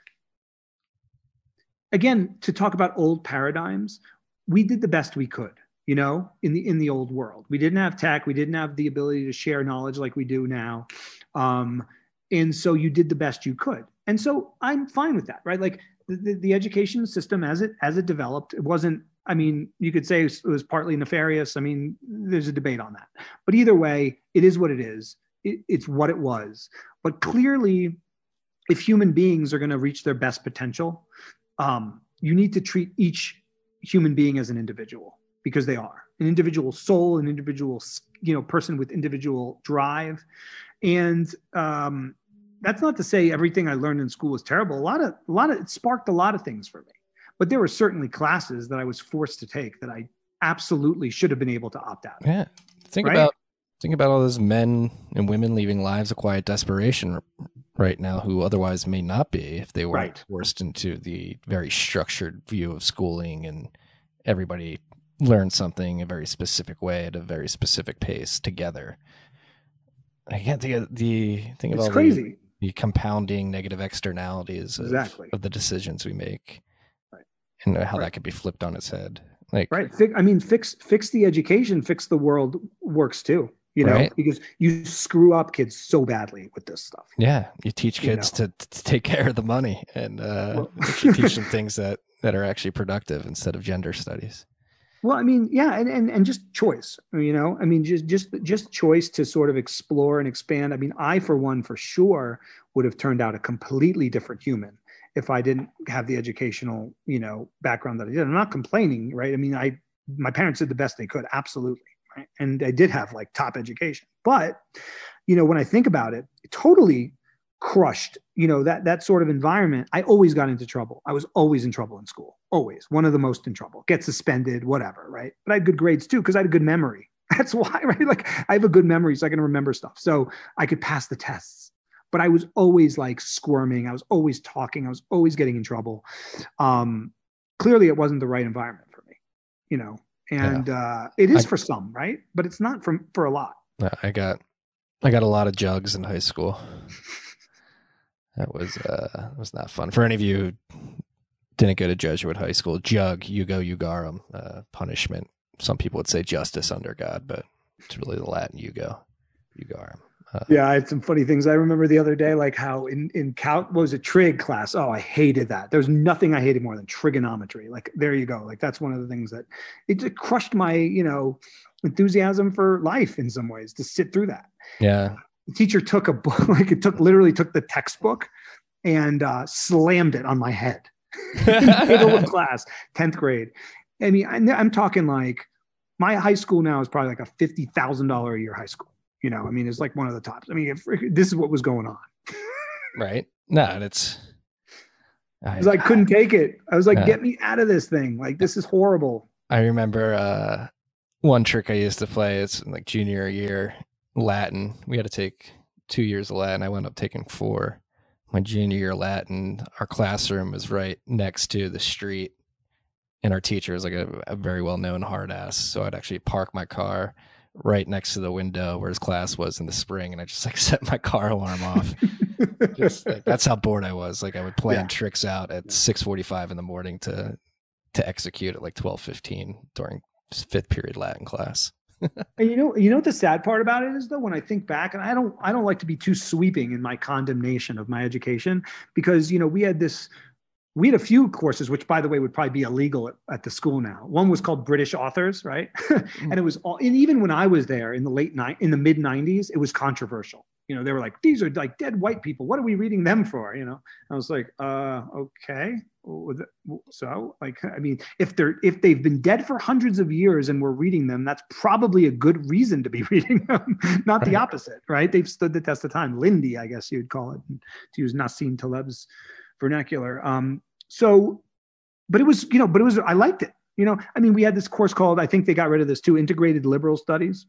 again to talk about old paradigms, we did the best we could, you know, in the in the old world. We didn't have tech, we didn't have the ability to share knowledge like we do now. Um and so you did the best you could. And so I'm fine with that, right? Like the, the, education system as it as it developed, it wasn't I mean, you could say it was partly nefarious. I mean, there's a debate on that. But either way, it is what it is. It, it's what it was. But clearly, if human beings are going to reach their best potential, um, you need to treat each human being as an individual because they are an individual soul, an individual you know person with individual drive, and um, that's not to say everything I learned in school was terrible. A lot of a lot of it sparked a lot of things for me, but there were certainly classes that I was forced to take that I absolutely should have been able to opt out. of. Yeah. Think Right? about think about all those men and women leaving lives of quiet desperation right now who otherwise may not be if they weren't Right. forced into the very structured view of schooling and everybody learned something a very specific way at a very specific pace together. I can't think of the think of It's all the- crazy. The, compounding negative externalities of, Exactly. of the decisions we make Right. and how Right. that could be flipped on its head. Like right i mean fix fix the education fix the world works too you know Right. because you screw up kids so badly with this stuff. Yeah, you teach You kids to, to take care of the money, and uh, Well- [laughs] you teach them [laughs] things that that are actually productive instead of gender studies. well i mean yeah and, and and just choice you know? I mean just just just choice to sort of explore and expand. I mean i for one for sure would have turned out a completely different human if i didn't have the educational you know background that i did. I'm not complaining right? I mean i my parents did the best they could absolutely right and i did have like top education. But you know when i think about it it totally crushed you know that that sort of environment. I always got into trouble. I was always in trouble in school. Always. One of the most in trouble. Get suspended whatever right? But i had good grades too because i had a good memory. [laughs] That's why right? Like i have a good memory so i can remember stuff. So i could pass the tests. But i was always like squirming. I was always talking. I was always getting in trouble. Um clearly it wasn't the right environment for me you know and uh it is I- for some right but it's not for for a lot I got I got a lot of jugs in high school. That was uh was not fun. For any of you who didn't go to Jesuit high school, jug, Yugo Ugarum, uh, punishment. Some people would say justice under God, but it's really the Latin Yugo, Ugarum. Uh, Yeah, I had some funny things. I remember the other day, like how in in what was a trig class. Oh, I hated that. There's nothing I hated more than trigonometry. Like there you go. Like that's one of the things that it just crushed my you know enthusiasm for life in some ways to sit through that. yeah. The teacher took a book, [laughs] like it took literally took the textbook and uh, slammed it on my head [laughs] in the middle of class, tenth grade. I mean, I, I'm talking like my high school now is probably like a fifty thousand dollar a year high school. You know, I mean, it's like one of the tops. I mean, if, this is what was going on. [laughs] Right. No, and it's I, Because I couldn't take it. I was like, Yeah. get me out of this thing. Like, this is horrible. I remember uh, one trick I used to play. It's like junior year Latin. We had to take two years of Latin. I wound up taking four. My junior year Latin, our classroom was right next to the street and our teacher was like a, a very well known hard ass. So I'd actually park my car right next to the window where his class was in the spring, and I just like [laughs] set my car alarm off. just like, that's how bored I was. Like I would plan Yeah. tricks out at six forty five in the morning to to execute at like twelve fifteen during fifth period Latin class. [laughs] And you know, you know what the sad part about it is though, when I think back, and I don't, I don't like to be too sweeping in my condemnation of my education because you know we had this, we had a few courses, which by the way would probably be illegal at, at the school now. One was called British authors, right? [laughs] and it was all, and even when I was there in the late night, in the mid '90s, it was controversial. You know, they were like, these are like dead white people. What are we reading them for? You know, I was like, uh, okay. So, like, I mean, if they're if they've been dead for hundreds of years and we're reading them, that's probably a good reason to be [laughs] reading them, not the opposite, right? They've stood the test of time. Lindy, I guess you'd call it, to use Nassim Taleb's vernacular. Um, so, but it was, you know, but it was, I liked it. You know, I mean, we had this course called, I think they got rid of this too, Integrated Liberal Studies,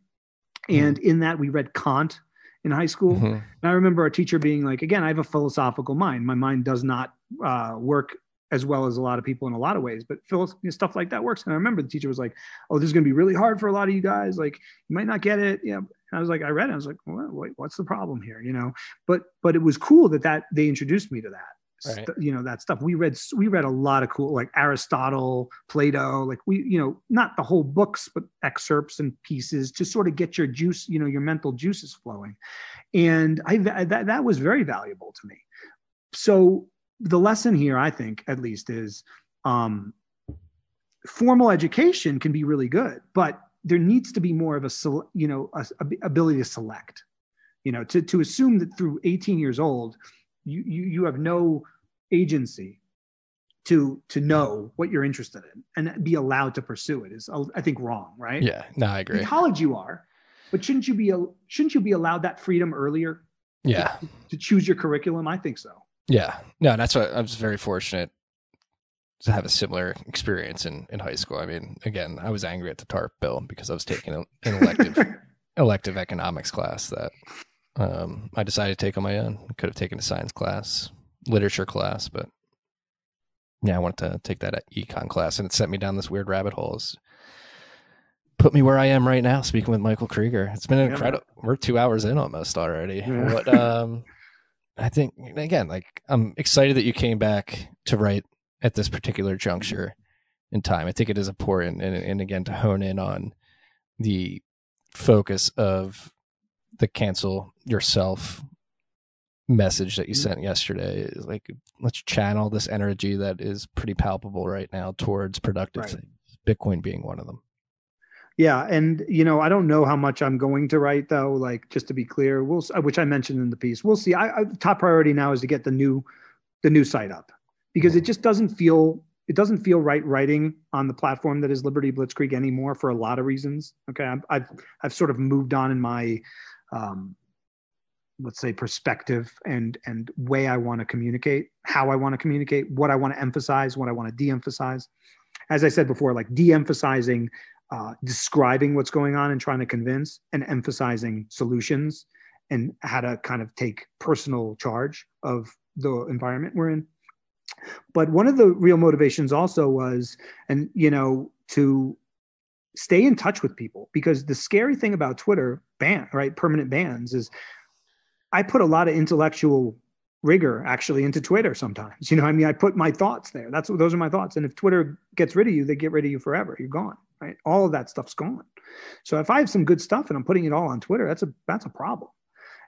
and in that we read Kant in high school. Mhm. And I remember our teacher being like, again, I have a philosophical mind. My mind does not uh, work as well as a lot of people in a lot of ways, but phil- stuff like that works. And I remember the teacher was like, "Oh, this is going to be really hard for a lot of you guys. Like, you might not get it." Yeah. And I was like, I read it. I was like, what, what, "What's the problem here?" You know. But but it was cool that that they introduced me to that. Right. St- you know that stuff. We read we read a lot of cool like Aristotle, Plato. Like we you know not the whole books, but excerpts and pieces to sort of get your juice, you know, your mental juices flowing and I that that was very valuable to me. So the lesson here, I think, at least, is um, formal education can be really good, but there needs to be more of a you know a, a ability to select. You know, to to assume that through 18 years old, you you you have no agency to to know what you're interested in and be allowed to pursue it is uh, I think wrong, right? Yeah, no, I agree. In college, you are, but shouldn't you be shouldn't you be allowed that freedom earlier Yeah, to choose your curriculum? I think so. yeah, no, that's what I was very fortunate to have a similar experience in in high school. I mean, again, I was angry at the TARP bill because I was taking an elective [laughs] elective economics class that um, I decided to take on my own. Could have taken a science class, literature class, but yeah, I wanted to take that econ class, and it sent me down this weird rabbit hole. It's put me where I am right now, speaking with Michael Krieger. It's been Yeah. incredible. We're two hours in almost already. Yeah. [laughs] What um, I think again, like I'm excited that you came back to write at this particular juncture in time. I think it is important, and, and again to hone in on the focus of the cancel yourself message that you Mhm. sent yesterday is like let's channel this energy that is pretty palpable right now towards productive Right. things bitcoin being one of them Yeah, and you know, I don't know how much I'm going to write though. Like, just to be clear, we'll which I mentioned in the piece. We'll see. I, I top priority now is to get the new, the new site up because it just doesn't feel it doesn't feel right writing on the platform that is Liberty Blitzkrieg anymore for a lot of reasons. Okay, I'm, I've I've sort of moved on in my, um, let's say perspective and and way I want to communicate, how I want to communicate, what I want to emphasize, what I want to de-emphasize. As I said before, like de-emphasizing uh, describing what's going on and trying to convince and emphasizing solutions and how to kind of take personal charge of the environment we're in but one of the real motivations also was and you know to stay in touch with people because the scary thing about twitter ban right permanent bans is i put a lot of intellectual rigor actually into twitter sometimes you know i mean i put my thoughts there. That's those are my thoughts. And if twitter gets rid of you they get rid of you forever. You're gone right? All of that stuff's gone. So if i have some good stuff and i'm putting it all on twitter that's a that's a problem.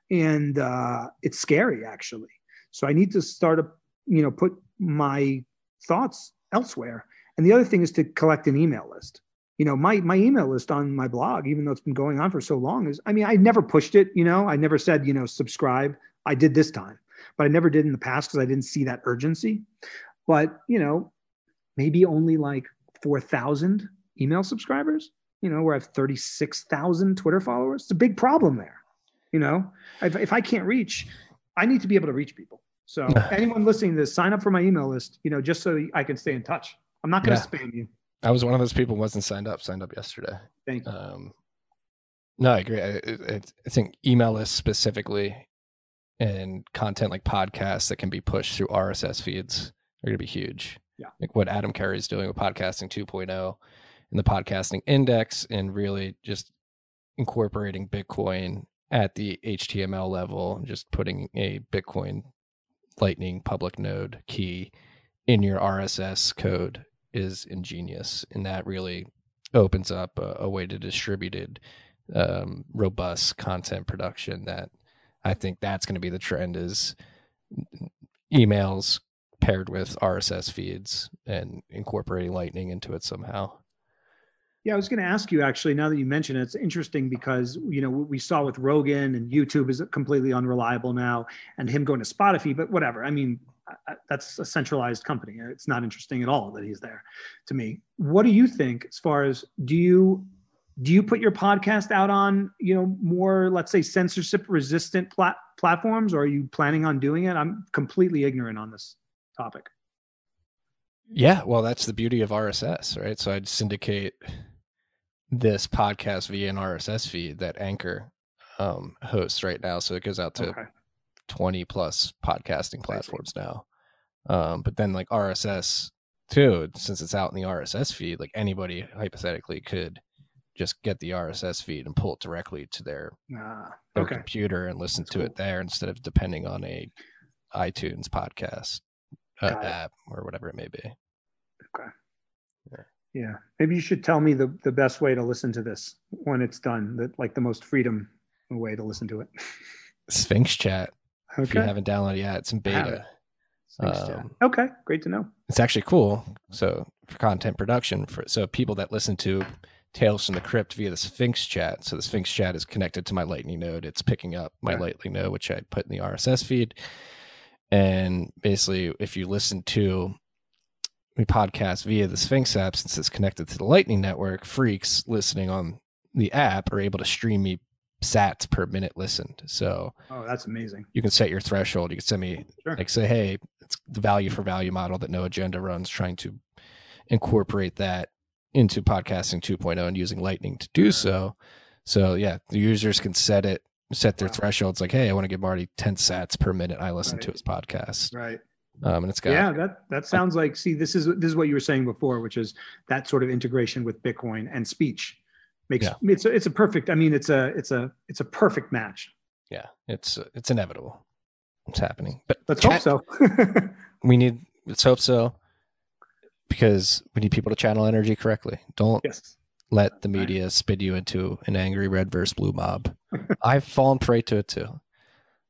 And uh, it's scary actually. So i need to start a you know put my thoughts elsewhere. And the other thing is to collect an email list you know my my email list on my blog even though it's been going on for so long is i mean i never pushed it you know i never said you know subscribe. I did this time but i never did in the past because i didn't see that urgency. But you know maybe only like 4000 email subscribers you know where i have 36000 twitter followers. It's a big problem there you know? If, if i can't reach i need to be able to reach people. So [laughs] anyone listening to this sign up for my email list you know just so i can stay in touch. I'm not going to Yeah. spam you i was one of those people who wasn't signed up signed up yesterday. Thank you. Um no i agree. I, I, I think email lists specifically and content like podcasts that can be pushed through rss feeds are going to be huge. Yeah. Like what Adam Curry is doing with podcasting 2.0 and the podcasting index and really just incorporating Bitcoin at the HTML level, and just putting a Bitcoin Lightning public node key in your RSS code is ingenious. And that really opens up a, a way to distributed, um, robust content production that I think that's going to be the trend is emails paired with RSS feeds and incorporating Lightning into it somehow. Yeah, I was going to ask you actually. Now that you mention it, it's interesting because you know we saw with Rogan and YouTube is completely unreliable now, and him going to Spotify. But whatever. I mean, that's a centralized company. It's not interesting at all that he's there. To me, what do you think as far as do you do you put your podcast out on you know more let's say censorship resistant plat- platforms, or are you planning on doing it? I'm completely ignorant on this topic. Yeah, well, that's the beauty of RSS, right? So I'd syndicate this podcast via an RSS feed that Anchor um, hosts right now. So it goes out to okay. 20 plus podcasting platforms now. Um, but then like RSS too, since it's out in the RSS feed, like anybody hypothetically could just get the RSS feed and pull it directly to their, ah, their okay. computer and listen That's to cool. it there instead of depending on a iTunes podcast uh, app or whatever it may be. Okay. Yeah. Yeah, maybe you should tell me the the best way to listen to this when it's done. That like the most freedom way to listen to it. [laughs] Sphinx Chat. Okay. If you haven't downloaded yet, it's in beta. Um, okay, great to know. It's actually cool. So for content production, for so people that listen to Tales from the Crypt via the Sphinx Chat. So the Sphinx Chat is connected to my Lightning node. It's picking up my okay. Lightning node, which I put in the RSS feed. And basically, if you listen to we podcast via the Sphinx app since it's connected to the Lightning Network. Freaks listening on the app are able to stream me sats per minute listened. So, oh, that's amazing. You can set your threshold. You can send me sure. like say, hey, it's the value for value model that No Agenda runs, trying to incorporate that into podcasting 2.0 and using Lightning to do so. So yeah, the users can set it, set their wow. thresholds. Like, hey, I want to give Marty 10 sats per minute I listen right. to his podcast. Right. Um, and it's got yeah that that sounds like see this is this is what you were saying before which is that sort of integration with bitcoin and speech makes yeah. it's a, it's a perfect i mean it's a it's a it's a perfect match yeah it's it's inevitable it's happening but let's hope so [laughs] we need let's hope so because we need people to channel energy correctly don't yes. let the media spin you into an angry red versus blue mob [laughs] i've fallen prey to it too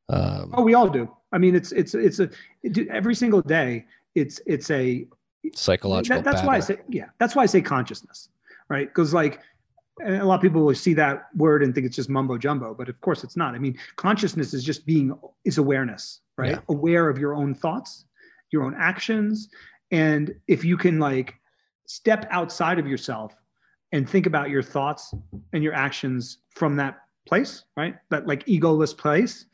um, oh we all do I mean, it's it's it's a it, every single day. It's it's a psychological. That, that's battle. why I say yeah. That's why I say consciousness, right? Because like a lot of people will see that word and think it's just mumbo jumbo, but of course it's not. I mean, consciousness is just being is awareness, right? Yeah. Aware of your own thoughts, your own actions, and if you can like step outside of yourself and think about your thoughts and your actions from that place, right? That like egoless place,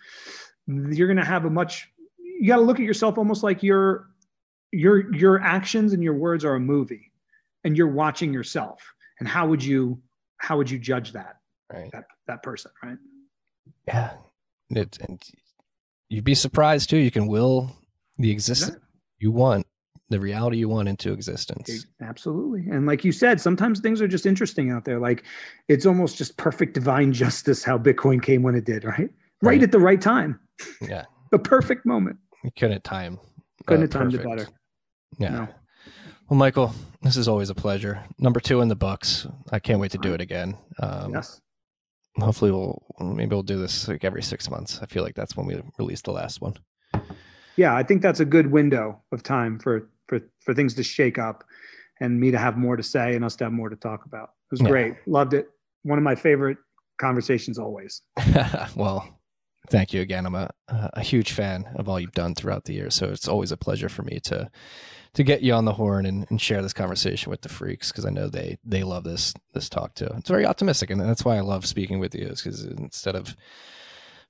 you're going to have a much you got to look at yourself almost like your your your actions and your words are a movie and you're watching yourself and how would you how would you judge that right that, that person right yeah it, and you'd be surprised too you can will the existence you want the reality you want into existence absolutely and like you said sometimes things are just interesting out there like it's almost just perfect divine [laughs] justice how bitcoin came when it did right right, right at the right time yeah. the perfect moment. You couldn't time. Couldn't uh, have timed it better. Yeah. No. Well, Michael, this is always a pleasure. Number two in the books. I can't wait to do it again. Um, yes. Hopefully, we'll maybe we'll do this like every six months. I feel like that's when we release the last one. Yeah, I think that's a good window of time for for for things to shake up, and me to have more to say and us to have more to talk about. It was yeah. great. Loved it. One of my favorite conversations always. [laughs] well, thank you again. I'm a a huge fan of all you've done throughout the year, so it's always a pleasure for me to to get you on the horn and, and share this conversation with the freaks because I know they they love this this talk too. It's very optimistic, and that's why I love speaking with you. Is because instead of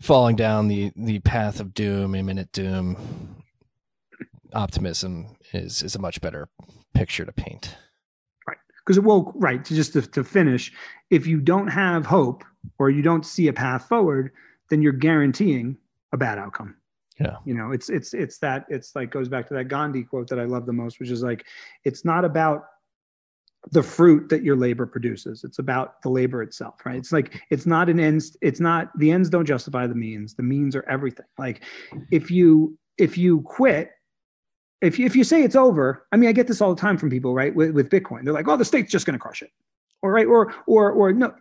falling down the the path of doom, imminent doom, optimism is is a much better picture to paint. Right, because it well, right. To just to, to finish, if you don't have hope or you don't see a path forward then you're guaranteeing a bad outcome. Yeah. You know, it's it's it's that it's like goes back to that Gandhi quote that I love the most, which is like, it's not about the fruit that your labor produces. It's about the labor itself, right? It's like it's not an ends. It's not the ends don't justify the means. The means are everything. Like if you if you quit, if you, if you say it's over, I mean, I get this all the time from people, right? With, with Bitcoin, they're like, "Oh, the state's just going to crush it," or right, or or or no.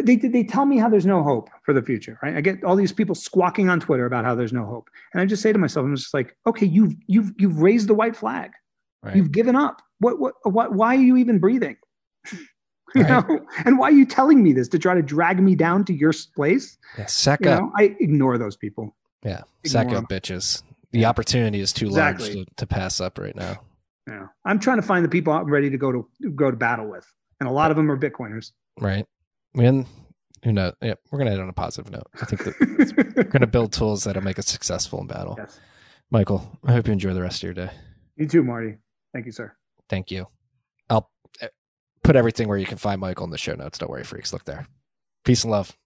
They, they tell me how there's no hope for the future, right? I get all these people squawking on Twitter about how there's no hope, and I just say to myself, I'm just like, okay, you've you've you've raised the white flag, Right. you've given up. What what what? Why are you even breathing? [laughs] you Right. know, and why are you telling me this to try to drag me down to your place? Yeah, sack You up. know, I ignore those people. Yeah, sack Ignore up, bitches. The opportunity is too Exactly. large to, to pass up right now. Yeah, I'm trying to find the people I'm ready to go to go to battle with, and a lot of them are Bitcoiners. Right. And who knows? Yeah, we're gonna end on a positive note. I think that we're gonna build [laughs] tools that'll make us successful in battle. yes. Michael, I hope you enjoy the rest of your day. You too, Marty. Thank you, sir. Thank you. I'll uh, put everything where you can find Michael in the show notes. Don't worry, freaks. Look there. Peace and love.